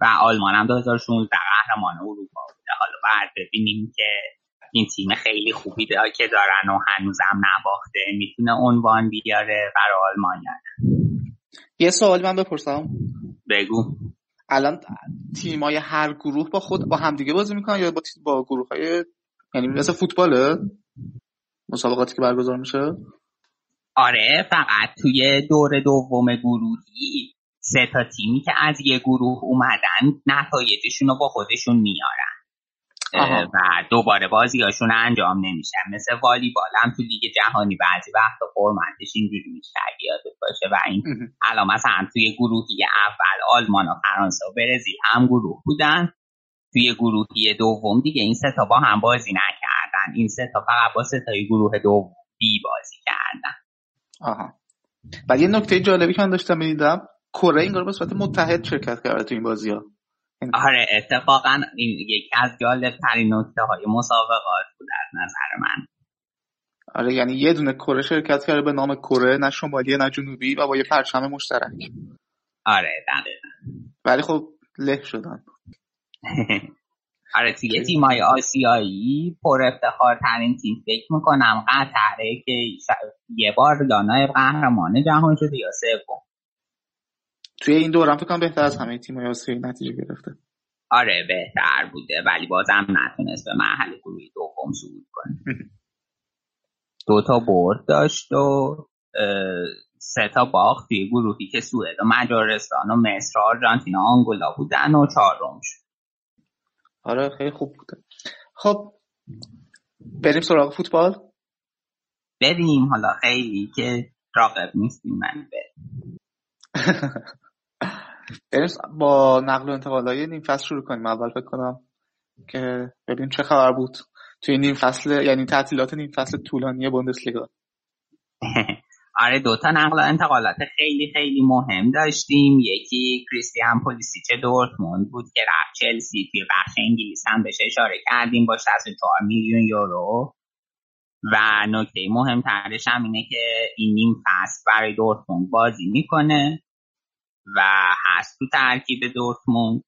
و آلمان هم 2016 قهرمان اروپا بوده. حالا بعد ببینیم که این تیم خیلی خوبی که دارن و هنوزم نباخته. می‌تونه عنوان بیاره برای آلمان یه سوال من بپرسم. بگو. الان تیمای هر گروه با خود با همدیگه بازی می‌کنن یا با با گروه های یعنی مثل فوتباله؟ مسابقاتی که برگزار میشه؟ آره فقط توی دور دوم گروهی سه تا تیمی که از یه گروه اومدن نتایجشون رو با خودشون میارن. و دوباره بازیاشون انجام نمیشن. مثل والیبال هم تو لیگ جهانی بعضی وقتا فرمتش اینجوری میشه یادت باشه. و این الان مثلا توی گروهی اول آلمان و فرانسه و برزیل هم گروه بودن. توی گروهی دوم دیگه این سه تا با هم بازی نکردن. این سه تا فقط با سه تای گروه دوم بی بازی کردن. آها. و یه نکته جالبی که من داشتم می‌دیدم کره این به صورت متحد شرکت کرده تو این بازی ها آره اتفاقا این یکی از جالب ترین نکته های مسابقات بود از نظر من. آره یعنی یه دونه کره شرکت کرده به نام کره نه شمالی نه جنوبی و با یه پرچم مشترک. آره دقیقا. ولی خب له شدن. [laughs] آره توی تیمای آسیایی پر افتخار ترین تیم فکر می‌کنم قطره که یه بار یا نایب قهرمان جهان شده یا سوم. توی این دورم فکر کنم بهتر از همه تیم‌های آسیایی نتیجه گرفته. آره بهتر بوده ولی بازم نتونست به مرحله گروهی دوم صعود کنه. [laughs] دو تا برد داشت و سه تا باخت توی گروهی که سوئد و مجارستان و مصر و آرژانتین و آنگولا بودن و چهارم شد. آره خیلی خوب بوده خب بریم سراغ فوتبال؟ بریم حالا خیلی که راقب نیستیم من بریم. [laughs] بریم با نقل و انتقالای نیم فصل شروع کنیم. اول فکر کنم که ببینیم چه خبر بود توی نیم فصل یعنی تعطیلات نیم فصل طولانی بوندسلیگا. [laughs] آره دوتا نقل و انتقالات خیلی خیلی مهم داشتیم. یکی کریستیان پولیسیچ دورتموند بود که رفت چلسی توی بخش انگلیس هم بهش اشاره کردیم با 64 میلیون یورو. و نکته مهمترش هم اینه که این نیم فصل برای دورتموند بازی می‌کنه. و هست. تو ترکیب دورتموند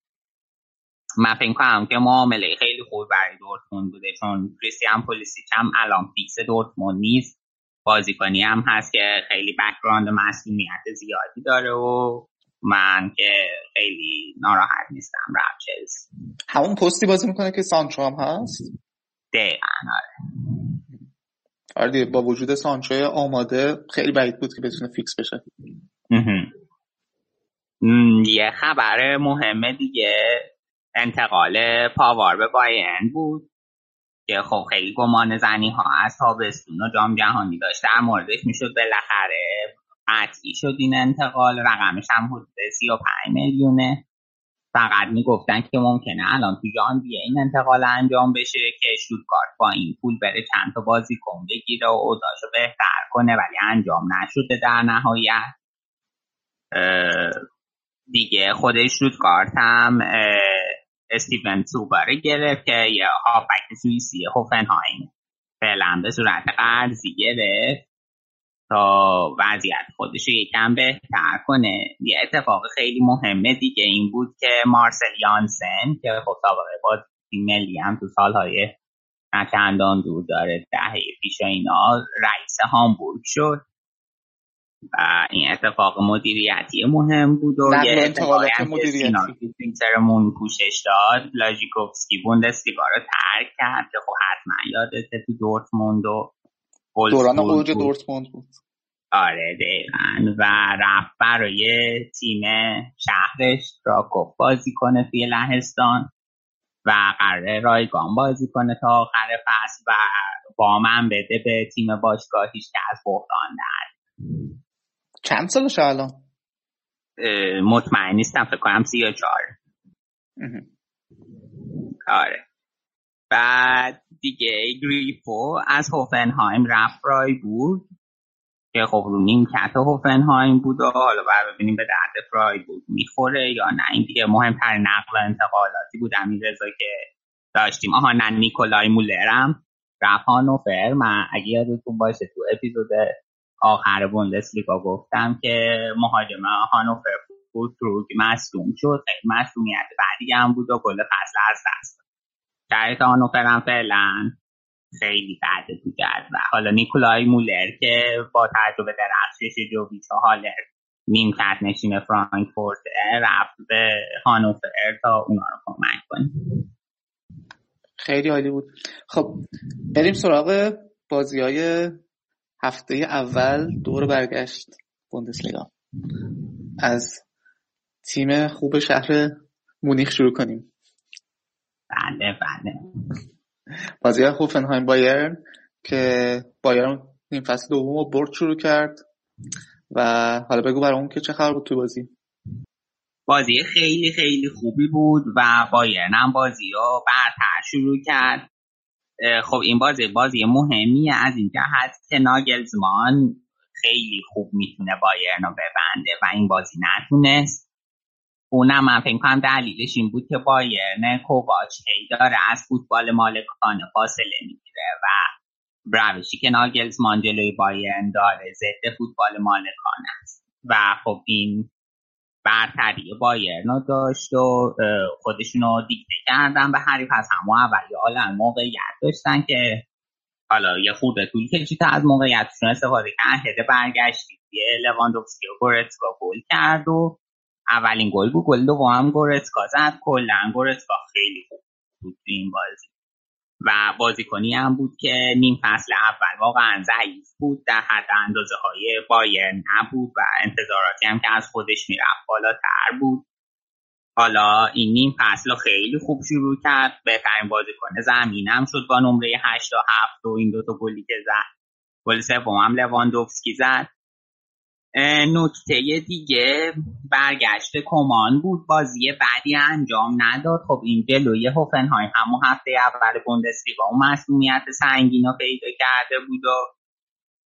من فکر کنم که معامله خیلی خوب برای دورتموند بوده چون کریستیان پولیسیچ هم الان فیکس دورتموند نیست. بازیکنی هم هست که خیلی background مصدومیت زیادی داره و من که خیلی ناراحت نیستم چلسی. همون پستی بازی می‌کنه که سانچو هم هست؟ دقیقا آره. آره با وجود سانچو آماده خیلی بعید بود که بتونه فیکس بشه. یه خبر مهمه دیگه. انتقال پاوار به باین بود که خب خیلی گمان زنی ها از تابستون و جام جهانی داشت در موردش می‌شد بالاخره قطعی شد این انتقال. رقمش هم حدود 35 میلیونه. فقط می‌گفتن که ممکنه الان تو ژانویه این انتقال انجام بشه که شوتگارت با این پول بره چند تا بازیکن بگیره و اوضاعشو بهتر کنه ولی انجام نشده در نهایت. دیگه. خودش شوتگارت هم استیون توباره گرفت که یه هافبک سوئیسی هوفنهایم فعلا به صورت قرضی گرفت. تا وضعیت خودش رو یکم بهتر کنه. یه اتفاق خیلی مهمه دیگه این بود که مارسل یانسن که خب سابقه با تیم ملی هم تو سالهای نچندان دور داره دهه پیش اینا رئیس هامبورگ شد. و این اتفاق مدیریتی مهم بود و یه انتقالات مدیریتی. تویترمون پوشش داد لاژیکوفسکی بوندسلیگا رو ترک کرد که خب حتما یادته تو دورتموند و دوران اوج دورتموند بود. آره دقیقا. و رفت برای تیم شهرش راکوف بازی کنه توی لهستان و قراره رایگان بازی کنه تا آخر فصل و وامم بده به تیم باشگاهیش که از بحران در چند سالشه الان؟ مطمئن نیستم فکر کنم سی یا چهار. آره. بعد دیگه گریفو از هوفنهایم رفت بود که خب رو نیم کت هوفنهایم بود و حالا باید ببینیم به درد بود می‌خوره یا نه. این دیگه مهمتر نقل انتقالاتی بود. همین رضا که داشتیم. آها نه نیکولای مولرم رفت هانوفر من اگه یادتون باشه تو اپیزود آخر بوندسلیگا گفتم که مهاجم هانوفر بود رو مصدوم شد خیلی مصدومیت بعدی هم بود و کل فصل از دست شرایط هانوفر هم فعلا خیلی بعد تو و حالا نیکولای مولر که با تجربه درخشش جوویچ و هالر نیمکت نشین فرانکفورت رفت به هانوفر تا اونا رو کمک کنیم خیلی عالی بود. خب بریم سراغ بازی های هفته اول دور برگشت بوندسلیگا. از تیم خوب شهر مونیخ شروع کنیم. بله بله. بازی های هوفنهایم بایرن که بایرن نیم فصل دوم رو برد شروع کرد و حالا بگو برامون که چه خبر بود تو بازی؟ بازی خیلی خیلی خوبی بود و بایرن هم بازی رو برتر شروع کرد. خب این بازی بازی مهمیه از این جهت که ناگلزمان خیلی خوب می‌تونه بایرن رو ببنده و این بازی نتونست. اونم من فکر کنم دلیلش این بود که بایرن کوواچ هی داره از فوتبال مالکانه فاصله می‌گیره و روشی که ناگلزمان جلوی بایرن داره ضد فوتبال مالکانه است. و خب این برتری بایرن رو داشت و خودشون رو دیکته کردن به حریف از همه اول حالا موقعیت داشتن که حالا یه خورده طول کشید از موقعیتشون استفاده کرد هده برگشتی یه لواندوفسکی و گورتسکا گل کرد و اولین گل بود. گل دوم گورتسکا زد. کلا گورتسکا خیلی خوب بود این بازی. و بازیکنی هم بود که نیم فصل اول واقعا ضعیف بود در حد اندازه های بایرن نبود و انتظاراتی هم که از خودش می‌رفت بالاتر بود. حالا این نیم فصل خیلی خوب شروع کرد. بهترین بازیکن زمینم شد با نمره 8 تا 7 و این دوتا گلی که زد. گل سوم هم لواندوفسکی زد. نکته دیگه برگشت کمان بود. بازی بعدی انجام نداد. خب این جلوی هوفنهایم همون هفته اول بوندسلیگا اون مسئولیت سنگین رو پیدا کرده بود و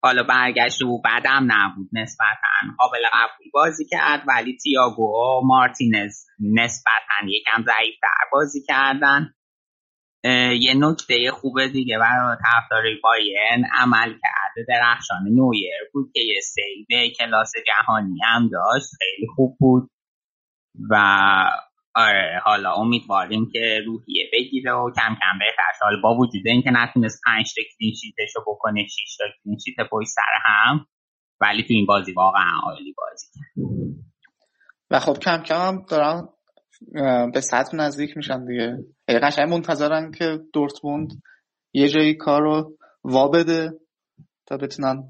حالا برگشت و بعدم نبود نسبتا. قابل قبول بازی کرد ولی تیاگو و مارتینز نسبتا یکم ضعیفتر بازی کردن. یه نکته خوبه دیگه برای طرفدارای بایرن عمل کرده درخشان نویر بود که یه save کلاس جهانی هم داشت خیلی خوب بود. و آره حالا امیدواریم که روحیه بگیره و کم کم بهتر حالا با وجود اینکه نتونست پنج تا clean sheet ش رو بکنه 6 تا clean sheet پشت سر هم ولی تو این بازی واقعا عالی بازی کرد. و خب کم کم دارن به سطح نزدیک میشن دیگه. قشنگ منتظرن که دورتموند یه جایی کار رو وا بده تا بتونن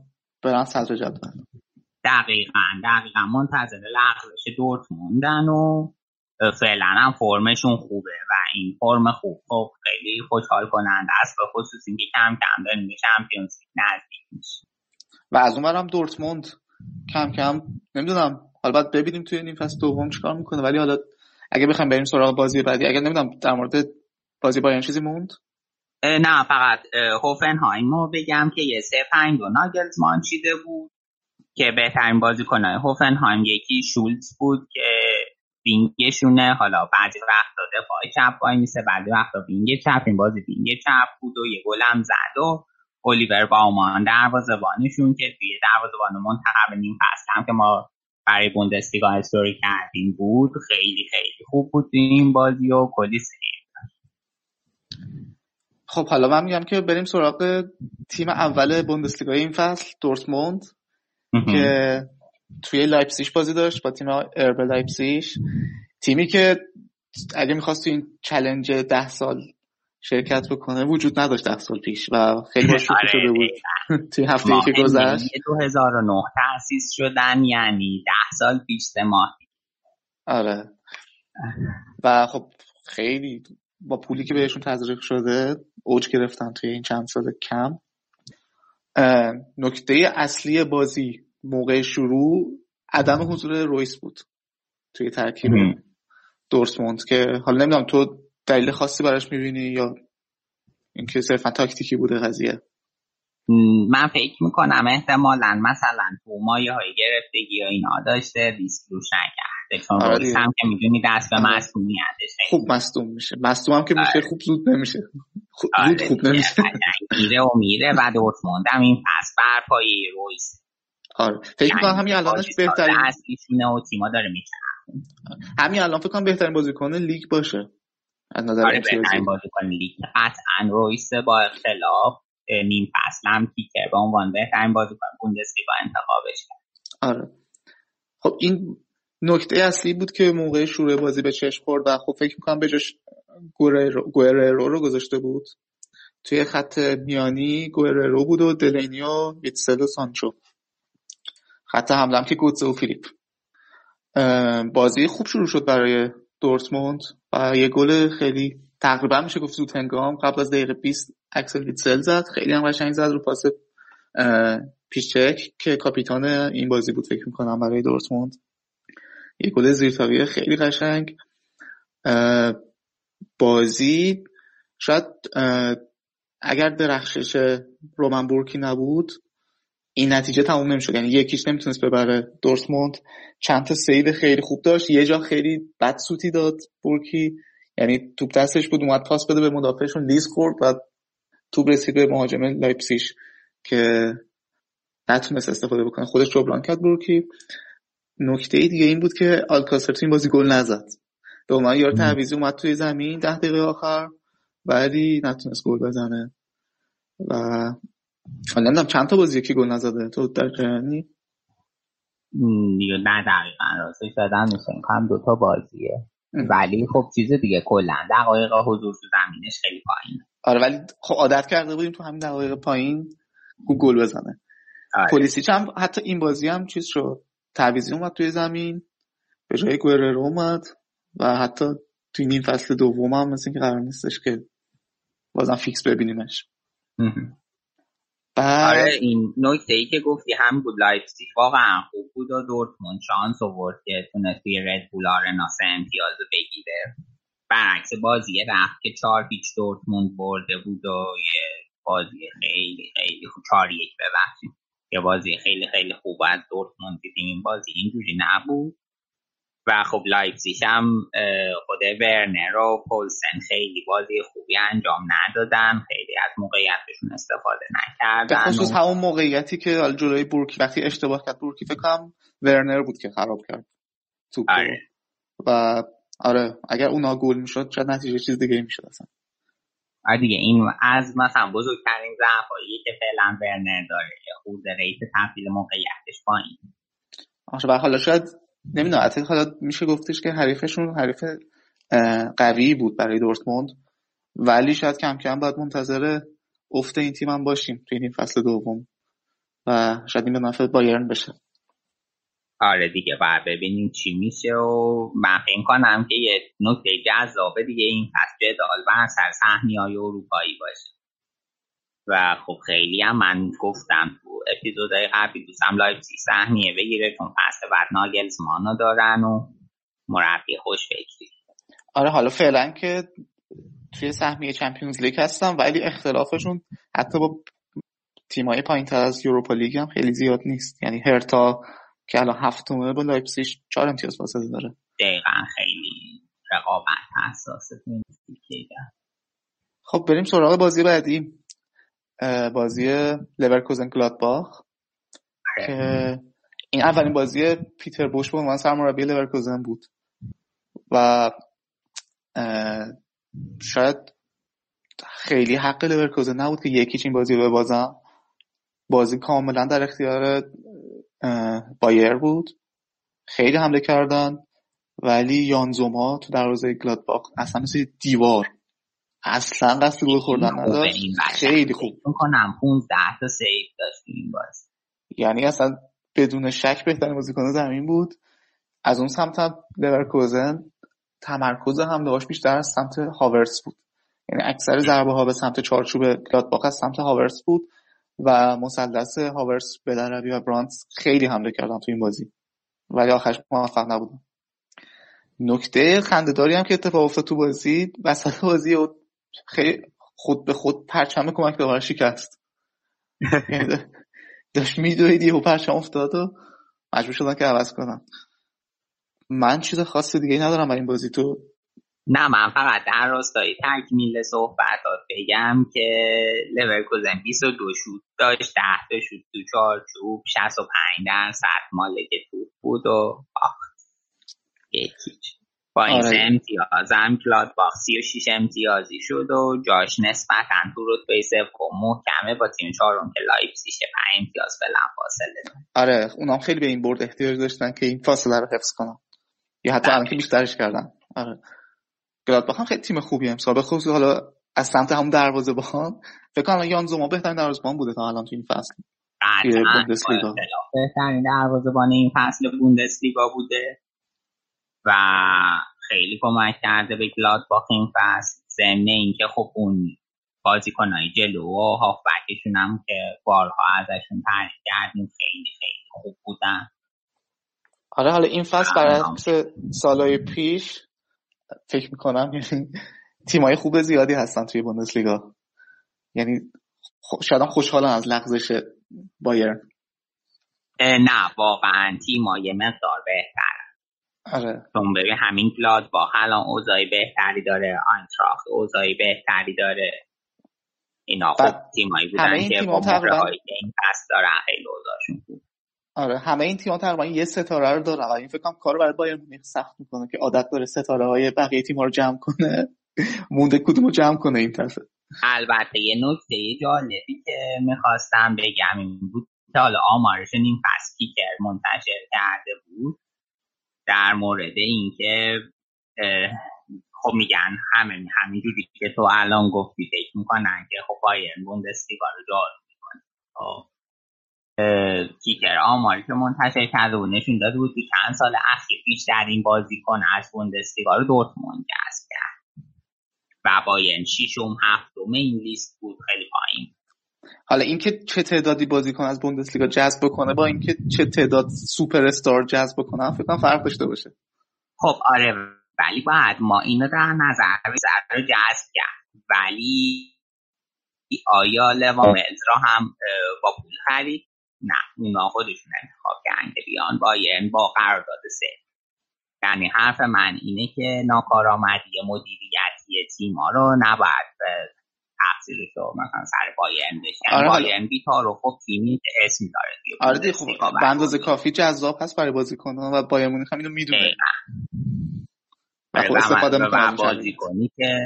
برن صدر جدول. دقیقا دقیقا. منتظر لغزش دورتموندن و فعلا هم فرمشون خوبه و این فرم خوب. خب خیلی خوشحال کننده است به خصوص اینکه کم کم به چمپیونز نزدیک میشه و از اونورم دورتموند کم کم نمی‌دونم حالا باید ببینیم توی این فصل دوم چیکار می‌کنه ولی حالا اگه بخوایم بریم سراغ بازی بعدی اگه نمی‌دونم در مورد بازی بایرن چیزی موند؟ نه فقط هوفنهایم رو بگم که یه سه پنج دو ناگلزمان چیده بود که بهترین بازیکنهای هوفنهایم یکی شولز بود که wing شونه. حالا بعضی وقتا دفاع چپ وایمیسه بعضی وقتا wing چپ. این بازی wing چپ بود و یه گلم زد و الیور باومان دروازه‌بانشون که توی دروازه‌بان منتخب نیم فصل هم که ما برای بوندسلیگا استوری کردیم. بود. خیلی خیلی خوب بود این بازی و کلی خب حالا من میگم که بریم سراغ تیم اول بوندسلیگا این فصل دورتموند که توی لایپسیش بازی داشت با تیم اربه لایپسیش تیمی که اگه می‌خواست تو این challenge ده سال شرکت بکنه. وجود نداشت ده سال پیش و خیلی باش آره شده بود. توی هفته که گذشت. 2009 تأسیس شدن یعنی ده سال پیش ماه. آره. و خب خیلی با پولی که بهشون تزریق شده اوج گرفتن توی این چند سال کم. نکته اصلی بازی موقع شروع عدم حضور رویس بود توی ترکیب دورتموند که حالا نمی‌دونم تو دلیل خاصی براش می‌بینی یا اینکه صرفا تاکتیکی بوده قضیه؟ من فکر می‌کنم احتمالا مثلا تو مایه های گرفتگی و اینا داشته ریسک روش نکرده چون آره هم که می‌دونی دست به مصدومیتش خوب مصدوم میشه. مصدوم هم که میشه خوب زود نمیشه. خوب آره خوب نمیشه. میره و میره و دورتموند هم این پس بر پایه رویس آره. فکر می‌کنم همین الانش بهترین اصلیشونه و تیما داره میچنه همین الان فکر کنم بهترین بازیکن لیگ باشه. از نظر آره بازیکن لیگ قطعا رویس با اختلاف نیم فصل هم کیکر به عنوان بهترین بازیکن بوندسلیگا انتخابش کرد. آره. خب این نکته اصلی بود که موقع شروع بازی به چشم خورد و خب فکر می‌کنم به جاش گوئرو رو گذاشته بود. توی خط میانی گوئررو بود و دلینی و ویتسل و سانچو. خط حمله که گوتزه و فیلیپ. بازی خوب شروع شد برای دورتموند. و یه گل خیلی تقریبا میشه گفت زود هنگام قبل از دقیقه 20 اکسل ویتسل زد. خیلی هم قشنگ زد رو پاس پیشچک که کاپیتان این بازی بود فکر می‌کنم برای دورتموند. یه گل زیرتاقیه خیلی قشنگ. بازی شاید اگر درخشش رومن بورکی نبود این نتیجه تموم نمی‌شد. یعنی یکیش نمی‌تونست ببره. دورتموند چند تا save خیلی خوب داشت. یه جا خیلی بد سوتی داد بورکی. یعنی توپ دستش بود اومد پاس بده به مدافعشون لیز خورد و توپ رسید به مهاجم لایپسیش که نتونست استفاده بکنه. خودش جبران کرد بورکی. نکته دیگه این بود که آلکاسر تو این بازی گل نزد. به عنوان یار تعویضی اومد توی زمین ده دقیقه آخر ولی نتونست گل بزنه. و حالا چند تا بازی که گل نزده. تو در جریانی؟ نه دقیقا. راستش دادن میشه هم دوتا بازیه. ولی خب چیز دیگه کلا دقایق حضور تو زمینش خیلی پایین آره ولی خب عادت کرده بودیم تو همین دقایق پایین گل بزنه. آره. پلیسیچ هم حتی این بازی هم چیز شد. تعویزی اومد توی زمین. به جای گوئررو اومد. و حتی توی نیم فصل دوم هم مثل که قرار نیستش که بازم فیکس ببینیمش. آره این نکته ای که گفتی هم بود لایپزیگ. واقعا خوب بود و دورتموند شانس آورد که تونست توی رد بول آرنا سه امتیاز بگیره. برعکس بازی رفت که چهار هیچ دورتموند برده بود و یه بازی خیلی خیلی خوب چهار یک ببخشید. یه بازی خیلی خیلی خوب از دورتموند دیدیم. این بازی اینجوری نبود. و خب لایپزیگ هم خود ورنر و پولسن خیلی بازی خوبی انجام ندادن. خیلی از موقعیتشون استفاده نکردن. خصوص همون موقعیتی که جلوی بورکی وقتی اشتباه کرد بورکی فکر کنم ورنر بود که خراب کرد توپ آره. و آره اگر اونا گل می‌شد شاید نتیجه چیز دیگه می‌شد اصلا. آره دیگه این از مثلا بزرگترین ضعفایی که فعلا ورنر داره که خود rate تبدیل موقعیتش پایین. آره حالا شاید نمی‌دونم حالا میشه گفتش که حریفشون حریف قوی بود برای دورتموند. ولی شاید کم کم باید منتظر افت این تیم هم باشیم توی این فصل دوم. و شاید این به نفع بایرن بشه. آره دیگه باید ببینیم چی میشه و من فکر کنم که یه نکته جذابه دیگه این فصل. جدال بر سر های اروپایی باشه. و خب خیلی هم من گفتم تو اپیزودهای قبلی دوستم لایپزیگ سهمیه بگیره چون فصل بعد ناگلزمانو دارن و مربی خوش فکری آره حالا فعلا که توی سهمیه چمپیونز لیگ هستم ولی اختلافشون حتی با تیمای پایین تر از یوروپا لیگ هم خیلی زیاد نیست. یعنی هرتا که الان هفتمه با لایپزیگ چهار امتیاز فاصله داره. دقیقا خیلی رقابت حساسه خب بریم سراغ بازی بعدی. بازی لورکوزن گلادباخ که این اولین بازی پیتر بوش به عنوان سرمربی لورکوزن بود. و شاید خیلی حق لورکوزن نبود که یکیچ این بازی رو ببازه بازی کاملا در اختیار بایر بود. خیلی حمله کردن. ولی یانزوما تو دروازه گلادباخ اصلا مثل دیوار اصلا قصد گل خوردن نداشت. خیلی خوب. می‌کنم 15 تا save داشت این باز یعنی اصلا بدون شک بهترین بازیکن زمین بود. از اون سمت هم لورکوزن تمرکز هم داشت بیشتر از سمت هاورتز بود. یعنی اکثر ضربه ها به سمت چارچوب گلادباخ از سمت هاورتز بود و مثلث هاورتز بلارابی و برانت خیلی حمله کردن تو این بازی. ولی آخرش موفق نبودن نکته خندهداری هم که اتفاق افتاد تو بازی وسط بازی و خیلی خود به خود پرچم کمک به شکست. [laughs] یعنی داشت میدوید یهو پرچم افتاد و مجبور شدن که عوض کنم. من چیز خاص دیگه ندارم برای این بازی. تو؟ نه من فقط در راستای تکمیل صحبتات بگم که لورکوزن 22 شوت داشت 10 تا شوت تو چارچوب 65 درصد مالک توپ بود و باخت. یکیچ با این آره. سه امتیاز. هم گلادباخ 36 امتیازی شد و جاش نسبتا تو رتبه سوم محکمه با تیم چهارم که لایپزیگ 5 امتیاز فعلا فاصله آره اونام خیلی به این برد احتیاج داشتن که این فاصله رو حفظ کنن. یا حتی الان که بیشترش کردن. آره. گلادباخ هم خیلی تیم خوبی امسال. به خصوص حالا از سمت همون دروازه‌بان فکر کنم یان زومر بهترین دروازه‌بان بوده تا الان تو این فصل. بهترین دروازه‌بان این فصل بوندسلیگا بوده. و خیلی کمک کرده به گلادباخ این فصل. ضمن اینکه خب اون بازیکنهای جلو و هافبکشون هم که بارها ازشون تعریف کردیم خیلی خیلی خوب بودن. آره حالا این فصل برعکس سالهای پیش فکر می‌کنم یعنی تیمای خوب زیادی هستن توی بوندسلیگا. یعنی شاید هم خوشحالن از لغزش بایرن. اه، نه واقعا تیمای مقدار آره. چون ببین همین گلادباخ الان اوضاعی بهتری داره آینتراخت اوضاعی بهتری داره. اینا خب تیمایی همه بودن این که تیم‌ها با تقریباً- این پس دارن خیلی اوضاعشون خوب. آره همه این تیم‌ها تقریبا یه ستاره رو دارن. و این فکر کنم کارو برای بایرن مونیخ سخت می‌کنه که عادت داره ستاره های بقیه تیم‌ها رو جمع کنه. [laughs] مونده کدوم رو جمع کنه این دفعه البته یه نکته جالبی که می‌خواستم بگم این بود که حالا آمارش نیم پس کیکر منتشر کرده بود. در مورد اینکه خب میگن همه همینجوری که تو الان گفتی فکر می‌کنن که خب بایرن بوندسلیگا رو جارو می‌کنه. خب. کیکر آماری که منتشر کرده بود نشون داده بود که چند سال اخیر بیشترین بازیکن از بوندسلیگا رو دورتموند جذب کرد. و بایرن ششم هفتم این لیست بود خیلی پایین. حالا اینکه چه تعدادی بازیکن از بوندسلیگا جذب بکنه با اینکه چه تعداد سوپر استار جذب بکنه فکر کنم فرق داشته باشه. خب آره ولی باید ما اینو در نظر بگیریم رو جذب کرد. ولی آیا لوا ملز را هم با پول خرید؟ نه اونا خودشون انتخاب کردن که بیان بایرن با قرارداد سه. یعنی حرف من اینه که ناکارآمدی مدیریتی تیما رو نباید تقصیرش رو مثلا سر بایرن بشن آره، بایرن بیتار و خب تیمی که اسم داره توی آره دیگه خب به اندازه کافی جذاب هست برای بازیکن‌ها و بایر مونیخ هم اینو می‌دونه. خب آره، استفاده می‌کنه و بازی کنی که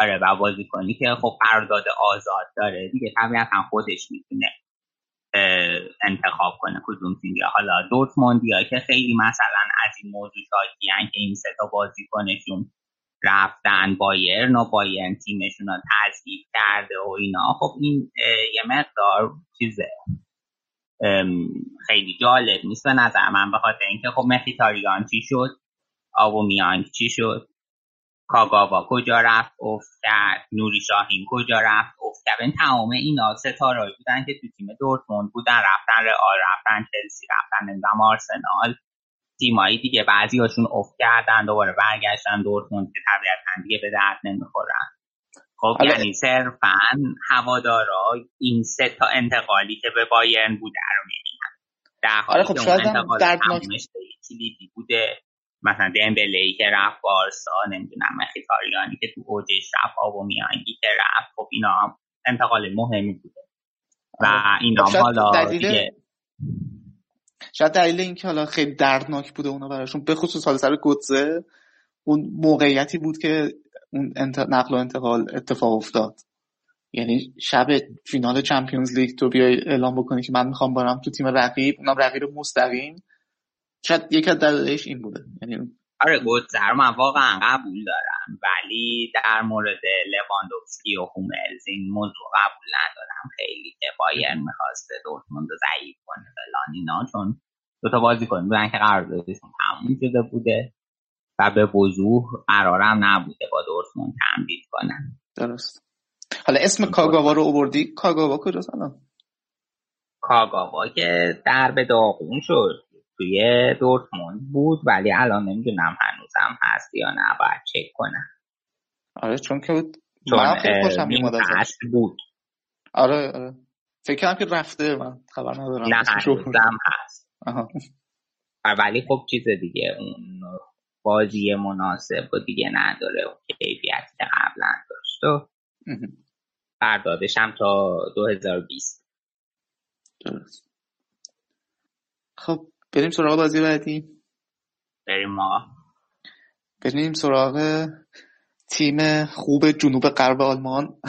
آره و بازی کنی که خب قرارداد آزاد داره. دیگه طبیعتا خودش می‌تونه انتخاب کنه کدوم تیم حالا دورتموندیا که خیلی مثلا از این موضوع شاکیان که این سه تا بازیکنشون رفتن بایرن و بایرن تیمشون رو تضعیف کرده و اینا. خب این یه مقدار چیزه. خیلی جالب نیست به نظر من به خاطر اینکه خب مخیتاریان چی شد؟ آبومیانگ چی شد؟ کاگاوا کجا رفت؟ افت کرد. نوری شاهین کجا رفت؟ افت کرد. این تمام اینا ستاره بودن که تو تیم دورتموند بودن. رفتن رئال رفتن چلسی رفتن نمی‌دونم آرسنال. تیمایی دیگه بعضی هاشون افت کردن دوباره برگشتن دورتموند که طبیعتا دیگه به درد نمی‌خورن. خب حالا- یعنی صرفا هوادارا این سه تا انتقالی که به بایرن بوده رو می‌بینن. در حالی آره خب که اون انتقال تمومش به کلیدی بوده. مثلا دمبله ای که رفت بارسا نمی‌دونم مخیتاریانی که تو اوجش رفت آبومیانگی که رفت. خب اینا انتقال مهمی بوده. و آره. اینا خب حالا دیگه شاید دلیل این که حالا خیلی دردناک بوده اونا براشون به خصوص حالا سر گوتزه اون موقعیتی بود که اون. نقل و انتقال اتفاق افتاد یعنی شب فینال چمپیونز لیگ تو بیای اعلام بکنی که من می‌خوام برم تو تیم رقیب اونم رقیب مستقیم شاید یکی از دلایلش این بوده یعنی آره گوتزر من واقعا قبول دارم ولی در مورد لواندوفسکی و هوملز این موضوع قبول ندارم. خیلی که بایرن می‌خواسته دورتموند رو ضعیف کنه فلان اینا. چون دو تا بازیکن بودن که قراردادشون تموم شده بوده و به وضوح قرارم نبوده با دورتموند تمدید کنن. درست. حالا اسم کاگاوا رو آوردی؟ کاگاوا کجاست الان؟ کاگاوا که در به داغون شد. توی دورتموند بود ولی الان نمی‌دونم هنوزم هست یا نه باید چک کنم. آره چون که چون من خیلی خوشم بود. آره آره. فکر کردم که رفته من خبر ندارم. نه. [laughs] هنوزم هست. آها. ولی خب چیز دیگه اون بازی مناسب و دیگه نداره اون کیفیتی که قبلا داشت و. قراردادش هم تا 2020 درست. خب بریم سراغ بازی بعدی. بریم ما بریم سراغ تیم خوب جنوب غرب آلمان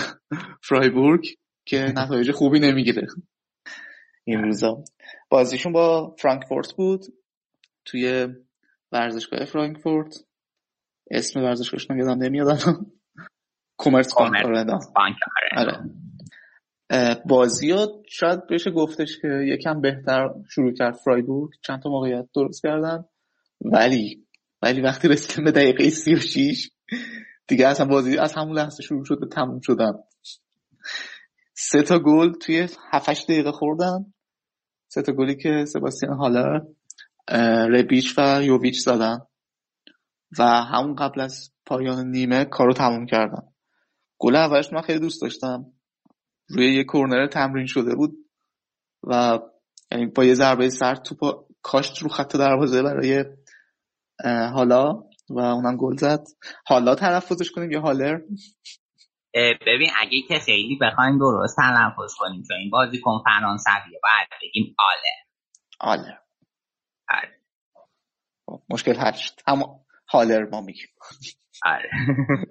فرایبورگ که نتایج خوبی نمی‌گیره. این روزا. بازیشون با فرانکفورت بود توی ورزشگاه فرانکفورت. اسم ورزشگاهشون یادم نمیاد. کومرس بانک کومرس آره. بازی رو شاید بشه گفتش که یکم بهتر شروع کرد فرایبورگ. چند تا موقعیت درست کردن. ولی ولی وقتی رسیدیم به دقیقه 36 دیگه اصلا بازی از همون لحظه شروع شد به تموم شدن. سه تا گل توی 7 دقیقه خوردن. سه تا گلی که سباستیان هالر ربیچ و یوویچ زدن. و همون قبل از پایان نیمه کارو تموم کردن. گل اولش من خیلی دوست داشتم. روی یه کورنر تمرین شده بود و یعنی با یه ضربه سر توپ کاشت رو خط دروازه برای اه، هالا و اونم گل زد. حالا تلفظش کنیم یا هالر ببین اگه که خیلی بخوایم درست تلفظ کنیم چون این بازیکن فرانسویه باید بگیم آله هالر آره. خب، مشکل حل شد اما هالر ما میگیم. آره.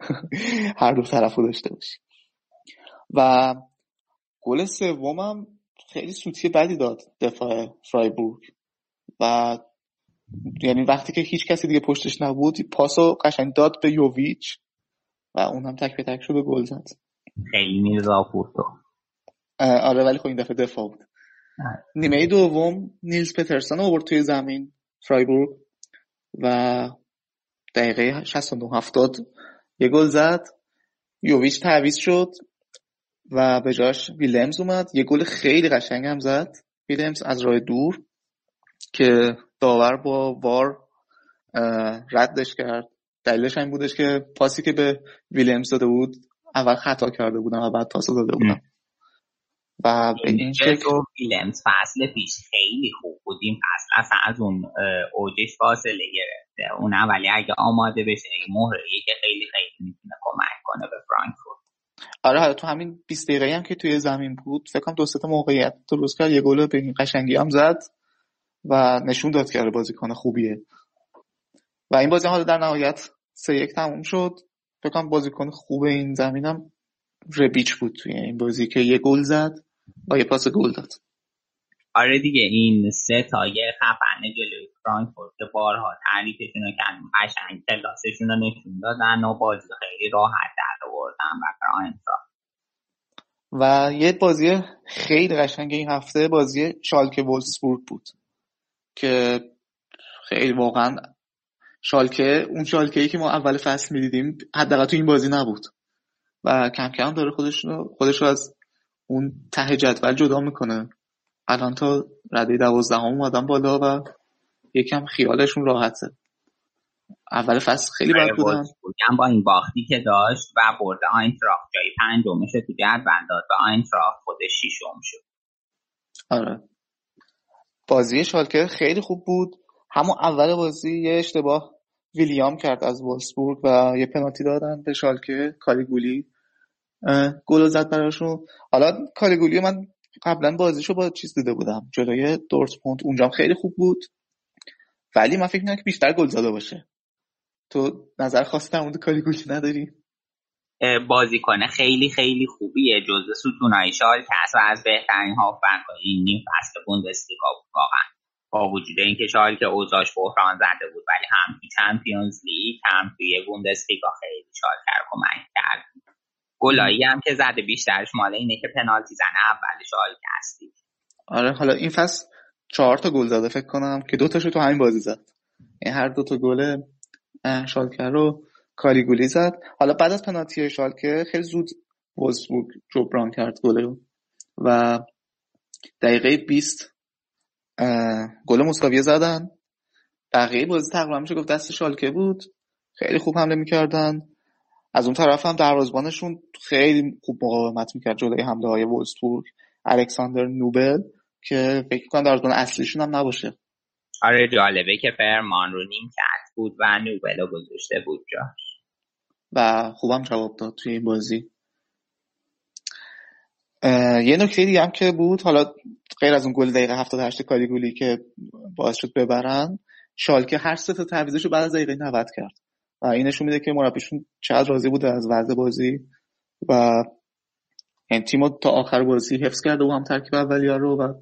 [laughs] هر دو طرفو داشته باشیم. و گل سومم خیلی سوتی بدی داد دفاع فرایبورگ. و یعنی وقتی که هیچ کسی دیگه پشتش نبود پاسو قشنگ داد به یوویچ و اونم تک به تک شد و گل زد. خیلی میرزا پورتو اه، آره ولی خب این دفعه دفاع بود. نیمه دوم نیلز پترسون آورد توی زمین فرایبورگ و دقیقه 69 70 یه گل زد. یوویچ تعویض شد. و به جاش ویلمز اومد. یه گل خیلی قشنگ هم زد. ویلمز از راه دور که داور با وار ردش کرد. دلیلش این بودش که پاسی که به ویلمز داده بود اول خطا کرده بودن و بعد پاس داده بودن و به این شکل ویلمز فصل پیش خیلی خوب بودیم فصل اصلا از اون اوجش فاصله گرفته. اون ولی اگه آماده بشه یه مهره که خیلی خیلی می‌تونه کمک کنه به فرانکفورت. آره حالا تو همین 20 دقیقه هم که توی زمین بود فکر کنم دو سه تا موقعیت درست کرد. یه گل به این قشنگی هم زد و نشون داد که آره بازیکن خوبیه. و این بازی حالا در نهایت سه یک تموم شد. فکر کنم بازیکن خوب این زمینم ربیچ بود توی این بازی که یه گل زد و یه پاس گل داد. آره دیگه این سه یه خفن جلوی فرانکفورت که بارها تعریفشون رو کردیم قشنگ کلاسشون رو نشون دادن و بازی خیلی راحت در آوردن فرانکفورت و یه بازی خیلی قشنگ این هفته بازی شالکه وولسبورگ بود که خیلی واقعا شالکه اون شالکه ای که ما اول فصل می‌دیدیم حداقل تو این بازی نبود و کم کم داره خودش خودش رو از اون ته جدول جدا می‌کنه. الان تا رده دوازدهم اومدن بالا و یکم خیالشون راحته. اول فصل خیلی بد بودن. وولفسبورگ هم با این باختی که داشت و برد آینتراخت جای پنجمش رو تو جدول داد و آینتراخت خودش شیشم شد آره. بازی شالکه خیلی خوب بود. همون اول بازی یه اشتباه ویلیام کرد از وولسبورگ و یه پنالتی دادن به شالکه کالیگولی. گل زد براشون. حالا کالیگولی من قبلا بازیشو با چیز دیده بودم جلوی دورتموند. اونجا خیلی خوب بود. ولی من فکر می‌کنم که بیشتر گل زده باشه. تو نظر خاصی در مورد کالیگولی نداری؟ بازیکن خیلی خیلی خوبیه. جزو ستونهای شالکه است و از بهترین هافبک این نیم فصل بوندسلیگا بود واقعا. با وجود اینکه شالکه اوضاعش بحران زده بود ولی هم چمپیونز لیگ هم توی بوندسلیگا خیلی رو کمک کرد. گلایی هم که زده بیشترش مال اینه که پنالتی زنه اول شالکه هستی. آره حالا این فصل چهار تا گل زده فکر کنم که دو تاشو تو همین بازی زد. این هر دو تا گل شالکه رو کالیگولی زد. حالا بعد از پنالتی شالکه خیلی زود وولسبورگ جبران کرد گل و دقیقه 20 اه، گل مساویه زدن. بقیه بازی تقریبا میشه گفت دست شالکه بود. خیلی خوب حمله می‌کردن. از اون طرف هم دروازه‌بانشون خیلی خوب مقاومت می‌کرد جلوی حمله های وولسبورگ الکساندر نوبل که فکر کنم دروازه‌بان اصلیشون هم نباشه. آره جالبه که فرمان رو نیم کرد بود و نوبل رو گذاشته بود جا و خوبم جواب داد توی این بازی. یه نکته دیگه هم که بود حالا غیر از اون گل دقیقه 78 کالیگولی که باعث شد ببرن شالکه هر سه تا تعویضش رو بعد از دقیقه 90 کرد. و این نشون میده که مربیشون چقدر راضی بوده از وضع بازی. و این تیم تا آخر بازی حفظ کرده و هم ترکیب اولیه رو و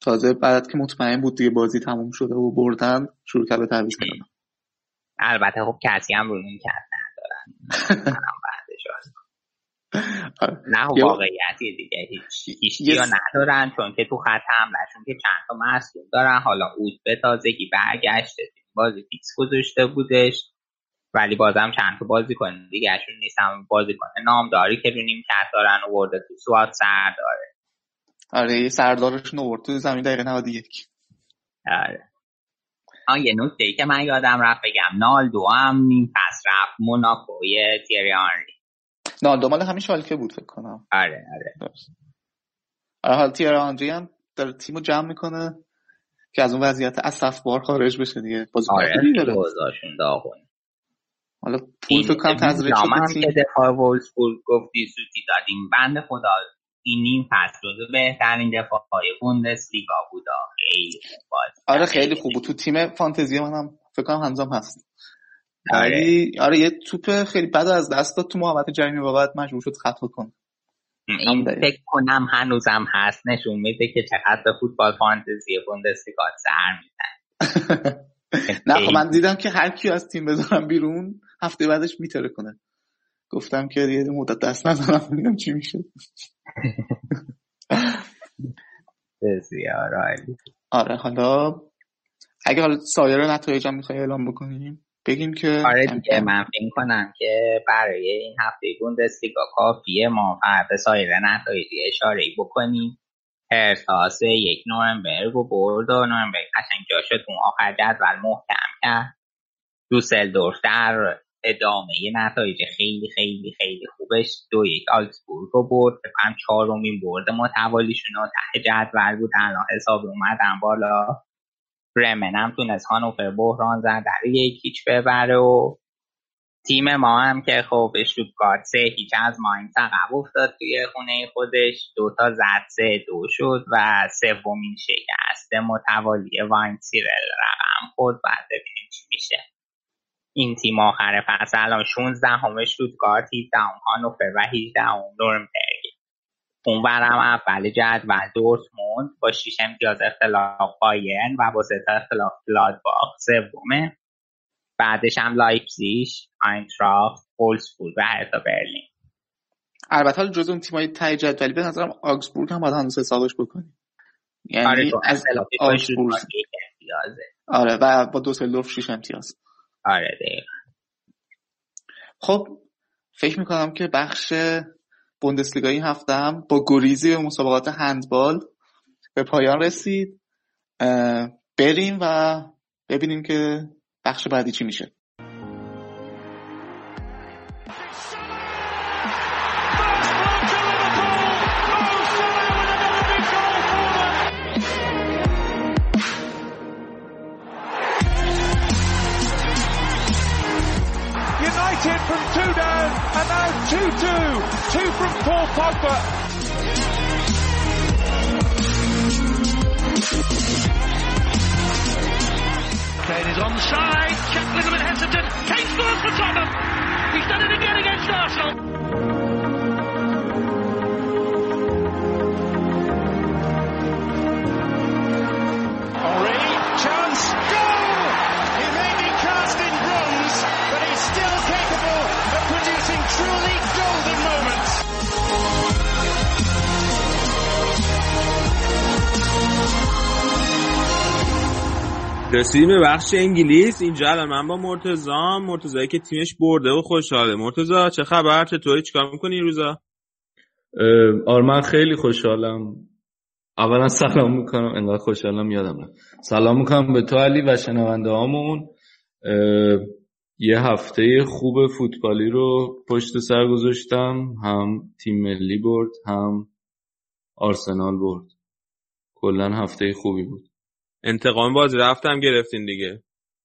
تازه بعد که مطمئن بود دیگه بازی تموم شده و بردن شروع کرد به تعویض کردن. البته خب کسی هم رو نیم کرد ندارن. نه [laughs] واقعیتی دیگه هیچ هیچ ندارن چون که تو خط حملهشون که چند تا مصدوم دارن. حالا اود به تازگی برگشته بازی فیکس گذاشته بودش. ولی بازم چند تا بازیکن دیگهشون نیست. هم بازیکن نامداری که رو نیمکت دارن و ورده تو سوات سر داره. آره یه سردارشون آورد. تو زمین دقیقه 91 آره. آن یه نکته ای که من یادم رفت بگم. نالدو هم نیم پس رفت. موناکوی تیری آنری نالدو مال همین شالکه بود فکر کنم. آره آره. آره حالا تیر آنجی هم داره تیمو جمع می‌کنه که از اون وضعیت اسف بار خارج بشه دیگه. بازیکن آره داغونه. حالا پول فکر کنم تزریق شد که دفاع وولسبورگ گفتی سوتی دادیم. بند خدا این نیم فصل جزو بهترین دفاع های بوندسلیگا بود خیلی آره. خیلی خوب بود. تو تیم فانتزی منم فکر کنم هنوزم هست. آره. ولی آره یه توپ خیلی بد از دست داد. تو جریمی و بعد مجبور شد خطا کنه. این فکر کنم هنوزم هست. نشون میده که چقدر به فوتبال فانتزی بوندسلیگا سر میزن [laughs] نه خب من دیدم که هر کی از تیم بذارم بیرون هفته بعدش میتره کنه. گفتم که یه مدت دست نزنم ببینم چی میشه. بسیار عالی. آره حالا اگه حالا سایر نتایجم می‌خوای اعلام بکنیم بگیم که آره دیگه من فکر کنم که برای این هفته بوندسلیگا کافیه ما به سایر نتایجی اشاره بکنیم. هرتاس یک نورنبرگ و برد و نورنبرگ قشنگ جاشو تو آخر جدول محکم کرد. دوسلدورف در ادامه. نتایج خیلی خیلی خیلی خوبش دو یک. آلزبورگ رو برد فکرم چهارمین برد. متوالیشون ته جدول بود. الان حساب اومدن بالا. برمن هم تونست هانوفر بحران زد. در یک هیچ ببره و تیم ما هم که خب شوتگارت سه هیچ از ماین عقب افتاد توی خونه خودش. دوتا زد سه دو شد و سومین شکست متوالی واین سیرل رقم خورد. بعد ببینیم چی میشه. این تیم آخر فصل الان 16 همه شوتگارت 17 هم هانوفر و 18 هم نورنبرگ اون برم اول جدول دورتموند با 6 امتیاز اختلاف بایرن و با 3 اختلاف گلادباخ. سومه. بعدش هم لایپزیگ آینتراخت وولسبورگ و هرتا برلین. البته حالا جز اون تیمای ته جدولی به نظرم آگزبورگ هم باید هنوز حسابش بکنیم. یعنی آره از آگزبورگ. آره و با دوسلدورف 6 امتیاز. آره دقیقا. خب فکر می‌کنم که بخش بوندسلیگا این هفته هم با گریزی و مسابقات هندبال به پایان رسید. بریم و ببینیم که بخش بعدی چی میشه. 2-2. Two from Paul Pogba. Kane is onside. Check bit hesitant. Kane scores for Tottenham. He's done it again against Arsenal. رسیدیم به بخش انگلیس. اینجا الان من با مرتزا مرتزایی که تیمش برده و خوشحاله. مرتزا چه خبر؟ چطوری؟ چیکار می‌کنی این روزا؟ آرمن خیلی خوشحالم. اولا سلام می‌کنم. انقدر خوشحالم یادم رفت. سلام می‌کنم به تو علی و شنونده هامون. یه هفته خوب فوتبالی رو پشت سر گذاشتم. هم تیم ملی برد هم آرسنال برد. کلا هفته خوبی بود. انتقام بازی رفتم گرفتین دیگه.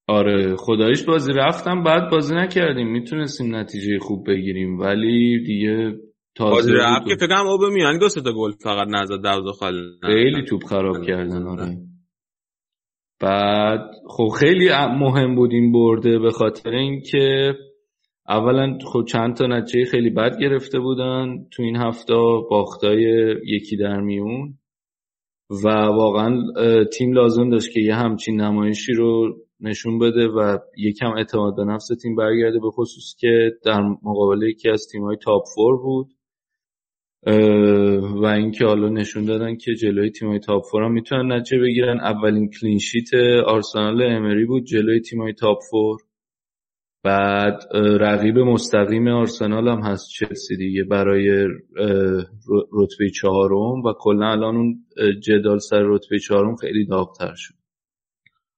آره خدایش بازی رفتم بعد بازی نکردیم. می‌تونستیم نتیجه خوب بگیریم ولی دیگه تازه بازی رفت که فکرم اوبه میانی دو سه تا گل فقط نزد دروازه خالی خیلی توپ خراب کردن آره. بعد خب خیلی مهم بود این برده به خاطر اینکه اولا خب چند تا نتیجه خیلی بد گرفته بودن. تو این هفته باخت‌های یکی در میون. و واقعا تیم لازم داشت که یه همچین نمایشی رو نشون بده و یکم اعتماد به نفس تیم برگرده به خصوص که در مقابل یکی از تیم‌های top four بود. و اینکه حالا نشون دادن که جلوی تیمای top four می‌تونن نتیجه بگیرن. اولین clean sheet آرسنال امری بود جلوی تیمای top four بعد رقیب مستقیم آرسنال هم هست چلسی دیگه برای رتبه چهارم و کلا الان اون جدال سر رتبه چهارم خیلی داغتر شد.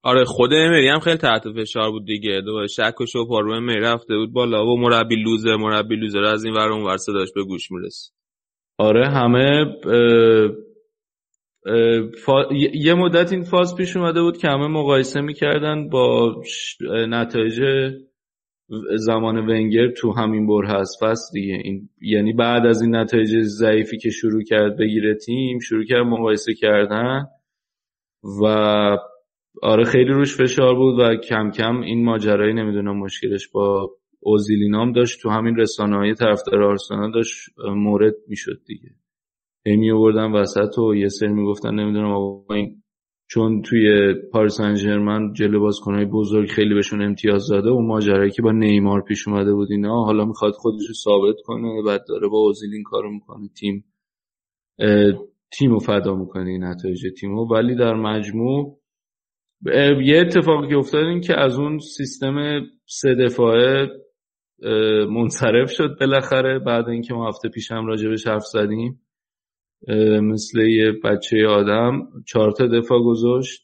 آره خود امری هم خیلی تحت فشار بود دیگه. دوباره شک و شبهه رو امری رفته بود بالا و مربی لوزر مربی لوزر از این ور اون ور صداش به گوش می‌رسید. آره همه فا... یه مدت این فاز پیش اومده بود که همه مقایسه می‌کردن با نتایج زمان ونگر تو همین بر هست. فصل دیگه این یعنی بعد از این نتایج ضعیفی که شروع کرد بگیره تیم شروع کرد مقایسه کردن و آره خیلی روش فشار بود و کم کم این ماجرایی نمی‌دونم مشکلش با اوزیلینام داشت. تو همین رسانه های طرفدار آرسنال داشت مورد می‌شد دیگه. هی آوردن وسط و یه سری می‌گفتن نمی‌دونم این چون توی پاریس سن جلو بازیکنهای بزرگ خیلی بهشون امتیاز داده و ماجرایی که با نیمار پیش اومده بود اینا حالا می‌خواد خودش رو ثابت کنه بعد داره با اوزیلین کارو می‌کنه تیم تیم رو فدا می‌کنه این نتایج تیم ولی در مجموع یه اتفاقی که افتاد این که از اون سیستم سه دفاعه منصرف شد بالاخره بعد اینکه ما هفته پیش هم راجبش حرف زدیم. مثل یه بچه آدم چهار تا دفاع گذاشت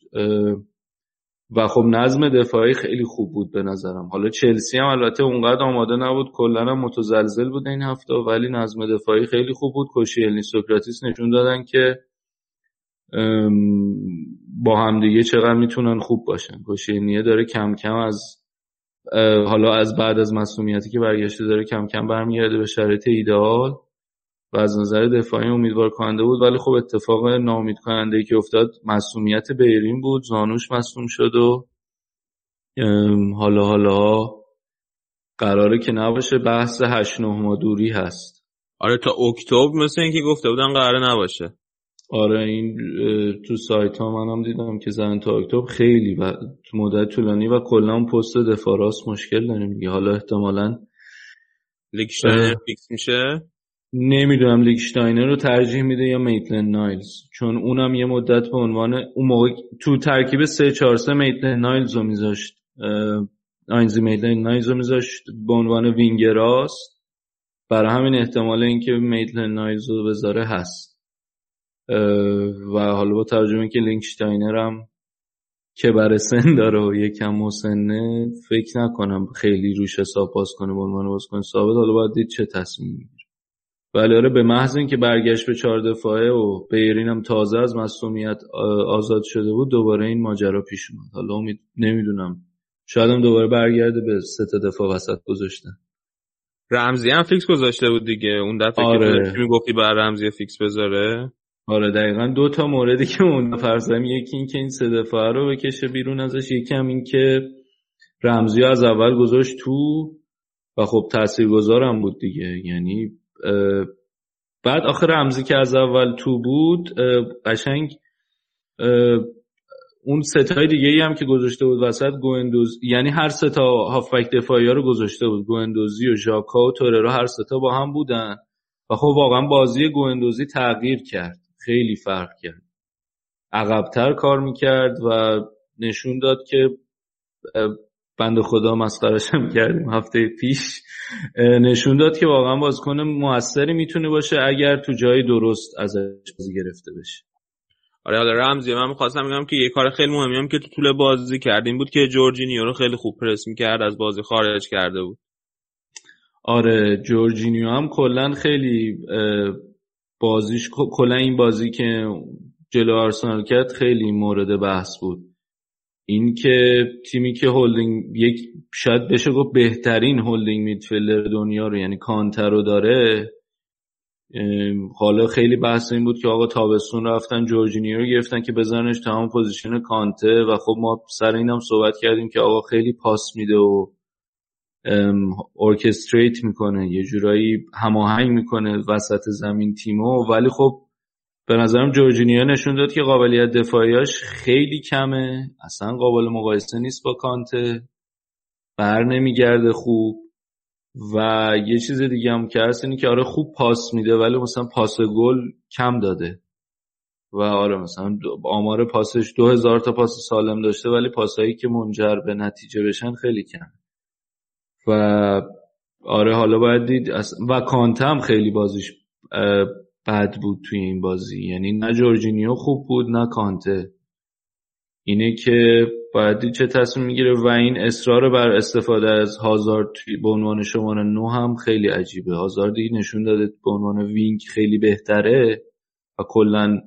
و خب نظم دفاعی خیلی خوب بود به نظرم. حالا چلسی هم البته اونقدر آماده نبود کلا هم متزلزل بود این هفته ولی نظم دفاعی خیلی خوب بود. کوشیلنی سوکراتیس نشون دادن که با همدیگه چقدر می‌تونن خوب باشن. کوشیلنیه داره کم کم از حالا از بعد از مسئولیتی که برگشته داره کم کم برمیگرده به شرایط ایدئال. و از نظر دفاعی امیدوار کننده بود. ولی خب اتفاق ناامید کننده که افتاد مسئولیت بیرین بود. زانوش مصوم شد و حالا حالا قراره که نباشه بحث 8 9 ما دوری هست. آره تا اکتبر مثل اینکه گفته بودن قراره نباشه. آره این تو سایت ها منم دیدم که زن تا اکتبر خیلی و تو مدت طولانی و کلا پست دفاع راست مشکل داریم دیگه حالا احتمالا لیکشتاینر فیکس میشه. نمی‌دونم لیکشتاینر رو ترجیح میده یا میتلن نایلز. چون اونم یه مدت به عنوان اون موقع تو ترکیب 3 4 3 میتلن نایلز رو میذاشت. آینزی میتلن نایلز رو میذاشت به عنوان وینگ راست برای همین احتمال اینکه میتلن نایلز رو بذاره هست. و حالا با ترجمه که لیکشتاینر هم که برای سن داره و یکم مسنه فکر نکنم خیلی روش حساب باز کنه به عنوان بازیکن ثابت. حالا باید دید چه تصمیم می‌گیره. ولی آره به محض اینکه برگشت به چهار دفاعه و بیرین هم تازه از مصدومیت آزاد شده بود دوباره این ماجرا پیش اومد. حالا امید نمی‌دونم. شاید هم دوباره برگرده به سه تا دفاع وسط گذاشتن رمزی هم فیکس گذاشته بود دیگه. اون دفعه آره. که می‌گفتی بر رمزی فیکس بذاره؟ آره دقیقا دو تا موردی که اون فرضم یکی این که این سه دفاعه رو بکشه بیرون ازش یکی هم این که رمزی از اول گذاشت تو و خب تاثیرگذارم بود دیگه. یعنی بعد آخر رمزی که از اول تو بود قشنگ اون ستای دیگه ای هم که گذاشته بود وسط گوندوز یعنی هر ستا هافبک دفاعی ها رو گذاشته بود گوندوزی و ژاکا و توررو هر ستا با هم بودن. و خب واقعا بازی گوندوزی تغییر کرد خیلی فرق کرد. عقبتر کار می‌کرد و نشون داد که بند خدا مسخرش هم کردیم هفته پیش. نشون داد که واقعا بازیکن موثری می‌تونه باشه اگر تو جای درست ازش بازی گرفته بشه. آره حالا رمزی من می‌خواستم بگم که یه کار خیلی مهمی هم که تو طول بازی کرده بود که جورجینیو رو خیلی خوب پرس می‌کرد از بازی خارج کرده بود. آره جورجینیو هم کلا خیلی بازیش کلا این بازی که جلو آرسنال کرد خیلی مورد بحث بود. این که تیمی که هولدینگ یک شاید بشه گفت بهترین holding midfielder دنیا رو یعنی کانته رو داره حالا خیلی بحث این بود که آقا تابستون رفتن جورجینیو رو گرفتن که بذارنش تو همون position کانته و خب ما سر اینم صحبت کردیم که آقا خیلی پاس میده و orchestrate می‌کنه یه جورایی هماهنگ می‌کنه وسط زمین تیمو. ولی خب به نظرم جورجینیو نشون داد که قابلیت دفاعیاش خیلی کمه. اصلا قابل مقایسه نیست با کانته. بر نمیگرده خوب. و یه چیز دیگه هم که هست اینه که آره خوب پاس میده ولی مثلا پاس گل کم داده. و آره مثلا آمار پاسش دو هزار تا پاس سالم داشته ولی پاسایی که منجر به نتیجه بشن خیلی کم و آره حالا باید دید و کانته هم خیلی بازیش بد بود توی این بازی. یعنی نه جورجینیو خوب بود نه کانته. اینه که باید چه تصمیم می‌گیره و این اصرار بر استفاده از هازارد به عنوان شماره نه هم خیلی عجیبه. هازاردی نشون داده به عنوان wing خیلی بهتره و کلا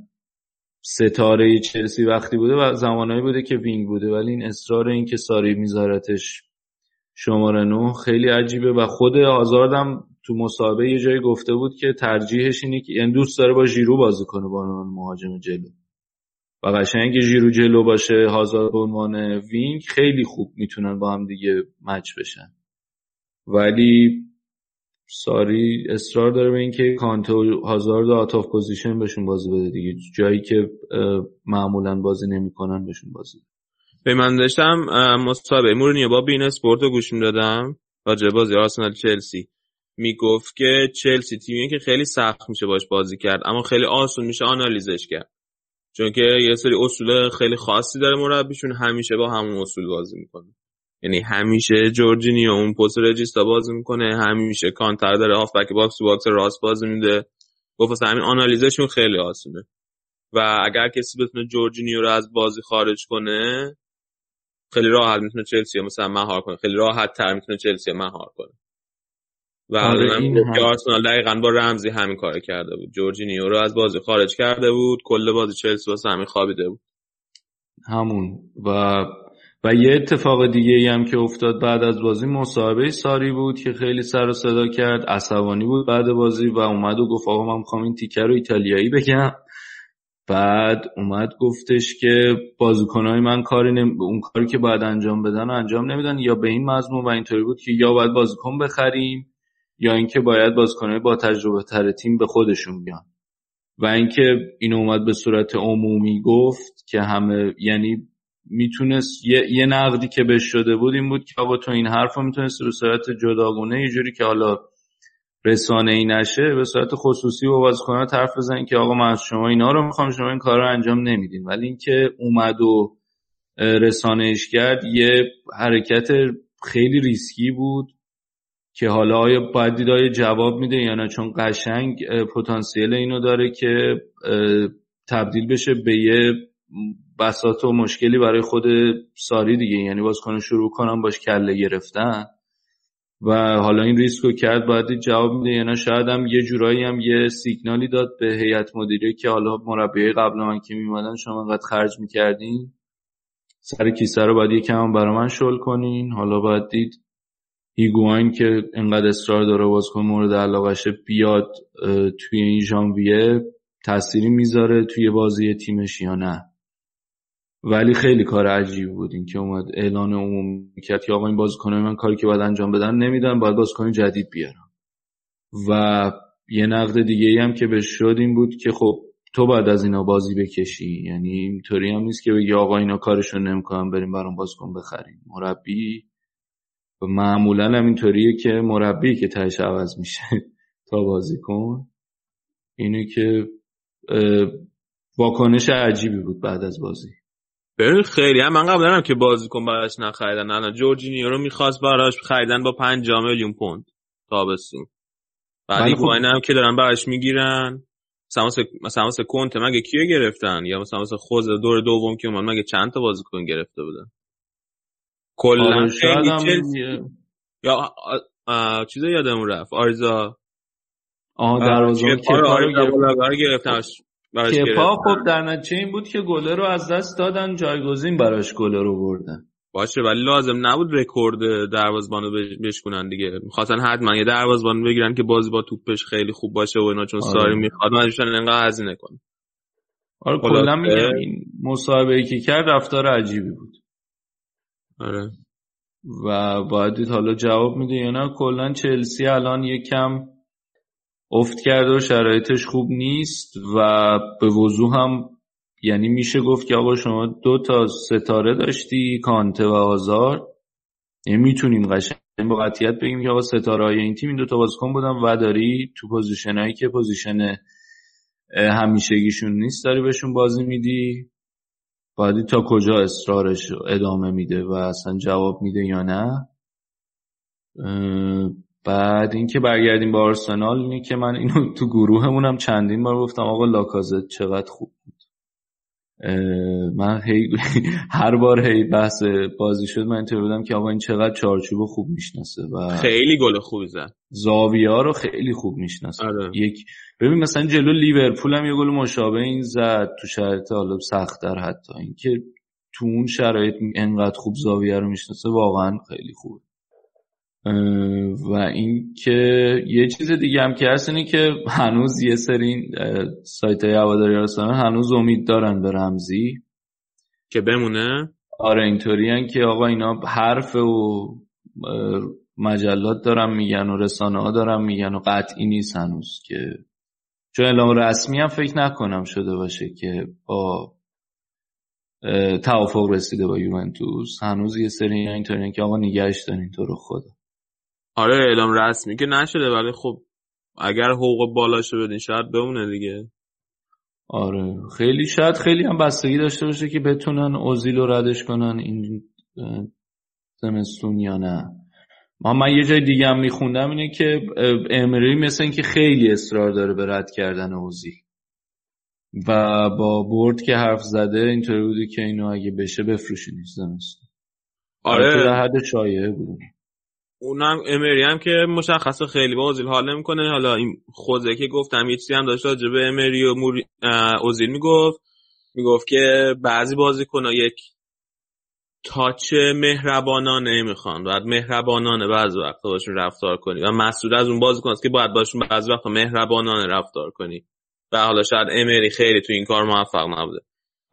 ستاره چلسی وقتی بوده و زمانهایی بوده که wing بوده. ولی این اصرار این که ساری میذارتش شماره نه خیلی عجیبه و خود هازاردم تو مصاحبه یه جایی گفته بود که ترجیحش اینه که یعنی دوست داره با ژیرو بازی کنه با عنوان مهاجم جلو. و قشنگ ژیرو جلو باشه هازارد به عنوان wing خیلی خوب می‌تونن با هم دیگه match بشن. ولی ساری اصرار داره به اینکه کانته و هازارد و out of position بهشون بازی بده دیگه. جایی که معمولا بازی نمی‌کنن بهشون بازی به من داشتم مصاحبه مورینیو با بین اسپورت رو گوش می‌دادم. راجع بازی آرسنال چلسی. می‌گفت که چلسی تیمیه که خیلی سخت میشه باش بازی کرد اما خیلی آسون میشه آنالیزش کرد. چون که یه سری اصول خیلی خاصی داره مربیشون همیشه با همون اصول بازی می‌کنه. یعنی همیشه جورجینیو اون پست regista بازی می‌کنه همیشه کانته داره هافبک box to box راست بازی میده. گفت همین آنالیزشون خیلی آسونه. و اگر کسی بتونه جورجینیو رو از بازی خارج کنه خیلی راحت می‌تونه چلسی مثلا مهار کنه. خیلی راحت تر می‌تونه چلسی مهار کنه. و آره آرسنال دقیقا با رمزی همین کار کرده بود. جورجینیو رو از بازی خارج کرده بود. کل بازی چلسی واسه همین خوابیده بود. همون. و و یه اتفاق دیگه هم که افتاد بعد از بازی مصاحبه ساری بود که خیلی سر و صدا کرد. عصبانی بود بعد بازی و اومد و گفت آقا من می‌خوام این تیکه رو ایتالیایی بگم. بعد اومد گفتش که بازیکنهای من کاری نم... اون کاری که باید انجام بدن انجام نمیدن یا به این مضمون و اینطوری بود که یا باید بازیکن بخریم یا اینکه باید بازیکنهای با تجربه تر تیم به خودشون بیان. و اینکه این اومد به صورت عمومی گفت که همه یعنی می‌تونست یه, یه نقدی که بهش شده بود این بود که آقا تو این حرف می‌تونست به صورت جداگونه یه جوری که حالا رسانه ای نشه به صورت خصوصی با بازیکن‌ها طرف بزنین که آقا من از شما اینا رو می‌خوام شما این کار رو انجام نمیدین. ولی اینکه اومد و رسانهش کرد یه حرکت خیلی ریسکی بود. که حالا آیا باید دیدای جواب میده یا نه؟ چون قشنگ پتانسیل اینو داره که تبدیل بشه به یه بساط و مشکلی برای خود ساری دیگه. یعنی باز کنه شروع کنم باش کله گرفتن. و حالا این ریسکو کرد باید جواب میده یا نه. شاید هم یه جورایی هم یه سیگنالی داد به هیئت مدیره که حالا مربی قبل من که میمدن شما انقدر خرج می‌کردین. سر کیسه رو باید یکم برای من شل کنین. حالا باید دید هیگواین که انقدر اصرار داره بازیکن مورد علاقشه بیاد توی این ژانویه تأثیری می‌ذاره توی بازی تیمش یا نه. ولی خیلی کار عجیب بود این که اومد اعلان عمومی کرد که آقا این بازیکنای من کاری که باید انجام بدن نمیدن باید بازیکن جدید بیارم. و یه نقد دیگه ای هم که به شد این بود که خب تو باید از اینا بازی بکشی. یعنی اینطوری هم نیست که بگی آقا اینا کارشون نمی‌کنن بریم برام بازیکن بخریم. مربی و معمولا هم اینطوریه که مربی که تهش عوض میشه [laughs] تا بازیکن اینه که واکنش عجیبی بود بعد از بازی. ببین خیلی. هم من قبل دارم که بازیکن براش نخریدن. الان جورجینیو رو می‌خواست براش خریدن با 5 میلیون پوند تابستون. بعد خب هم که دارن براش می‌گیرن مثلا مثلا کنت مگه کیو گرفتن؟ یا مثلا مثلا خوز دور دوم که اومد مگه چند تا بازیکن گرفته بودن؟ کلا آره یا چیزا یادمون رفت. آرزا آها دروازه گرفتنش کپا خب در نتیجه این بود که گله رو از دست دادن جایگزین براش گله رو بردن. باشه ولی لازم نبود رکورد دروازبانو بشکنن دیگه. می‌خواستن حتما یه دروازبان بگیرن که بازی با توپش خیلی خوب باشه و اینا چون آره. ساری می‌خواد. مجبورن انقدر هزینه کنه آره کلا میگم این مصاحبه که کرد رفتار عجیبی بود. آره. و باید حالا جواب میده یا نه. کلا چلسی الان یکم افت کرده و شرایطش خوب نیست و به وضوح هم یعنی میشه گفت که آقا شما دو تا ستاره داشتی کانته و هازارد. یعنی می‌تونیم قشنگ با قطعیت بگیم که آقا ستاره های این تیم این دوتا بازیکن بودن و داری تو position هایی که position همیشگیشون نیست داری بهشون بازی میدی. باید تا کجا اصرارش ادامه میده و اصلا جواب میده یا نه؟ بعد اینکه برگردیم با آرسنال اینه که من اینو تو گروهمونم چندین بار گفتم آقا لاکازت چقدر خوب؟ من هی [laughs] هر بار هی بحث بازی شد من اینطور بودم که آقا این چقدر چارچوب خوب می‌شناسه و خیلی گل خوبی زد. زاویه رو خیلی خوب می‌شناسه. آره. یک ببین مثلا جلو لیورپول هم یه گل مشابه این زد تو شرایط حالا سختتر حتی. اینکه تو اون شرایط انقدر خوب زاویه رو می‌شناسه واقعا خیلی خوبه. و اینکه یه چیز دیگه هم که هست اینه که هنوز یه سری سایت های هواداری آرسنال هنوز امید دارن به رمزی. که بمونه؟ آره اینطوری که آقا اینا حرف و مجلات دارن میگن و رسانه ها دارن میگن و قطعی نیست هنوز که. چون اعلام رسمی هم فکر نکنم شده باشه که با توافق رسیده با یوونتوس. هنوز یه سری اینطوری که آقا نگهش دارین تو رو خدا. آره اعلام رسمی که نشده ولی خب اگر حقوق بالاشو بدین شاید بمونه دیگه. آره خیلی شاید خیلی هم بستگی داشته باشه که بتونن اوزیل رو ردش کنن این زمستون یا نه. ما من یه جای دیگه هم میخوندم اینه که امری مثل که خیلی اصرار داره به رد کردن اوزیل. و با برد که حرف زده اینطوری بوده که اینو اگه بشه بفروشین زمستون. آره. حد شایعه بوده اونم امری هم که مشخص خیلی با اوزیل حال نمی‌کنه. حالا این خوزه که گفتم یه چیزی هم داشت راجع به امری و موری... اوزیل می‌گفت. می‌گفت که بعضی بازیکن‌ها یک تاچ مهربانانه می‌خوان. باید مهربانانه بعضی وقتا باشون رفتار کنی. و مسئول از اون بازیکن است که باید باشون بعضی وقتا مهربانانه رفتار کنی. و حالا شاید امری خیلی تو این کار موفق نبوده.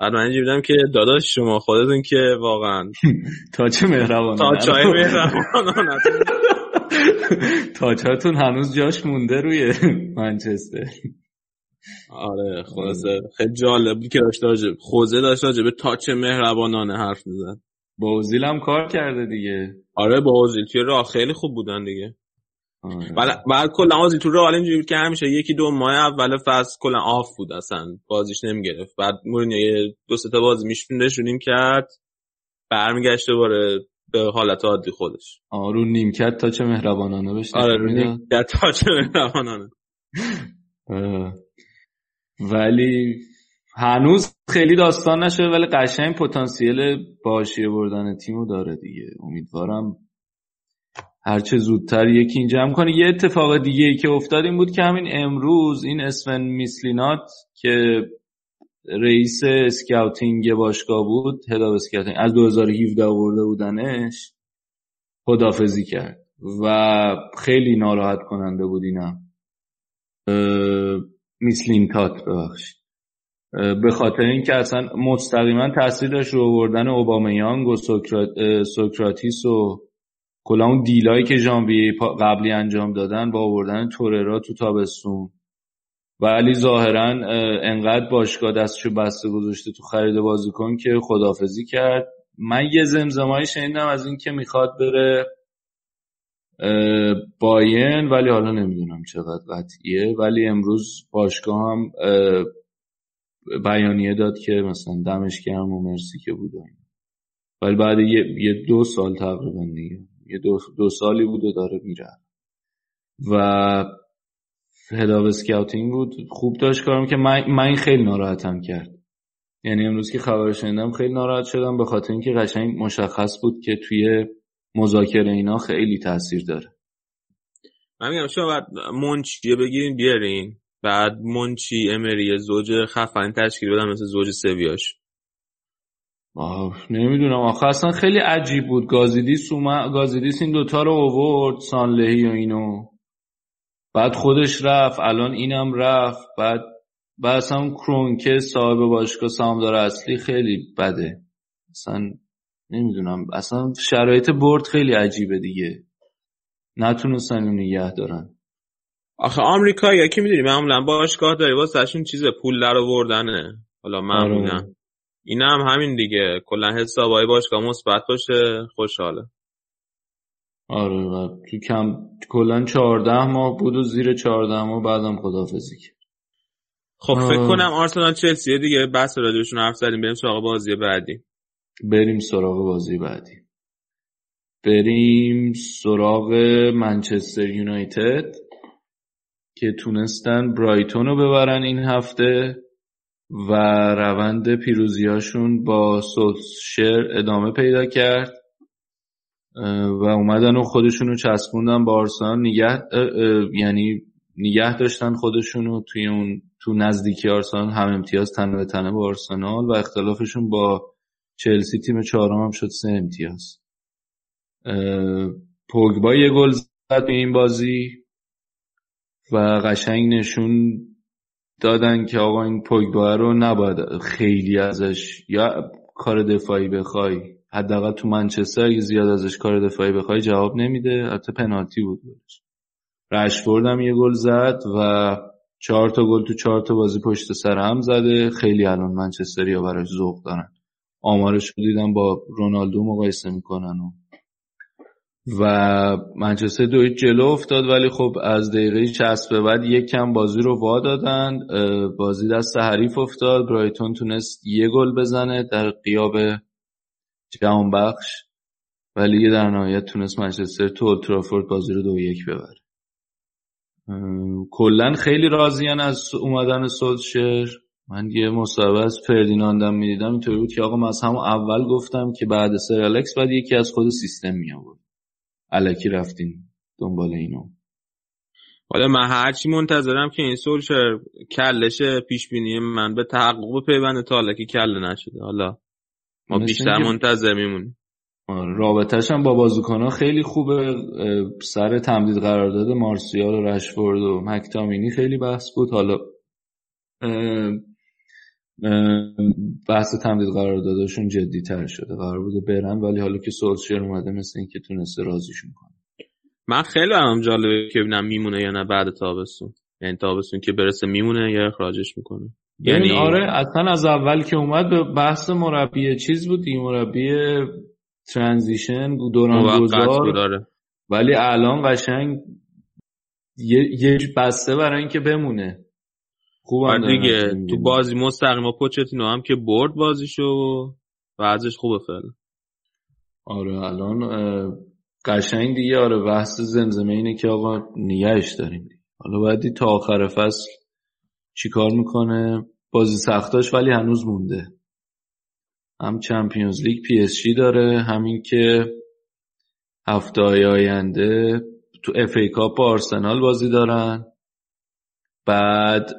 بعد من اینجوری که داداش شما خودتون که واقعا [laughs] تاچ مهربانانه تاچای [laughs] مهربانانه [laughs] تاچاتون هنوز جاش مونده روی منچستر. آره خلاصه. خیلی جالب بود که داشته راجب خوزه داشته راجب تاچ مهربانانه حرف می‌زد. با اوزیل هم کار کرده دیگه. آره با اوزیل توی راه خیلی خوب بودن دیگه. بعد بعد کلا اوزیل تو راه اینجوری بود که همیشه یکی دو ماه اول فصل کلا آف بود اصلا. بازیش نمی‌گرفت. بعد مورینیو یه دو سه تا بازی میشونیم کرد برمیگشت دوباره به حالت عادی خودش. آره نیمکت touch مهربانانه بشه آره رو نیمکت touch مهربانانه. [laughs] ولی هنوز خیلی داستان نشده ولی قشنگ پتانسیل به حاشیه بردن تیمو داره دیگه. امیدوارم هرچه زودتر یکی این جمع کنه یه اتفاق دیگه ای که افتاد این بود که همین امروز این اسون میسلینتات که رئیس scouting باشگاه بود head of scouting از 2017 آورده بودنش خدافزی کرد و خیلی ناراحت کننده بود اینم میسلین تات ببخشید. به خاطر اینکه اصلا مستقیما تاثیر داشت رو آوردن اوبامیانگ و سوکرات، سوکراتیس و کلا اون دیلایی که ژانویه قبلی انجام دادن با آوردن توررا تو تابستون. ولی ظاهرا انقدر باشگاه دستشو بسته گذاشته تو خرید بازیکن که خدافزی کرد. من یه زمزمایی شنیدم از اینکه می‌خواد بره باین ولی حالا نمی‌دونم چقدر قطعیه. ولی امروز باشگاه هم بیانیه داد که مثلا دمش گرم و مرسی که بود ولی بعد یه, یه دو سال تقریبا دیگه. یه دو, دو سالی بود و داره میره. و هداب اسکاوتینگ بود. خوب داشت کارم که من, من خیلی ناراحتم کرد. یعنی امروز که خبر شنیدم خیلی ناراحت شدم به خاطر اینکه قشنگ مشخص بود که توی مذاکره اینا خیلی تاثیر داره. من میگم شما بعد منچیه بگیرین بیارین. بعد منچی امری زوج خفن تشکیل بدن مثل زوج سویاش نمی‌دونم. آخه اصلا خیلی عجیب بود. گازیدیس اومد گازیدیس این دوتا رو اوورد سانلهی و اینو. بعد خودش رفت الان اینم رفت. بعد بعد اصلا کرونکه صاحب باشگاه سهامدار اصلی خیلی بده. اصلا نمی‌دونم. اصلا شرایط برد خیلی عجیبه دیگه. نتونستن اون نگه دارن. آخه آمریکا یا که می‌دونی معمولا باشگاه داری واسه چیز پول در آوردنه. حالا معمولا. این هم همین دیگه. کلا حسابای باشگاه مثبت باشه. خوشحاله. آره و تو کم کلا 14 ماه بود و زیر 14 ماه بعدم خدافزی کرد. خب فکر آه. کنم آرسنال چلسی دیگه. بحث راجبشون حرف زدیم. بریم سراغ بازی بعدی. بریم سراغ بازی بعدی. بریم سراغ منچستر یونایتد که تونستن برایتون رو ببرن این هفته. و روند پیروزیاشون با سولشر ادامه پیدا کرد و اومدن و خودشون رو چسبوندن با آرسنال. نگه یعنی نگه داشتن خودشون رو توی اون تو نزدیکی آرسنال. هم امتیاز تنه به تنه با آرسنال و اختلافشون با چلسی تیم چهارم هم شد سه امتیاز. پوگبا یه گل زد به این بازی و قشنگ نشون دادن که آقا این پوگبا رو نباید خیلی ازش یا کار دفاعی بخوای. حداقل تو منچستر اگه زیاد ازش کار دفاعی بخوای جواب نمیده. حتی پنالتی بود رشفورد هم یه گل زد و چهار تا گل تو چهار تا بازی پشت سر هم زده. خیلی الان منچستری ها براش ذوق دارن. آمارش رو دیدم با رونالدو مقایسه می‌کنن و و منچستر دو هیچ جلو افتاد ولی خب از دقیقه 60 به بعد یک کم بازی رو وا دادن. بازی دست حریف افتاد. برایتون تونست یه گل بزنه در قیاب جهان بخش ولی در نهایت تونست منچستر تو اولترافورد بازی رو دو یک ببره. کلا خیلی راضیان از اومدن سولشر من یه مصاحبه از فردیناندم می‌دیدم. اینطوری بود که آقا من از همون اول گفتم که بعد سر الکس باید یکی از خود سیستم می آورد الکی رفتین دنبال اینو. حالا من هرچی منتظرم که این سولشر کلش پیش بینی من به تحقق پیوند تا حالا که کله نشده. حالا ما بیشتر منتظر میمونیم. آره، رابطهش هم با بازیکنها خیلی خوبه. سر تمدید قرارداد مارسیال و رشفورد و مکتامینی خیلی بحث بود. حالا بحث تمدید قراردادشون جدی تر شده. قرار بوده برن ولی حالا که سولشر اومده مثل اینکه تونسته رازیشون کنه. من خیلی برام جالبه که ببینم میمونه یا نه بعد تابستون. یعنی تابستون که برسه میمونه یا اخراجش می‌کنه. یعنی آره اصلا از اول که اومد به بحث مربی چیز بود دیگه مربی ترانزیشن دوران گذار. آره. ولی الان قشنگ یه بسته برای اینکه بمونه. خوب دیگه تو بازی مستقیم پوچتینو هم که برد بازیشو و ازش خوبه فعلا آره الان قشنگ دیگه آره بحث زمزمه اینه که آقا نگهش داریم. حالا باید تا آخر فصل چیکار می‌کنه. بازی سختاش ولی هنوز مونده. هم Champions League پی اس جی داره همین که هفته های آینده تو FA Cup با آرسنال بازی دارن. بعد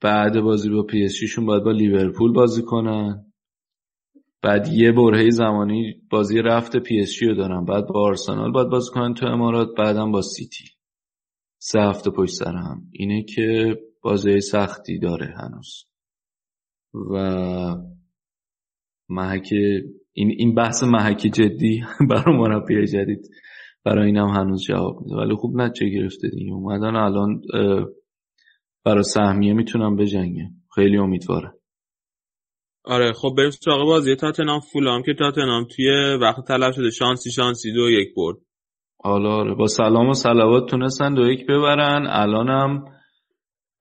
بعد بازی با پی اس جیشون باید با لیورپول بازی کنن. بعد یه برهه زمانی بازی رفت پی اس جی رو دارن. بعد با آرسنال باید بازی کنن تو امارات بعدم با سیتی. سه هفته پشت سر هم. اینه که بازی سختی داره هنوز. و محک این این بحث محک جدی [laughs] برای مربی جدید برای اینم هنوز جواب میده. ولی خوب نتیجه گرفته دیگه. اومدن الان برای سهمیه می‌تونم بجنگه خیلی امیدواره آره خب بریم سراغ بازی. تاتنهام فولام که تاتنهام توی وقت تلف شده. شانسی شانسی. دو یک برد. حالا آره با سلام و صلوات تونستن دو یک ببرن. الانم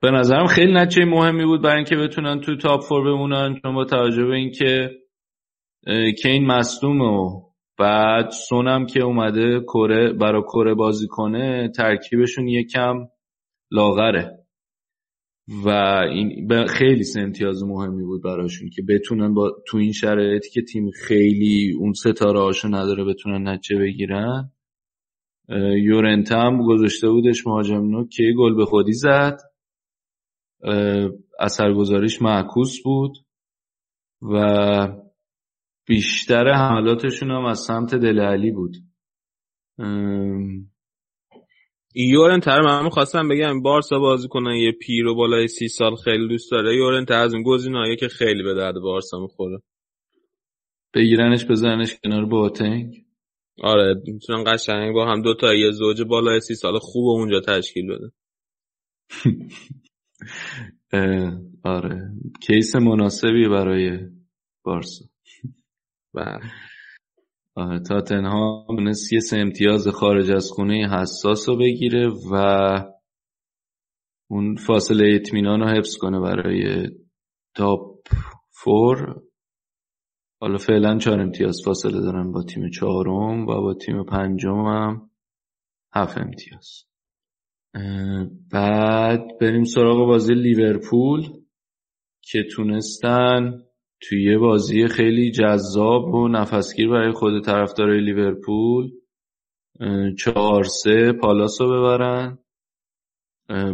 به نظرم خیلی نتیجه مهمی بود برای اینکه بتونن تو تاپ فور بمونن. چون با توجه به اینکه کین مصدومه و بعد سونم که اومده کره برای کره بازی کنه ترکیبشون یکم لاغره. و این خیلی سه امتیاز مهمی بود براشون که بتونن با تو این شرایطی که تیم خیلی اون ستاره هاشو نداره بتونن نتیجه بگیرن اه، یورنته هم گذاشته بودش مهاجم نو که گل به خودی زد. اثرگذاریش معکوس بود و بیشتر حملاتشون هم از سمت دل علی بود. ام، یورنت رو من خواستم بگم بارسا بازی کنن یه پیر و بالای سی سال خیلی دوست داره. یورنت از اون گزینه‌هایی که خیلی به درد بارسا می‌خوره. بگیرنش بزنش کنار باتنگ. آره می‌تونن قشنگ با هم دو تا یه زوج بالای سی سال خوب اونجا تشکیل بده. [laughs] اه، آره. کیس مناسبی برای بارسا. بله. تاتنهام تونست یه سه امتیاز خارج از خونه حساس رو بگیره و اون فاصله اطمینان رو حفظ کنه برای تاپ فور حالا فعلا چهار امتیاز فاصله دارن با تیم چهارم و با تیم پنجم هم هفت امتیاز. بعد بریم سراغ بازی لیورپول که تونستن توی یه بازی خیلی جذاب و نفسگیر برای خود طرفدارای لیورپول چهار سه پالاس رو ببرن.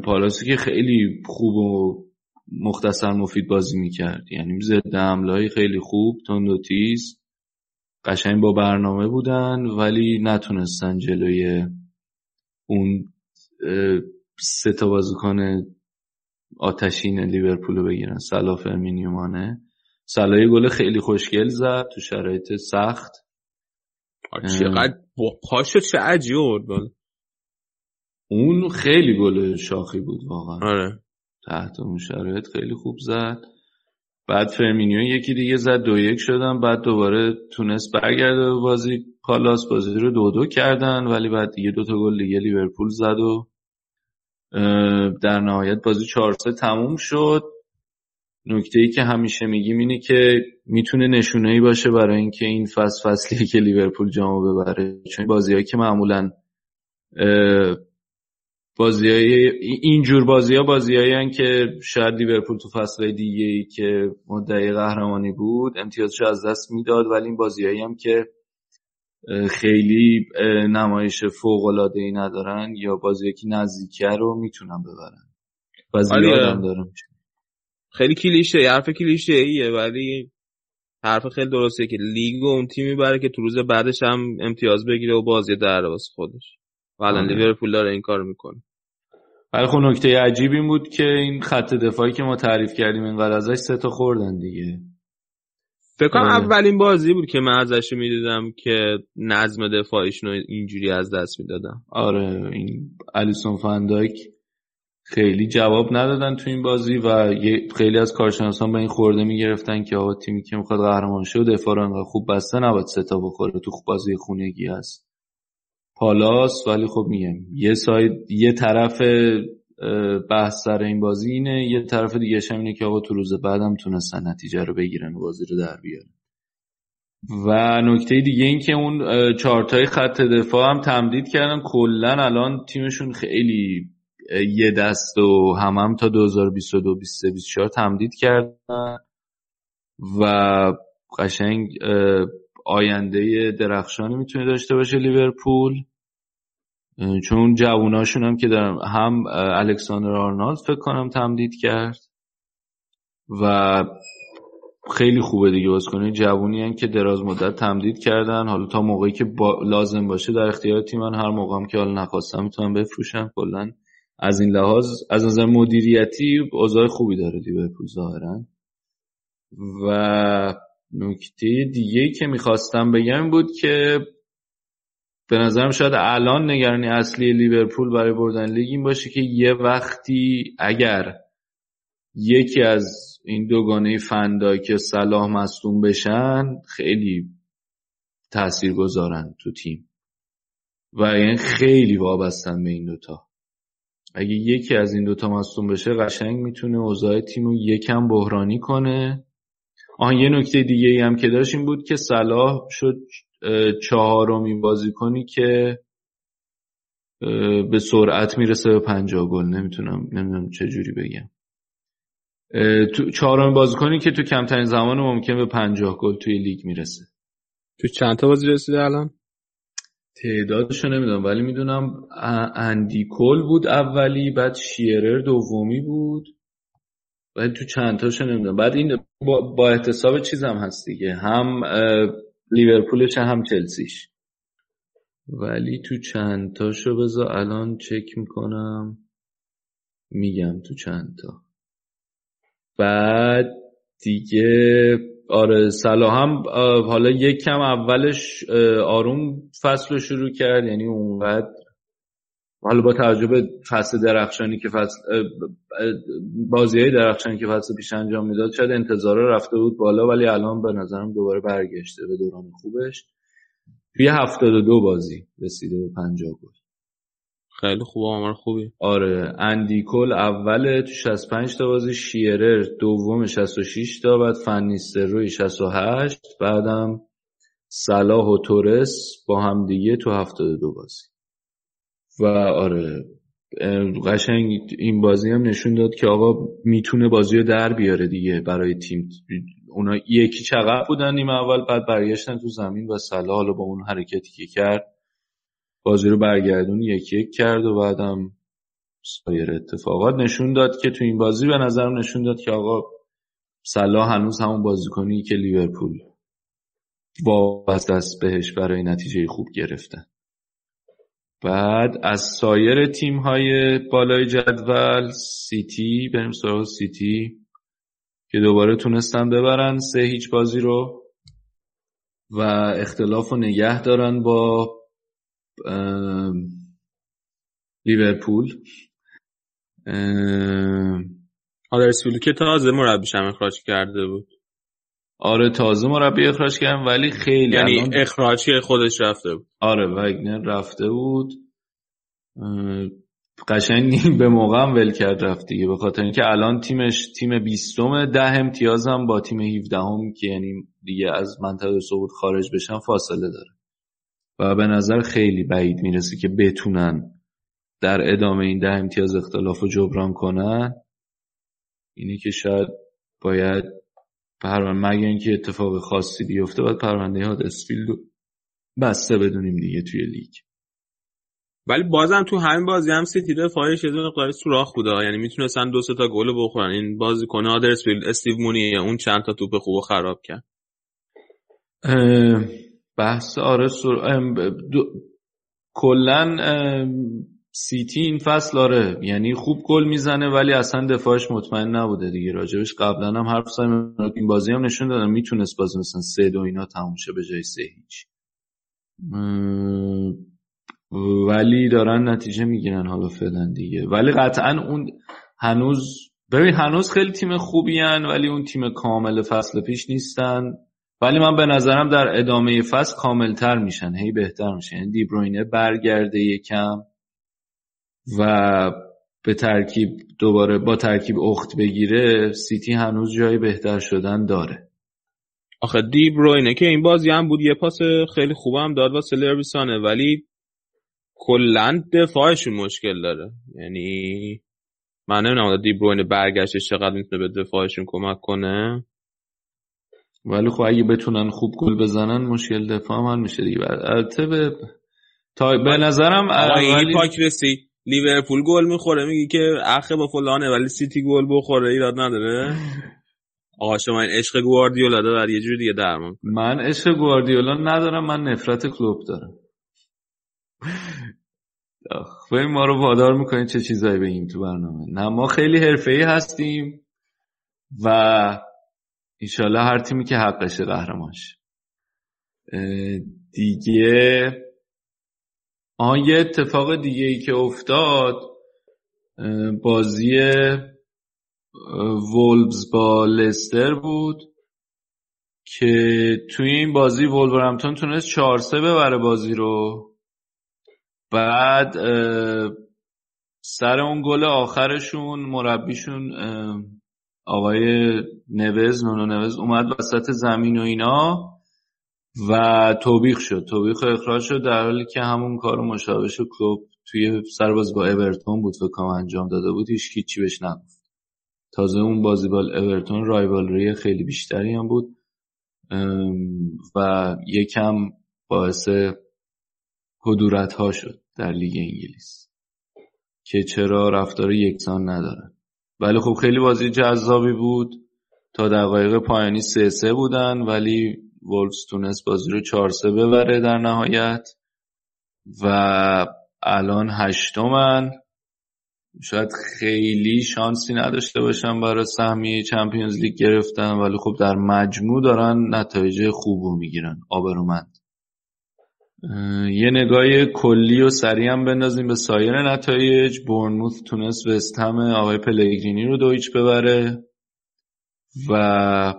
پالاسی که خیلی خوب و مختصر مفید بازی می‌کرد. یعنی ضد حمله خیلی خوب تند و تیز قشنگ با برنامه بودن ولی نتونستن جلوی اون سه تا بازیکن آتشین لیورپول رو بگیرن. سلا فرمینیو مانه. سلا یه گل خیلی خوشگل زد تو شرایط سخت. چقدر با پاشو چه عجیب بالا اون خیلی گل شاخی بود واقعا. آره. تحت اون شرایط خیلی خوب زد. بعد فرمینیو یکی دیگه زد دو یک شدن. بعد دوباره تونست برگرده به بازی. پالاس بازی رو دو دو کردن ولی بعد دیگه دوتا گل دیگه لیورپول زد و در نهایت بازی چهار سه تموم شد. نکته ای که همیشه میگیم اینه که می‌تونه نشونه ای باشه برای اینکه این فصل فصلیه که لیورپول جامو ببره چون بازیهایی که معمولا بازی های اینجور بازی ها بازی که شاید لیورپول تو فصل دیگه ای که مدعی قهرمانی بود امتیازش از دست می‌داد ولی این بازی هم که خیلی نمایش فوق العاده ای ندارن یا بازی که نزدیکه رو می‌تونن ببرن و آره. میشه خیلی کلیشه حرف کلیشه ایه ولی حرف خیلی درسته که لیگ و اون تیمی بره که تو روز بعدش هم امتیاز بگیره و بازی در واسه خودش و الان آره. لیورپول داره این کارو می‌کنه ولی خب نکته عجیب این بود که این خط دفاعی که ما تعریف کردیم اینقدر ازش سه تا خوردن دیگه فکر کنم آره. اولین بازی بود که من ازش می‌دیدم که نظم دفاعیشون اینجوری از دست می‌دادم آره این الیسون فندایک خیلی جواب ندادن تو این بازی و خیلی از کارشناسان به این خورده می‌گرفتن که آقا تیمی که می‌خواد قهرمان شه و دفاع رو خوب بسته نباید سه تا بخوره. تو بازی خونگی هست. پالاس ولی خب میگم یه ساید یه طرف بحث سر این بازی اینه یه طرف دیگه هم اینه که آقا تو روز بعدم تونستن نتیجه رو بگیرن و بازی رو در بیارن. و نکته دیگه این که اون چارتای خط دفاع هم تمدید کردن. کلا الان تیمشون خیلی یه دست و هم هم تا 2022 23 24 تمدید کردن و قشنگ آینده درخشانی می‌تونه داشته باشه لیورپول. چون جووناشون هم که دارن هم الکساندر آرنالد فکر کنم تمدید کرد و خیلی خوبه دیگه بازیکن جوونی هن که دراز مدت تمدید کردن. حالا تا موقعی که با لازم باشه در اختیار تیمن هر موقع هم که حالا نخواستم می‌تونن بفروشن کلا از این لحاظ از نظر مدیریتی اوضاع خوبی داره لیورپول ظاهرا. و نکته دیگه که می‌خواستم بگم بود که به نظرم شاید الان نگرانی اصلی لیورپول برای بردن لیگ این باشه که یه وقتی اگر یکی از این دوگانه فندای که صلاح مصدوم بشن خیلی تأثیر گذارن تو تیم. و یعنی خیلی وابستن به این دوتا. اگه یکی از این دوتا مصدوم بشه قشنگ می‌تونه اوضاع تیم رو یکم بحرانی کنه. آن یه نکته دیگه ای هم که داشت این بود که صلاح شد اه، چهارمین بازیکنی که به سرعت می‌رسه به پنجاه گل. نمی‌تونم نمی‌دونم چه جوری بگم. چهارمین بازیکنی که تو کمترین زمان ممکن به پنجاه گل توی لیگ می‌رسه. تو چند تا بازی رسیده الان؟ تعدادشو نمی‌دونم ولی می‌دونم اندی کل بود اولی بعد شیرر دومی بود. ولی تو چند تاشو نمی‌دونم. بعد این با, با احتساب چیزم هست دیگه. هم لیورپولش هم چلسیش. ولی تو چند تاشو بذار الان چک می‌کنم. میگم تو چند تا بعد دیگه آره صلاح هم حالا یک کم اولش آروم فصل رو شروع کرد یعنی اونقدر حالا با توجه فصل درخشانی که فصل بازی درخشانی که فصل پیش انجام می‌داد شاید انتظار رفته بود بالا ولی الان به نظرم دوباره برگشته به دوران خوبش. توی 72 بازی رسیده به 50 گل. خیلی خوب آمار خوبی. آره. اندیکل اوله تو 65 تا بازی شیرر دوم 66 تا بعد فنیستر روی 68 بعدم صلاح و تورس با هم دیگه تو 72 بازی. و آره قشنگ این بازی هم نشون داد که آقا می‌تونه بازی رو در بیاره دیگه برای تیم. اونا یکی چقدر بودن نیم اول بعد برگشتن تو زمین و صلاح حالا با اون حرکتی که کرد بازی رو برگردون یکی یک کرد و بعدم سایر اتفاقات. نشون داد که تو این بازی به نظرم نشون داد که آقا صلاح هنوز همون بازیکنی که لیورپول واپس دست بهش برای نتیجه خوب گرفتن بعد از سایر تیم های بالای جدول سیتی بریم سراغ سیتی که دوباره تونستن ببرن سه هیچ بازی رو و اختلاف رو نگه دارن با لیورپول. هادرسفیلد که تازه مربیش هم اخراج کرده بود. آره تازه مربی اخراج کردن ولی خیلی یعنی الان... اخراجی خودش رفته بود. آره وگنر رفته بود. قشنگ [laughs] به موقع هم ول کرد رفت دیگه به خاطر اینکه الان تیمش تیم 20 ده امتیاز هم با تیم 17 هم که یعنی دیگه از منطقه صعود خارج بشن فاصله داره. و به نظر خیلی بعید می‌رسه که بتونن در ادامه این ده امتیاز اختلاف رو جبران کنن. اینی که شاید باید پرونده مگه اینکه اتفاق خاصی بیفته باید پرونده هادرسفیلد بسته بدونیم دیگه توی لیگ. ولی بازم تو همین بازی هم سیتی دفاعش یه مقدار سوراخ بوده. یعنی می‌تونستن دو سه تا گل بخورن. این بازیکن هادرسفیلد استیو مونی اون چند تا توپ خوب خراب کرد. بحث آره سر... دو... کلا سیتی این فصل آره یعنی خوب گل می‌زنه ولی اصلا دفاعش مطمئن نبوده دیگه. راجبش قبلا هم حرف زدیم این بازی هم نشون دادم. می‌تونست بازی مثلا سه دو اینا تموم شه به جای سه هیچ. ولی دارن نتیجه می‌گیرن حالا فعلا دیگه. ولی قطعا اون هنوز ببین هنوز خیلی تیم خوبی هن ولی اون تیم کامل فصل پیش نیستن. ولی من به نظرم در ادامه فصل کاملتر میشن. هی بهتر میشن. یعنی دیبروینه برگرده یکم و به ترکیب دوباره با ترکیب اخت بگیره سیتی هنوز جای بهتر شدن داره. آخه دی بروینه که این بازی هم بود یه پاس خیلی خوبم داد واسه لربیسانه ولی کلا دفاعشون مشکل داره. یعنی من نمی‌دونم دی بروینه برگشتش چقدر می‌تونه به دفاعشون کمک کنه. ولی خب اگه بتونن خوب گل بزنن مشکل دفاع هم میشه دیگه. البته به تا به نظرم اولی پاکرسی لیورپول گل می‌خوره میگی که اخه با فلانه ولی سیتی گل بخوره ایراد نداره. [laughs] آقا شما این عشق گواردیولا داره یه جوری دیگه درمان من عشق گواردیولا ندارم من نفرت کلوب دارم. خب ما رو وادار می‌کنید چه چیزایی بگیم تو برنامه. نه ما خیلی حرفه‌ای هستیم و ایشالله هر تیمی که حقشه قهرمانش. دیگه آن یه اتفاق دیگه ای که افتاد بازی وولبز با لستر بود که توی این بازی وولورهمپتون تونست 4 3 ببره بازی رو. بعد سر اون گل آخرشون مربیشون آقای نوز نونو نوز اومد وسط زمین و اینا و توبیخ شد. توبیخ اخراج شد در حالی که همون کار مشابهش کلوب توی سرباز با اورتون بود فکرم انجام داده بود. هیچ چی بهش نگفت. تازه اون بازی با اورتون رایوالری خیلی بیشتری هم بود. و یکم باعث کدورت ها شد در لیگ انگلیس که چرا رفتار یکسان ندارن ولی خب خیلی بازی جذابی بود. تا دقایق پایانی سه سه بودن ولی وولفز تونست بازی رو چهار سه ببره در نهایت. و الان هشتمن. شاید خیلی شانسی نداشته باشن برای سهمیه چمپیونز لیگ گرفتن ولی خب در مجموع دارن نتایج خوب می‌گیرن. آبرومند. یه نگاه کلی و سریع هم بندازیم به سایر نتایج. بورنموث تونست وستهم آقای پلگرینی رو دویچ ببره و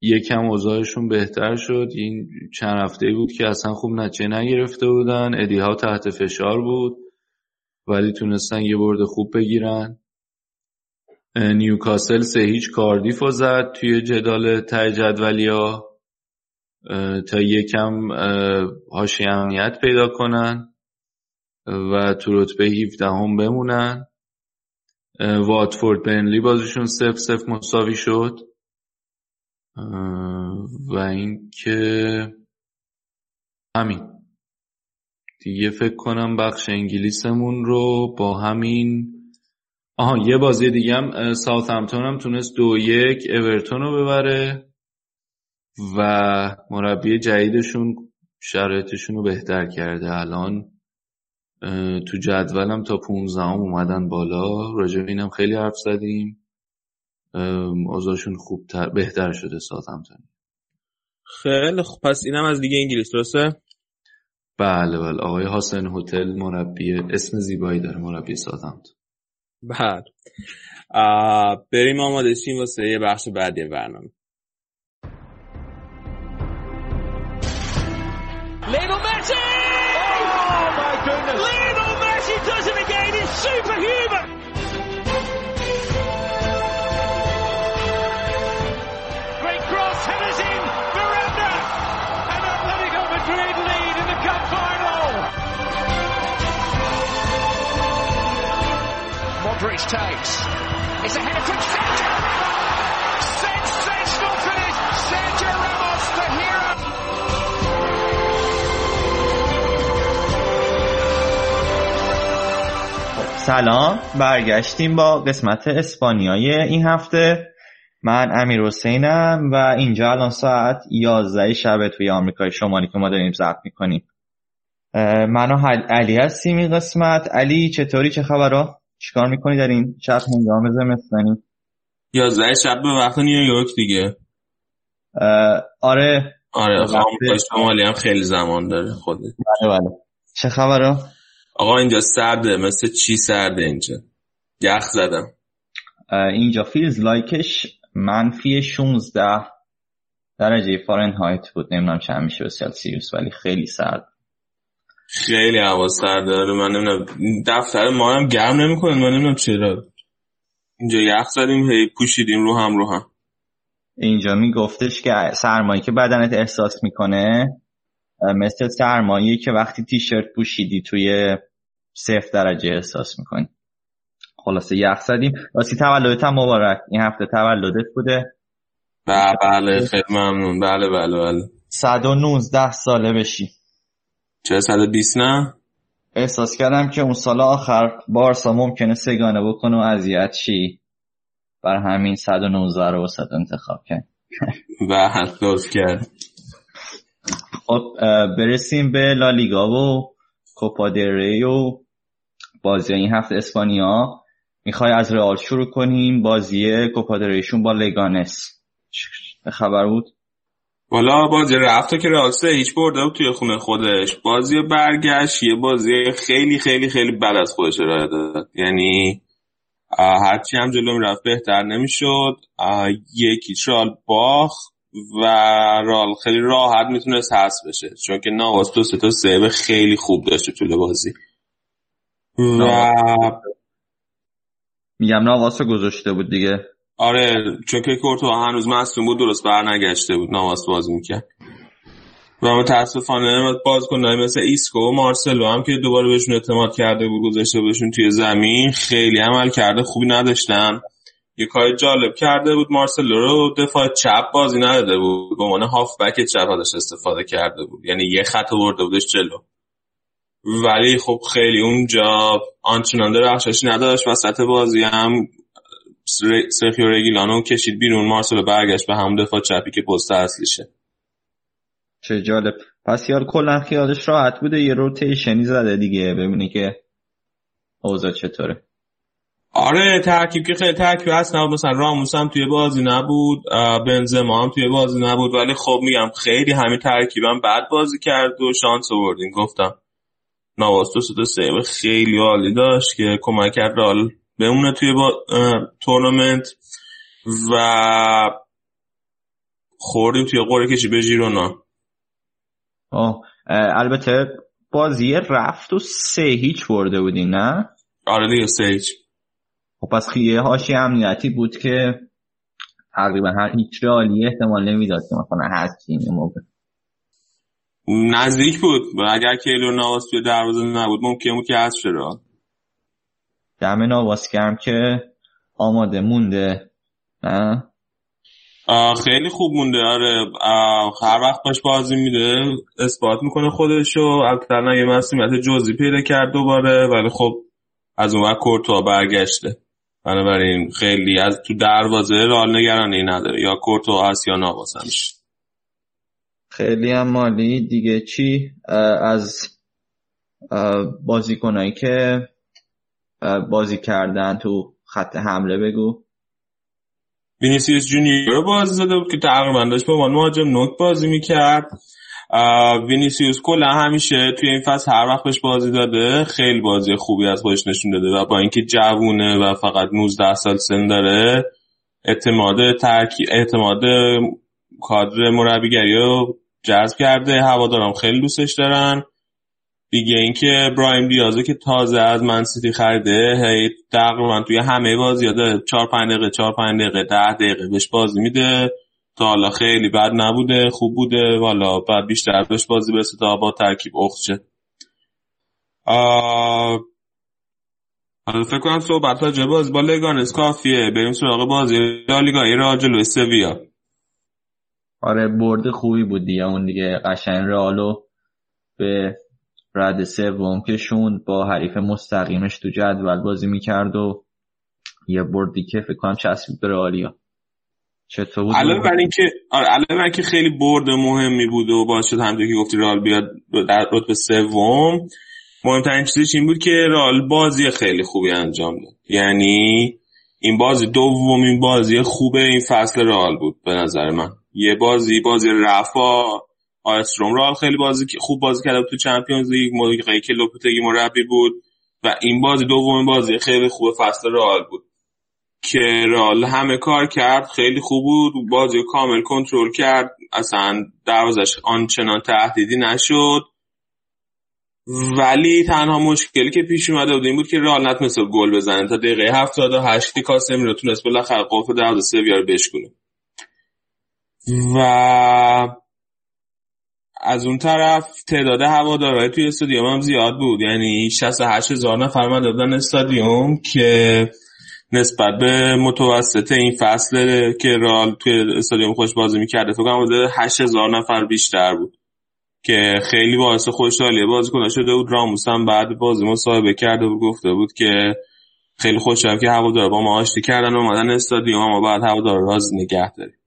یکم اوضاعشون بهتر شد. این چند هفته بود که اصلا خوب نچه نگرفته بودن. ادی ها تحت فشار بود ولی تونستن یه برد خوب بگیرن. نیوکاسل سه هیچ کاردیف زد توی جدال ته جدولیا. تا یکم هاشی امنیت پیدا کنن و تو رتبه 17 هم بمونن واتفورد بنلی بازشون سف سف مساوی شد. و اینکه همین. دیگه فکر کنم بخش انگلیسمون رو با همین. آها یه بازی دیگه هم ساوت همتون هم تونست دو یک اورتون رو ببره. و مربی جدیدشون شرایطشون رو بهتر کرده. الان تو جدولم تا 15 هم اومدن بالا. راجع اینم خیلی حرف زدیم. اوضاعشون خوبتر بهتر شده همتون خیلی خوب. پس اینم از دیگه انگلیس درسته؟ بله بله. آقای حسن هتل مربی اسم زیبایی داره مربی ساوثهمپتون بله. بریم آماده شیم واسه یه بخش بعدی برنامه. Lionel Messi! Oh my goodness! Lionel Messi does it again! It's superhuman! Great cross, headers in, Miranda! And Atletico Madrid lead in the cup final! Modric takes. It's a header from Sergio سلام. برگشتیم با قسمت اسپانیای این هفته. من امیر حسینم و اینجا الان ساعت 11 شب توی آمریکای شمالی که ما داریم ضبط می‌کنیم. من و علی هستیم این قسمت. علی چطوری؟ چه خبرها؟ چیکار می‌کنی در این شب هنگام زمستانی؟ 11 شب به وقت نیویورک دیگه. آره. آره آمریکای شمالی هم خیلی زمان داره خوده بله بله. چه خبرها؟ آقا اینجا سرده مثل چی سرده اینجا؟ یخ زدم. اینجا فیلز لایکش منفی 16 درجه فارنهایت بود. نمی‌دونم چند میشه به سلسیوس ولی خیلی سرد. خیلی هوا سرد داره من نمی‌دونم. دفتر ما هم گرم نمی‌کنه. من نمی‌دونم چرا. اینجا یخ زدیم هی پوشیدیم رو هم رو هم. اینجا میگفتش که سرمایه که بدنت احساس می‌کنه مثل سرمایه که وقتی تیشرت پوشیدی توی صفر درجه احساس می‌کنی. خلاصه یخ زدیم راستی تولدت هم مبارک. این هفته تولدت بوده. بله بله خیلی ممنون. بله بله بله. 119 ساله بشی. چه 120 نه؟ احساس کردم که اون سال آخر بارسا ممکنه سگانه بکنه و اذیت چی بر همین 119 رو وسط انتخاب کرد. بله لطف کرد. خب برسیم به لالیگا و کوپا ری و بازی این هفته اسپانیا. می‌خوای از رئال شروع کنیم بازی کوپا با لگانس. خبر بود؟ والا بازی رفت که رئال هیچ برده بود توی خونه خودش. بازی برگشت یه بازی خیلی خیلی خیلی بد از خودش ارائه داد. یعنی هرچی هم جلو رفت بهتر نمی‌شد. یکی رئال باخ و رال خیلی راحت می‌تونست حذف بشه چون که نواس دو سه سیو خیلی خوب داشته طول بازی. و میگم نواس رو گذاشته بود دیگه. آره چون که کورتوا هنوز مصدوم بود درست برنگشته بود نواس بازی می‌کرد. و متاسفانه بازیکنا مثل ایسکو و مارسلو هم که دوباره بهشون اعتماد کرده بود گذاشته بهشون توی زمین خیلی عملکرد خوبی نداشتن. یه کار جالب کرده بود. مارسلو رو دفاع چپ بازی نداده بود. به عنوان هافبک چپ ازش استفاده کرده بود. یعنی یه خط برده بودش جلو. ولی خب خیلی اونجا آنچنان درخششی نداشت. وسط بازی هم سرخیو رگیلانو کشید بیرون. مارسلو برگشت به همون دفاع چپی که پست اصلیشه. چه جالب. پس یار کلا خیالش راحت بوده. یه روتیشنی زده دیگه. ببینی که اوضاع چطوره. آره ترکیب که خیلی ترکیب هست. نبود مثلا راموس هم توی بازی نبود بنزما هم توی بازی نبود. ولی خب میگم خیلی همین ترکیبم بعد بازی کرد و شانس آوردیم. گفتم نواس دو تا save خیلی عالی داشت که کمک کرد رئال بمونه توی با... تورنمنت. و خوردیم توی قرعه کشی به ژیرونا. البته بازی رفت و سه هیچ برده بودی نه؟ آره دیگه سه هیچ. خب پس خیلی حاشیه امنیتی بود که تقریبا هر هیچ رئالی احتمال نمی‌داد که مثلا هست این موقع. نزدیک بود و اگر کیلو نواس توی دروازه نبود ممکن بود که هست شده دم نواس گرم که آماده مونده نه؟ خیلی خوب مونده آره. هر وقت باش بازی میده اثبات می‌کنه خودشو. البته یه مسئولیت جزئی پیدا کرد دوباره ولی خب از اون وقت کورتوا برگشته. بنابراین خیلی از تو دروازه رال نگرانی نداره یا کورتوا هست یا نواس همیشه خیلی هم عالی. دیگه چی؟ از بازیکنایی که بازی کردن تو خط حمله بگو. وینیسیوس جونیور بازی زده بود که تقریبا داشت به عنوان مهاجم نوک بازی می‌کرد. وینیسیوس کلا همیشه توی این فصل هر وقت بهش بازی داده خیلی بازی خوبی از خودش نشون داده و با اینکه جوونه و فقط 19 سال سن داره اعتماد ترکی اعتماد کادر مربیگری رو جذب کرده هوادارم خیلی دوستش دارن. دیگه اینکه برایم دیازه که تازه از من سیتی خریده هی تقریبا توی همه بازی داره 4 5 دقیقه 4 5 دقیقه 10 دقیقه بهش بازی میده. تا حالا خیلی بد نبوده خوب بوده. والا بعد بیشتر بهش بازی برسه تا با ترکیب اخچه حالا فکر کنم صحبت راجع باز با لگانس کافیه. بریم سراغ بازی لالیگا ایران جلوی سویا. آره برد خوبی بود دیگه. اون دیگه قشنگ رئالو به رد سوم کشوند. با حریف مستقیمش تو جدول بازی می‌کرد و یه بردی که فکر کنم چسبید به بود علاوه بر اینکه آره علاوه بر اینکه خیلی برد مهمی بود و باعث شد همونطور که گفتی رئال بیاد در رتبه سوم مهمترین چیزش این بود که رئال بازی خیلی خوبی انجام داد. یعنی این بازی دومین بازی خوب این فصل رئال بود به نظر من. یه بازی بازی رفا آیستروم رال خیلی بازی خوب بازی بود تو چمپیونز لیگ موقعی که لوپتگی مربی بود و این بازی دومین بازی خیلی خوب فصل رال بود. که رال همه کار کرد خیلی خوب بود. بازی کامل کنترل کرد. اصلا دروازش آنچنان تهدیدی نشد. ولی تنها مشکلی که پیش اومده بود این بود که رال نتونست گل بزنه. تا دقیقه 78 کاسمی رو تونست بالاخره قفل دروازه سویا رو بشکنه و از اون طرف تعداد هوادارهای توی استادیوم هم زیاد بود. یعنی 68 هزار نفر من دادن استادیوم که نسبت به متوسط این فصل که رال توی استادیوم خوش بازی می‌کرده فکر کنم 8 هزار نفر بیشتر بود که خیلی باعث خوشحالی بازیکن شده بود راموس هم بعد بازی مصاحبه کرده بود گفته بود که خیلی خوشحالم که هوادار با ما آشتی کردن و اومدن استادیوم ما بعد هوادار راز نگه داریم.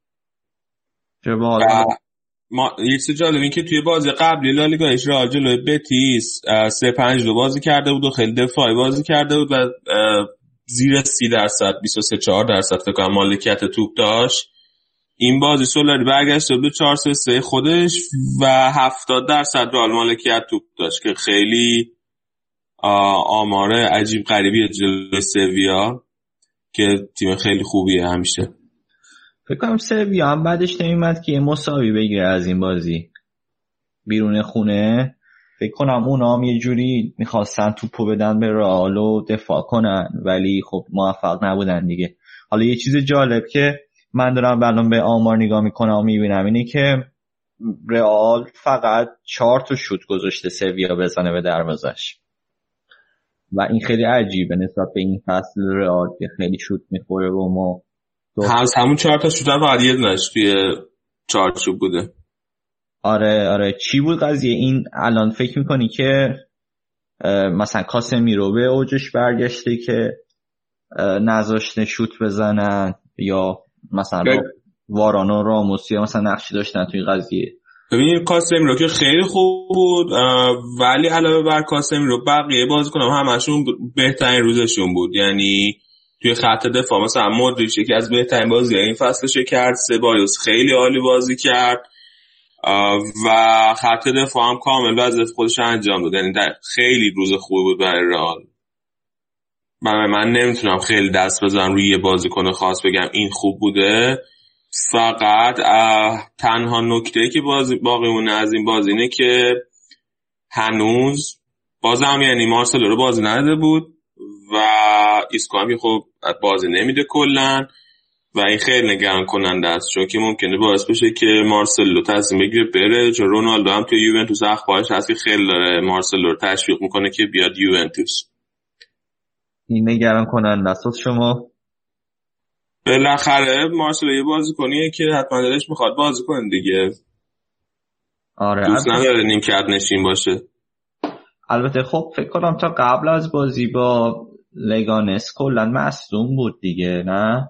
ما یه چیز جالب این که توی بازی قبلی لالیگا اشرا جلوی بتیس سه پنج دو بازی کرده بود و خیلی دفاعی بازی کرده بود و زیر سی درصد 23 4 درصد فکر کنم مالکیت توپ داشت. این بازی سولاری برگشت بود 4 3 3 خودش و 70 درصد رال مالکیت توپ داشت که خیلی آماره عجیب غریبی جلوی سویا که تیم خیلی خوبیه همیشه. فکر کنم سویا هم بعدش نمیمد که یه مساوی بگیره از این بازی. بیرون خونه. فکر کنم اونا هم یه جوری می‌خواستن توپو بدن به رئال و دفاع کنن ولی خب موفق نبودن دیگه. حالا یه چیز جالب که من دارم الان به آمار نگاه می‌کنم و می‌بینم اینه که رئال فقط چهار تا شوت گذاشته سویا بزنه به دروازش. و این خیلی عجیبه نسبت به این فصل رئال که خیلی شوت می‌خوره و ما هم همون چهار تا شوت فقط یه دونش توی چارچوب بوده. آره آره. چی بود قضیه؟ این الان فکر می‌کنی که مثلا کاسمیرو به اوجش برگشته که نذاشته شوت بزنن یا مثلا وارانو راموس یا مثلا نقشی داشتن توی قضیه؟ ببینید کاسمیرو که خیلی خوب بود ولی علاوه بر کاسمیرو بقیه بازی کنم همشون بهترین روزشون بود. یعنی توی خط دفاع مثلا مودریچ که از بهترین بازی این فصلش کرد سبایوس خیلی عالی بازی کرد. و خط دفاع هم کامل وظیفه خودش انجام داد. یعنی خیلی روز خوبی بود برای رئال. من من نمی‌تونم خیلی دست بزنم روی یه بازیکن خاص بگم این خوب بوده. فقط تنها نکته که بازی باقی مونه از این بازی اینه که هنوز بازم یعنی مارسلو رو بازی نداده بود و ایسکو هم خب بازی نمیده کلا. و این خیلی نگران کننده است. چون که ممکنه باعث بشه که مارسلو تصمیم بگیره بره. چون رونالدو هم توی یوونتوس اخبارش هست که خیلی داره مارسلو رو تشویق می‌کنه که بیاد یوونتوس. این نگران کننده است. شما؟ بالاخره مارسلو یه بازیکنیه که حتما دلش می‌خواد بازی کنه دیگه. آره دوست نداره نیمکت نشین باشه. البته خب فکر کنم تا قبل از بازی با لگانس کلا مصدوم بود دیگه نه؟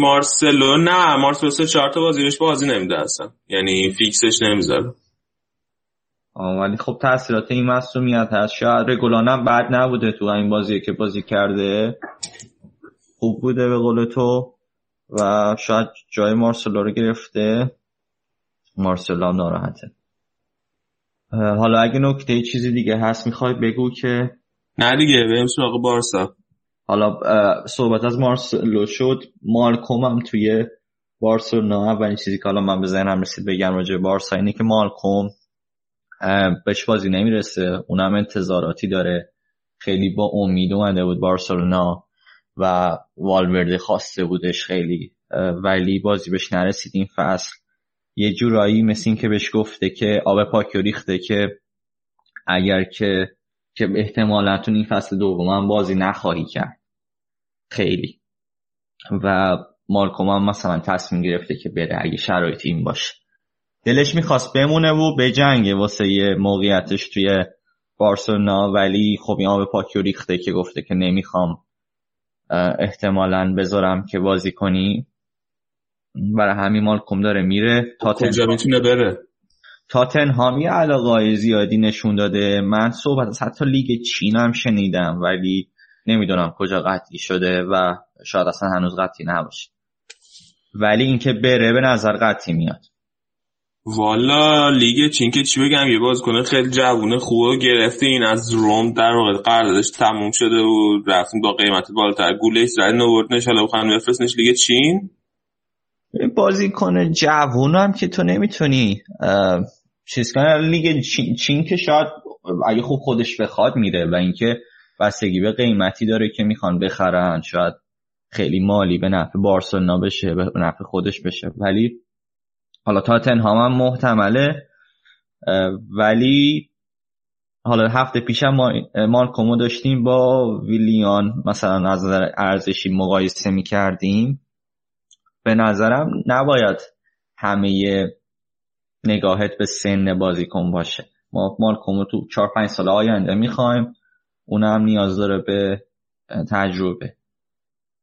مارسلو نه مارسلو سه چهار تا بازی بهش بازی نمیده اصلا. یعنی فیکسش نمی‌ذاره. ولی خب تاثیرات این مصومیت هست. شاید رگولان هم بد نبوده تو این بازی که بازی کرده. خوب بوده به قول تو. و شاید جای مارسلو رو گرفته. مارسلو هم ناراحته. حالا اگه نکته چیزی دیگه هست می‌خوای بگو که؟ نه دیگه بریم سراغ بارسا. حالا صحبت از مارسلو شد. مالکوم هم توی بارسلونا اولین چیزی که حالا من به ذهنم رسید بگم راجع بارسا اینه که مالکوم بهش بازی نمی‌رسه. اونم انتظاراتی داره. خیلی با امید اومده بود بارسلونا و والورده خواسته بودش خیلی ولی بازی بهش نرسید. این فصل یه جورایی مثل این که بهش گفته که آب پاکی ریخته که اگر که که احتمالا این فصل دوم هم بازی نخواهی کرد. خیلی. و مالکوم هم مثلا تصمیم گرفته که بره اگه شرایط این باشه. دلش می‌خواست بمونه و به جنگ واسه یه موقعیتش توی بارسلونا ولی خب این آب پاکی ریخته که گفته که نمی‌خوام احتمالا بذارم که بازی کنی. برای همین مالکوم داره میره. کجا می‌تونه بره؟ تاتنهام یه علاقه زیادی نشون داده. من صحبت از حتی لیگ چین هم شنیدم ولی نمی‌دونم کجا قطعی شده و شاید اصلا هنوز قطعی نباشه. ولی اینکه بره به نظر قطعی میاد. والا لیگ چین که چی بگم یه باز کنه خیلی جوونه خوبه گرفته. این از روم در واقع قراردادش تموم شده و رفتیم با قیمت بالاتر. گولش زد نوردنش حالا بخوام بفرستنش لیگ چین. بازی کنه جوون هم که تو نمی‌تونی چیز کنه لیگ چین, چین که شاید اگه خوب خودش بخواد میره و اینکه بستگی به قیمتی داره که می‌خوان بخرن. شاید خیلی مالی به نفع بارسلونا بشه به نفع خودش بشه. ولی حالا تاتنهام هم محتمله. ولی حالا هفته پیشم ما مالکومو داشتیم با ویلیان. مثلا از نظر ارزشی مقایسه می‌کردیم. به نظرم نباید همه نگاهت به سن بازیکن باشه. ما مالکومو تو 4 5 سال آینده می‌خوایم. اون هم نیاز داره به تجربه.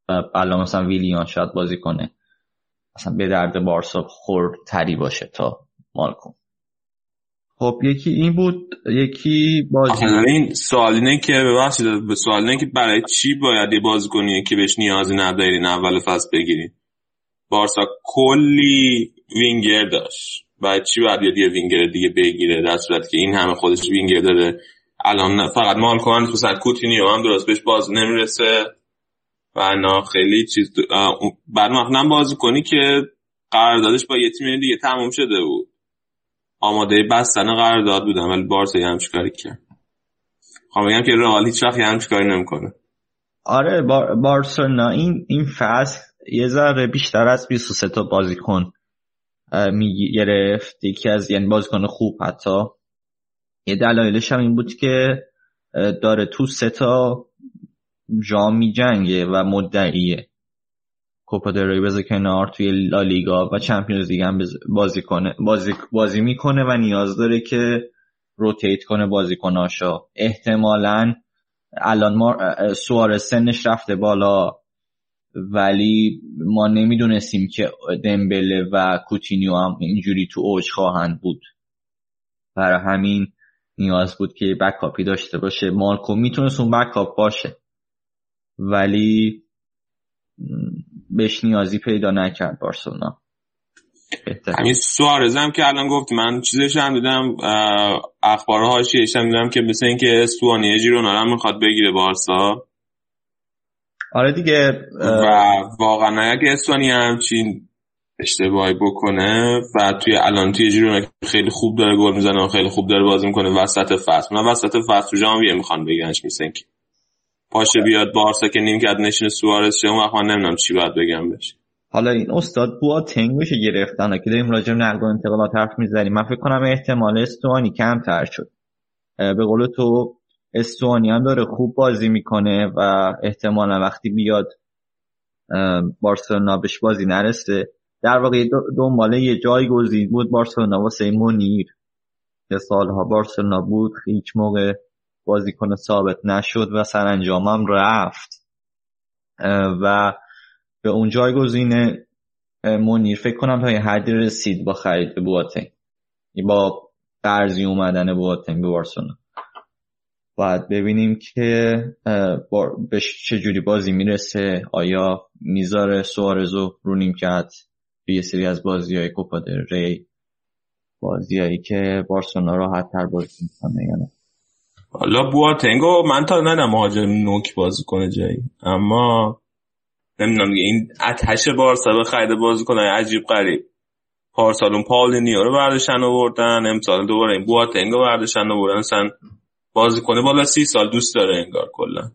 و الان مثلا ویلیان شاید بازی کنه. مثلا به درد بارسا خورتری باشه تا مالکوم خب یکی این بود یکی بازی. این سوال اینه که ببخشید به سوال اینه که برای چی باید یه بازیکنی که بهش نیازی ندارین اول فصل بگیرین بارسا کلی وینگر داشت. و چی باید یه وینگر دیگه بگیره؟ در صورت که این همه خودش وینگر داره. الان فقط مالکوم مثلا کوتینیو هم درست بهش باز نمی‌رسه. و نه خیلی چیز بعد مخنم بازی کنی که قراردادش با یه تیم دیگه تموم شده بود. آماده بستن قرارداد بودن ولی بارسا همچی کاری کرد؟ خواهم بگم که رئال هیچ وقت یه همچی کاری نمی‌کنه. آره بار بارسلونا این این فصل یه ذره بیشتر از 23 تا بازیکن می‌گرفت یکی از یعنی بازیکن خوب حتی. یه دلایلش هم این بود که داره تو سه تا جام جنگه و مدعیه. کوپا دل بذار کنار توی لالیگا و چمپیونز لیگ هم بازی کنه بازی, بازی می‌کنه و نیاز داره که روتیت کنه بازیکناشا احتمالا الان ما سوار سنش رفته بالا ولی ما نمی‌دونستیم که دمبله و کوتینیو هم اینجوری تو اوج خواهند بود. برای همین نیاز بود که بکاپی داشته باشه. مالکو می‌تونست اون بکاپ باشه. ولی بهش نیازی پیدا نکرد بارسلونا. همین سوارز هم که الان گفت من چیزش هم دیدم اخبار هاشیش هم دیدم که مثل اینکه استوانی جیرونا هم می‌خواد بگیره بارسا. آره دیگه و واقعا اگه استوانی همچین اشتباهی بکنه. و توی الان توی جیرونا خیلی خوب داره گل می‌زنه و خیلی خوب داره بازی می‌کنه. وسط فصل. من وسط فصل ژانویه می‌خوان بگنش مثل اینکه پاشه بیاد بارسا که نیمکت نشین سوارز اون وقت من نمی‌دونم چی باید بگم بهش. حالا این استاد بوا تنگ میشه گرفتن. که داریم راجع به نقل و انتقالات حرف می‌زنیم. من فکر کنم احتمال استوانی کمتر شد. به قول تو استوانی هم داره خوب بازی می‌کنه و احتمالا وقتی بیاد بارسلونا بهش بازی نرسه در واقع دو- دنبال یه جایگزین بود بارسلونا واسه مونیر. که سالها بارسلونا بود هیچ موقع بازیکن ثابت نشد و سرانجام هم رفت و به اون جایگزین اه، منیر فکر کنم تا یه حدی رسید با خرید بواتنگ. با قرضی اومدن بواتنگ به بارسلونا. باید ببینیم که به چجوری بازی می‌رسه. آیا می‌ذاره سوارزو رو نیمکت توی یه سری از بازی های کوپا ری بازیایی که بارسلونا راحت تر بازی می‌کنه یا نه؟ حالا بواتنگو من تا ندم مهاجم نوک بازی کنه جایی. اما نمی‌دونم دیگه این اتش بارسا به خرید بازیکن عجیب غریب. پارسال اون پاولینیو رو برداشتن آوردن امسال دوباره این بواتنگو برداشتن آوردن اصلا بازیکن بالا سی سال دوست داره انگار کلا.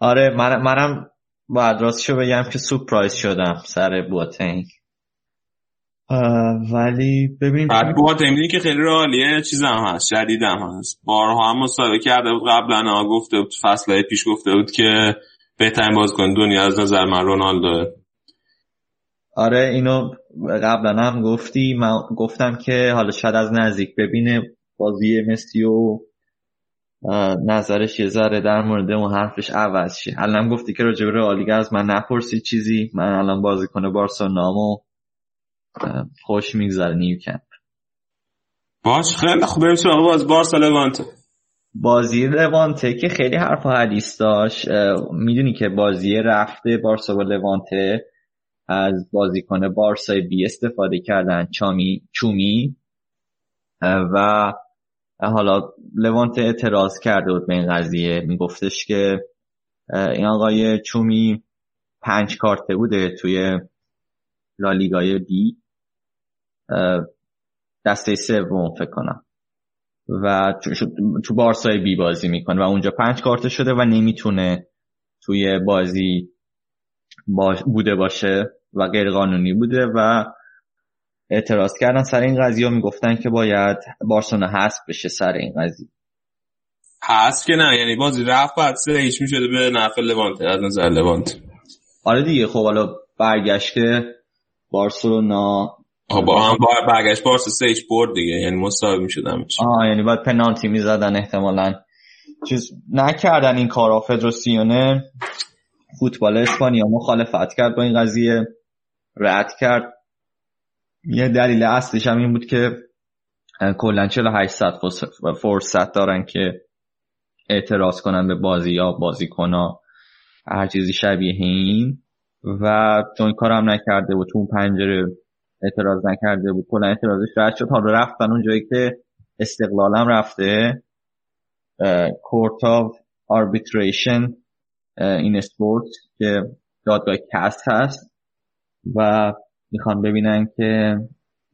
آره من منم باید راستشو بگم که سورپرایز شدم سر بواتنگ. ولی ببینیم چی بعد بواتنگ که خیلی رالیه چیز هم هست شدید هم هست. بارها هم مصاحبه کرده بود قبلا ها گفته بود فصلهای پیش گفته بود که بهترین بازیکن دنیا از نظر من رونالدو آره اینو قبلا هم گفتی. من گفتم که حالا شاید از نزدیک ببینه بازی مسی و نظرش یه ذره در مورد اون حرفش عوض شه. الان گفتی که راجع به از من نپرسی چیزی. من الان بازیکن بارسلونامو اه، خوش میگذره نیوکمپ. باش خیلی خوب. بریم سراغ باز بارسا لوانته. بازی لوانته که خیلی حرف و حدیث داشت. می‌دونی که بازی رفته بارسا با لوانته. از بازیکن بارسای بی استفاده کردن چامی چومی. و حالا لوانته اعتراض کرده بود به این قضیه. میگفتش که این آقای چومی پنج کارته بوده توی لالیگای بی. دسته سوم فکر کنم. و تو بارسای بی بازی می‌کنه و اونجا پنج کارت شده و نمی‌تونه توی بازی باش بوده باشه و غیر قانونی بوده و اعتراض کردن سر این قضیه می‌گفتن که باید بارسلونا حذف بشه سر این قضیه. هست که نه یعنی بازی رفت بعد سه هیچ می‌شده به نفع لوانته از نظر لوانت آره دیگه خب حالا برگشت بارسلونا با هم با برگشت بارسا سه هیچ برد دیگه یعنی مساوی می‌شد همه چی. آه یعنی باید پنالتی می‌زدن احتمالا. چیز نکردن این کارا فدراسیونه فوتبال اسپانیا مخالفت کرد با این قضیه. رد کرد. یه دلیل اصلیش هم این بود که کلا 48 ساعت فرصت- دارن که اعتراض کنن به بازی یا بازیکنها. هر چیزی شبیه این. و چون این کارم نکرده بود تو اون پنجره اعتراض نکرده بود کلا اعتراضش رد شد. حالا رفتن اون جایی که استقلالم رفته. Court of Arbitration in Sport که دادگاه کست هست. و می‌خوان ببینن که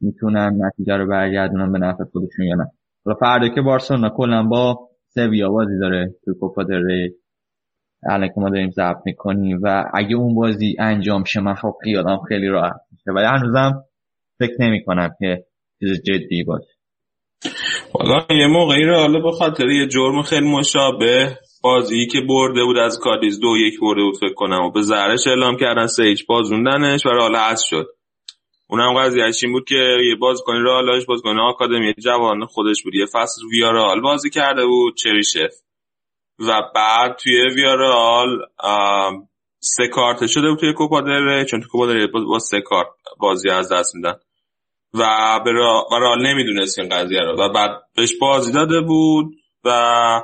می‌تونن نتیجه رو برگردونن به نفع خودشون یا نه. حالا فردا که بارسلونا کلا با سویا بازی داره تو کوپا دل ری الان که ما داریم ضبط می‌کنیم و اگه اون بازی انجام شه من خب خیالم خیلی راحت میشه. ولی هنوزم فکر نمی کنم که چیز جدی باشه. حالا یه موقعی رو حالا به خاطر یه جرم خیلی مشابه بازی که برده بود از کادیز دو یک برده بود فکر کنم و به زهرش اعلام کردن سه هیچ بازوندنش و رئال حذف شد. اونم قضیهش این بود که یه بازیکن رئالش بازیکن آکادمی جوان خودش بود. یه فصل ویارال بازی کرده بود چریشف و بعد توی ویارال سه کارت شده بود توی کوپا دل ری، چون توی کوپا دل ری با سه کارت بازی از دست میدن. و به و رئال نمی‌دونست این قضیه رو. و بعد بهش بازی داده بود و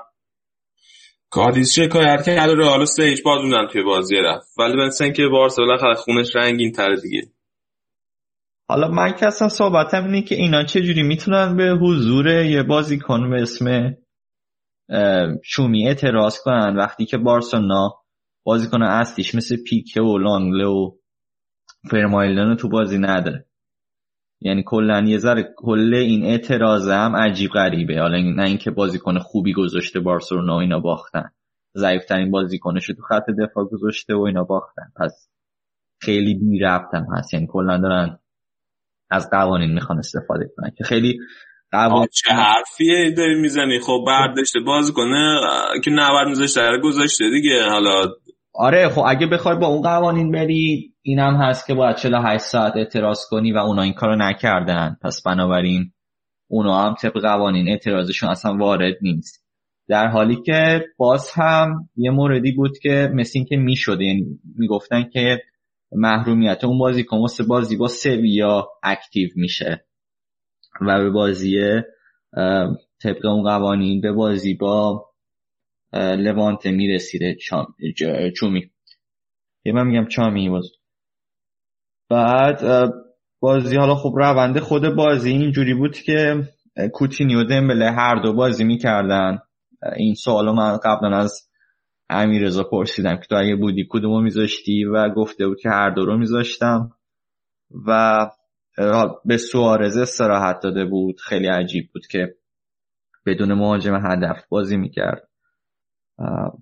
کادیس شکایت کرد؟ و رئال سه هیچ توی بازی رفت. ولی مثل که بارسا بالاخره خونش رنگین تره دیگه. حالا من که اصلا صحبتم اینه که اینا چجوری می‌تونن به حضور یه بازیکن به اسم شومی اعتراض کنن وقتی که بارسلونا بازیکن اصلیش مثل پیکه و لانگله و فرمایلن تو بازی نداره. یعنی کلا یه ذره کل این اعتراض هم عجیب غریبه. حالا نه اینکه بازیکن خوبی گذاشته بارسلونا اینا باختن. ضعیفترین بازیکنش تو خط دفاع گذاشته و اینا باختن. پس خیلی بی ربط هم هست. یعنی کلا دارن از قوانین می‌خوان استفاده کنن که خیلی قوانین چه حرفیه داری می‌زنی؟ خب برداشته باز کنه که 90 میذاشته رو گذاشته دیگه حالا. آره خب اگه بخوای با اون قوانین بری اینم هست که باید 48 ساعت اعتراض کنی و اونا این کارو نکردن. پس بنابراین اونا هم طبق قوانین اعتراضشون اصلا وارد نیست. در حالی که باز هم یه موردی بود که مثل این که می‌شده یعنی می‌گفتن که محرومیت. اون بازی واسه بازی با سویا اکتیو میشه. و به بازی طبق اون قوانین به بازی با لوانته می‌رسیده چومی. یه من میگم چامی باز بعد بازی حالا خب رونده خود بازی اینجوری بود که کوتینیو دمبله هر دو بازی می‌کردن. این سوالو من قبلا از امیر رضا پرسیدم که تو اگه بودی کدومو میذاشتی و گفته بود که هر دو رو میذاشتم و به سوارز استراحت داده بود. خیلی عجیب بود که بدون مهاجم هدف بازی می‌کرد.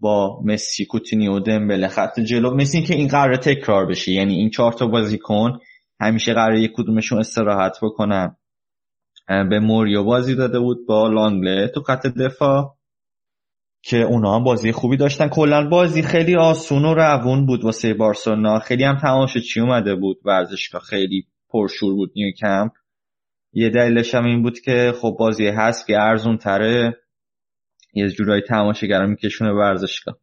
با مسی کوتینیو دمبله خط جلو. مثل که این قرار تکرار بشه. یعنی این چهار تا بازیکن همیشه قرار یک کدومشون استراحت بکنن. به موریو بازی داده بود با لانگله تو خط دفاع. که اونا هم بازی خوبی داشتن. کلا بازی خیلی آسون و روون بود واسه بارسلونا. خیلی هم چی اومده بود. ورزشگاه خیلی پرشور بود نیو کمپ. یه دلیلش هم این بود که خب بازی هست که ارزون تره یه جورایی تماشاگرا میکشونه ورزشگاه.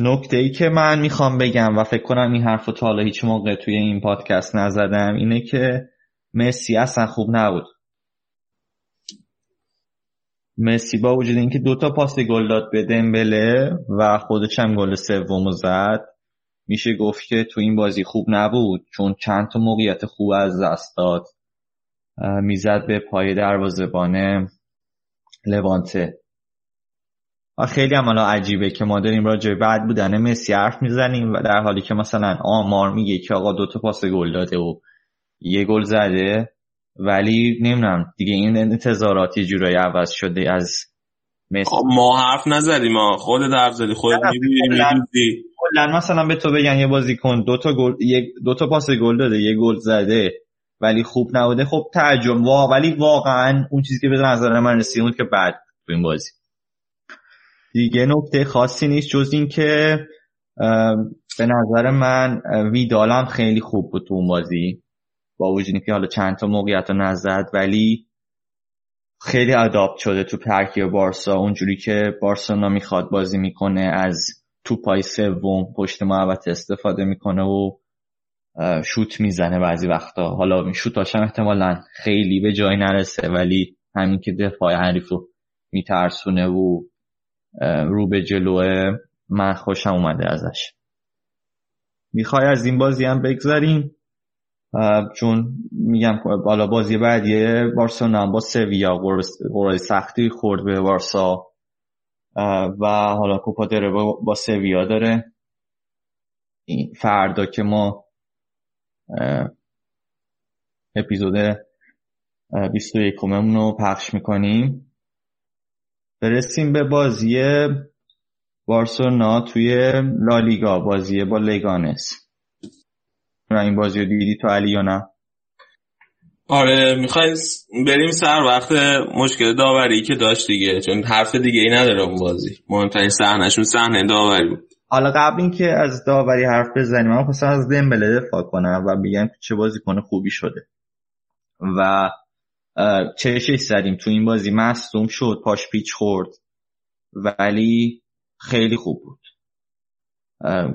نکته ای که من می‌خوام بگم و فکر کنم این حرف تا حالا هیچ موقع توی این پادکست نزدم اینه که مسی اصلا خوب نبود. مسی با وجود اینکه دوتا پاس گل داد به دمبله و خودش هم گل سومو زد میشه گفت که تو این بازی خوب نبود چون چند تا موقعیت خوب از دست داد. می‌زد به پای دروازه‌بان لوانته. و خیلی هم عجیبه که ما داریم راجع بعد بودن مسی حرف می‌زنیم و در حالی که مثلا آمار میگه که آقا دوتا پاس گل داده و یه گل زده. ولی نمی‌دونم دیگه این انتظاراتی جورایی عوض شده از مسی خب ما حرف نزدیم ما خودت حرف زدی خودت می‌دونی. کلا مثلا به تو بگن یه بازیکن دو تا گل یک دو تا پاس گل داده یه گل زده ولی خوب نبوده. خب تعجب. وا ولی واقعا اون چیزی که به نظر من رسید بود که بعد تو این بازی. دیگه نکته خاصی نیست جز این که به نظر من ویدالم خیلی خوب بود تو اون بازی. با وجود که حالا چند تا موقعیت رو نزد ولی خیلی اداپت شده تو ترکیب بارسا. اونجوری که بارسلونا می‌خواد بازی می‌کنه از توپای سوم پشت محوطه استفاده می‌کنه و شوت می‌زنه بعضی وقتا. حالا شوتاش هم احتمالا خیلی به جای نرسه ولی همین که دفاع حریف رو میترسونه و رو به جلوه من خوشم اومده ازش. می‌خوای از این بازی هم بگذاریم چون میگم بالا بازی بعدی بارسلونا با سویا قرار سختی خورد به بارسا. و حالا کوپا داره با سویا داره. فردا که ما اپیزود 21 رو پخش می‌کنیم. برسیم به بازی بارسلونا توی لالیگا بازی با لگانس. این بازی رو دیدی تو علی یا نه؟ آره می‌خوای بریم سر وقت مشکل داوری که داشت دیگه چون حرف دیگه ای نداره اون بازی. مهمترین صحنهشون صحنه داوری بود. حالا قبل اینکه از داوری حرف بزنیم من خواستم از دمبله دفاع کنم و بگم چه بازیکن خوبی شده. و چشش زدیم. تو این بازی مصدوم شد پاش پیچ خورد. ولی خیلی خوب بود.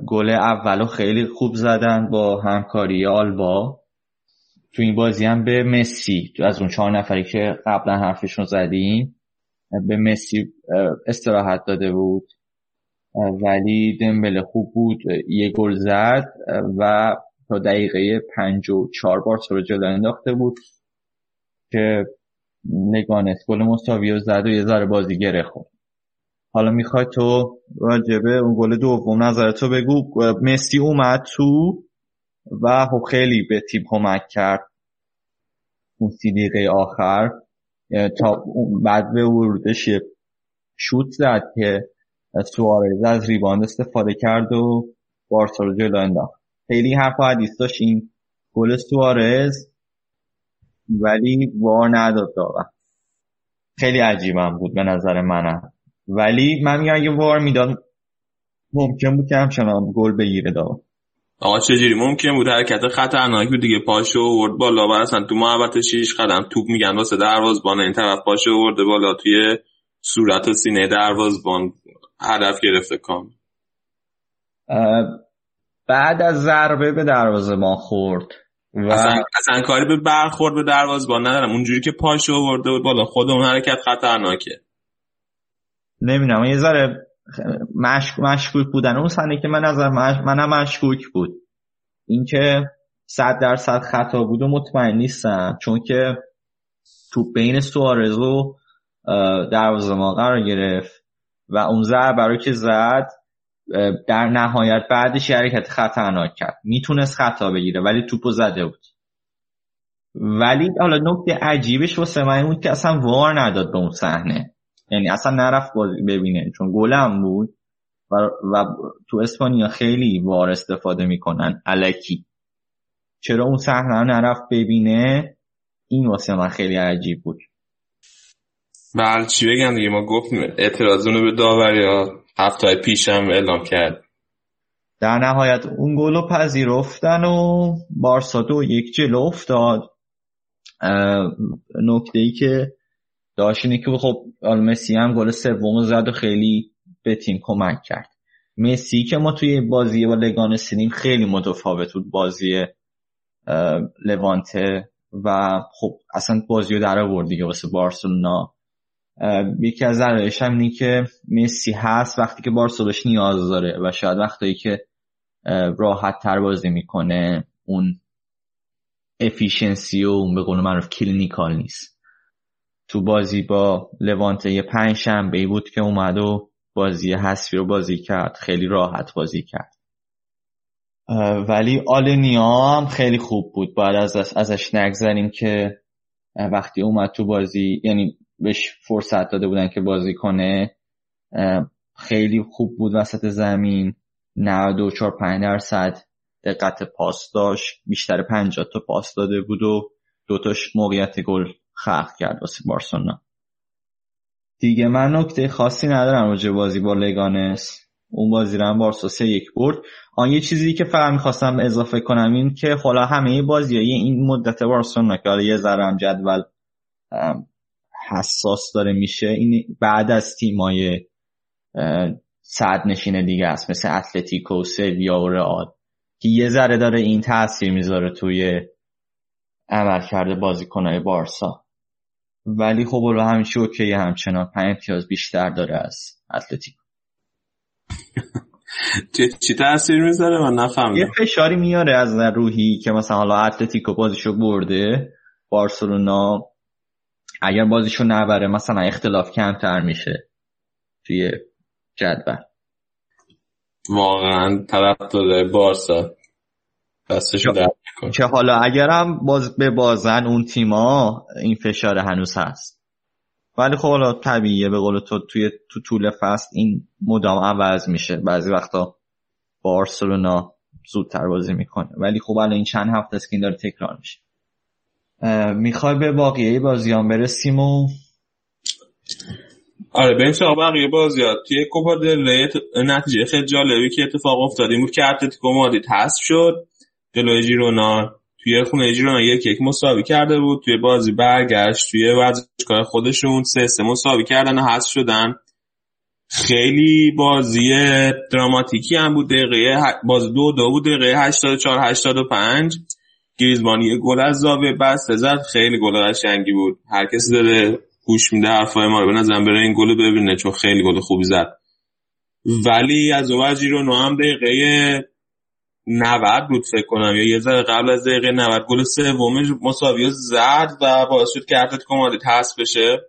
گل اولو خیلی خوب زدن با همکاری آلبا. تو این بازی هم به مسی از اون چهار نفری که قبلا حرفشون زدیم به مسی استراحت داده بود. ولی دمبله خوب بود یه گل زد و تا دقیقه پنج و چهار بار رو جلو انداخته بود که نگانت گل مساوی زد و یه ذره بازی گره خورد. حالا می‌خوای تو راجبه اون گل دوم نظر تو بگو. مسی اومد تو و خب خیلی به تیم کمک کرد اون سی دقیقه آخر. تا بعد به ورودش شوت زد که سوارز از ریباند استفاده کرد و بارسا جلو انداخت. خیلی حرف و حدیث داشت این گل سوارز ولی وار نداد داور خیلی عجیبم بود به نظر منم. ولی من میگم اگه وار می‌داد ممکن بود که همچنان گل بگیره داور آقا چجوری؟ ممکن بود حرکت خطرناک بود دیگه. پاشو ورد بالا. و اصلا تو محبت شیش قدم توپ میگن واسه دروازبان این طرف پاشو ورده بالا توی صورت و سینه دروازبان هدف گرفته کام. بعد از ضربه به دروازه ما خورد و اصلا, اصلا کاری به برخورد به دروازبان ندارم. اونجوری که پاشو ورده بود بالا. خود اون حرکت خطرناکه نمی‌دونم یه ذره مشک... مشکوک بودن. اون صحنه که من نظر مش... منم مشکوک بود. اینکه صد درصد خطا بود و مطمئن نیستم چون که تو بین سوارز و دروازه ما قرار گرفت و اون ضربه رو که زد در نهایت بعدش حرکت خطرناک کرد. می‌تونست خطا بگیره ولی توپو زده بود. ولی حالا نکته عجیبش واسه من بود که اصلا وار نداد به اون صحنه. یعنی اصلا نرفت بازی ببینه چون گلم بود و, و تو اسپانیا خیلی وار استفاده می‌کنن علکی چرا اون صحنه رو نرفت ببینه؟ این واسه من خیلی عجیب بود. بله چی بگم دیگه؟ ما گفتیم اعتراضونو به داوری ها هفته پیش هم اعلام کرد. در نهایت اون گل رو پذیرفتن و بارسا دو یک جلو افتاد. نکته ای که داشت اینه که خب مسی هم گل سوم زد و خیلی به تیم کمک کرد. مسی که ما توی بازی با لگان سینیم خیلی متفاوت بود بازی لوانته و خب اصلا بازی رو در آورد دیگه واسه بارسلونا. یکی از ضررش هم که مسی هست وقتی که بارسلوناش نیاز داره و شاید وقتی که راحت تر بازی می‌کنه اون efficiency و اون به قول معروف clinical نیست. تو بازی با لوانته یه پنج شنبه بود که اومد و بازی حسفی رو بازی کرد. خیلی راحت بازی کرد. ولی آلنیا هم خیلی خوب بود. باید از ازش نگذریم که وقتی اومد تو بازی یعنی بهش فرصت داده بودن که بازی کنه خیلی خوب بود وسط زمین. 94 5 درصد دقت پاس داشت. بیشتر 50 تا پاس داده بود و دوتاش موقعیت گل خلق کرد واسه بارسلونا. دیگه من نکته خاصی ندارم راجع بازی با لگانس. اون بازی رو هم بارسا سه یک برد. آن یه چیزی که فقط می‌خواستم اضافه کنم این که حالا همه بازی های این مدت بارسلونا که حالا یه ذره هم جدول حساس داره میشه این بعد از تیمای صدر نشین دیگه است مثل اتلتیکو سویا و رئال که یه ذره داره این تاثیر می‌ذاره توی عملکرد بازیکنهای بارسا. ولی خب الان همیشه okay همچنان پنج امتیاز بیشتر داره از اتلتیکو. [laughs] چی تاثیر می‌ذاره؟ من نفهمیدم. یه فشاری میاره از روحی که مثلا حالا اتلتیکو بازیشو برده بارسلونا اگر بازیشو نبره مثلا اختلاف کمتر میشه توی جدول. واقعا طرف داره بارسا. دستشو در که حالا اگرم باز به بازن اون تیما این فشار هنوز هست. ولی خب حالا طبیعیه به قول تو توی تو طول فصل این مدام عوض میشه. بعضی وقتا بارسلونا زودتر بازی می‌کنه. ولی خب الان این چند هفته است که این داره تکرار میشه. می‌خوای به باقیه بازیان برسیم و؟ آره بریم سراغ بقیه بازیات. توی کوپا دل نتیجه خیلی جالبی که اتفاق افتاد این بود که اتلتیکو مادرید حذف شد. جلوی ژیرونا توی خونه ژیرونا یک یک مساوی کرده بود. توی بازی برگشت. توی ورزشگاه خودشون سه سه مساوی کردن و حذف شدن. خیلی بازی دراماتیکی هم بود. دقیقه بازی دو دو بود. دقیقه 84 85 گریزمان گل از زاویه بسته زد. خیلی گل قشنگی بود. هر کسی داره گوش میده حرفای ما رو به نظرم بره این گل ببینه چون خیلی گل خوبی زد. ولی از اون رو هم دقیقه 90 بود فکر کنم یا یه ذره قبل از دقیقه 90 گل سوم مساوی زد و باعث شد که اتلتیکو مادرید حذف بشه.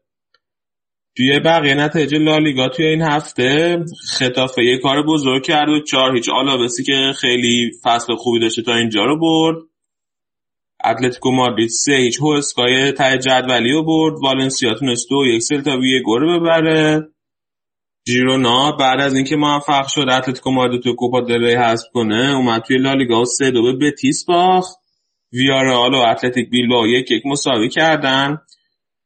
توی بقیه نتایج لالیگا توی این هفته خطافه یه کار بزرگ کرد و چهار هیچ. آلاوسی که خیلی فصل خوبی داشته تا اینجا رو برد. اتلتیکو مادرید سه هیچ. هوسکای ته جدولی رو برد. والنسیا تونست دو یک. سلتا ویگو رو ببره. ژیرونا بعد از اینکه موفق شد اتلتیکو مادرید تو کوپا دل حذف کنه اومد توی لالیگا و سه دو به بتیس باخت. ویارال و اتلتیک بیلبائو یک یک مساوی کردن.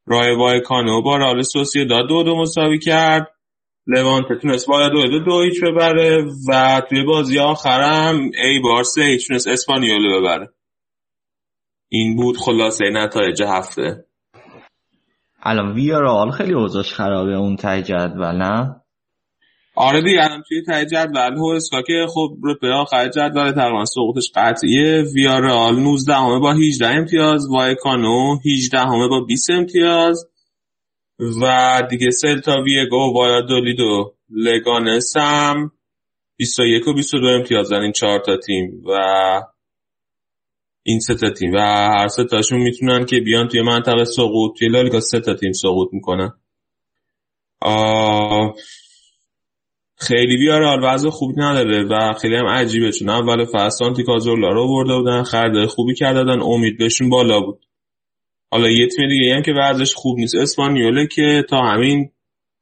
رایو وایکانو با رئال سوسیداد دو دو مساوی کرد. لوانت تونست باید دو دو دو هیچ ببره و توی بازی آخرم ایبار سه هیچ تونست اسپانیولو ببره. این بود خلاصه نتایج هفته. الان ویارال خیلی اوضاعش خرابه اون ته جدول نه؟ آره دیگه الان توی ته جدول هوسکا که خب رتبه آخر جدول تقریبا سقوطش قطعیه. ویارال 19 همه با 18 امتیاز وایکانو 18 همه با 20 امتیاز. و دیگه سلتا ویگو وایادولید و لگانس هم 21 و 22 امتیاز دارن این چهار تا تیم و این سه تا تیم. و هر سه تاشون می‌تونن که بیان توی منطقه سقوط توی لالیگا سه تا تیم سقوط می‌کنن. آه خیلی بیارال وضع خوبی نداره و خیلی هم عجیبه چون اول فصل سانتی کازورلا رو برده بودن خرده خوبی کرده دادن امید بهشون بالا بود. حالا یه تیم دیگه هم که وضعش خوب نیست اسپانیوله که تا همین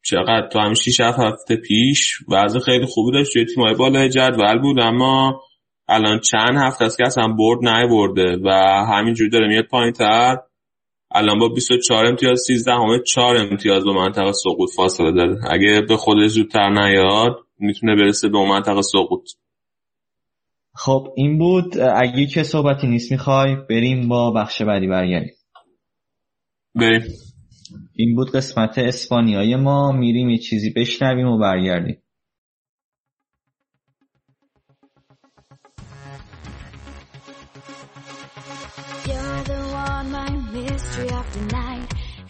چقدر تا همین 6 هفته پیش وضع خیلی خوبی داشت توی تیمای بالای جدول بود اما الان چند هفته است که اصلا برد نه برده و همینجوری داره میاد پایین تر الان با 24 امتیاز 13 همه 4 امتیاز به منطقه سقوط فاصله داره اگه به خودش زودتر نیاد می‌تونه برسه به منطقه سقوط. خب این بود. اگه که صحبتی نیست می‌خوای بریم با بخش بعدی برگردیم. بریم. این بود قسمت اسپانیای ما. میریم یه چیزی بشنویم و برگردیم.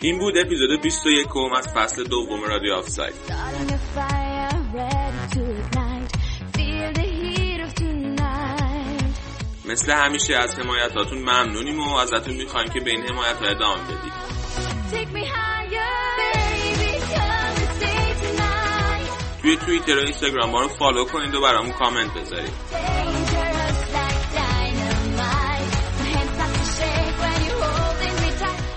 این بود اپیزود 21 از فصل دوم رادیو آفساید. مثل همیشه از حمایتاتون ممنونیم و ازتون می‌خوایم که به این حمایت ها ادامه بدید توی توییتر و اینستاگرام ما رو فالو کنید و برامون کامنت بذارید.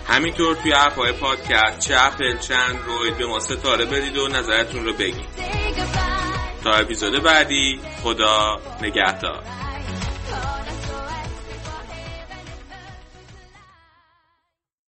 همینطور توی اپ های پادکست چه اپل چند روید به ما ستاره بدید و نظرتون رو بگید. تا اپیزود بعدی خدا نگهدار.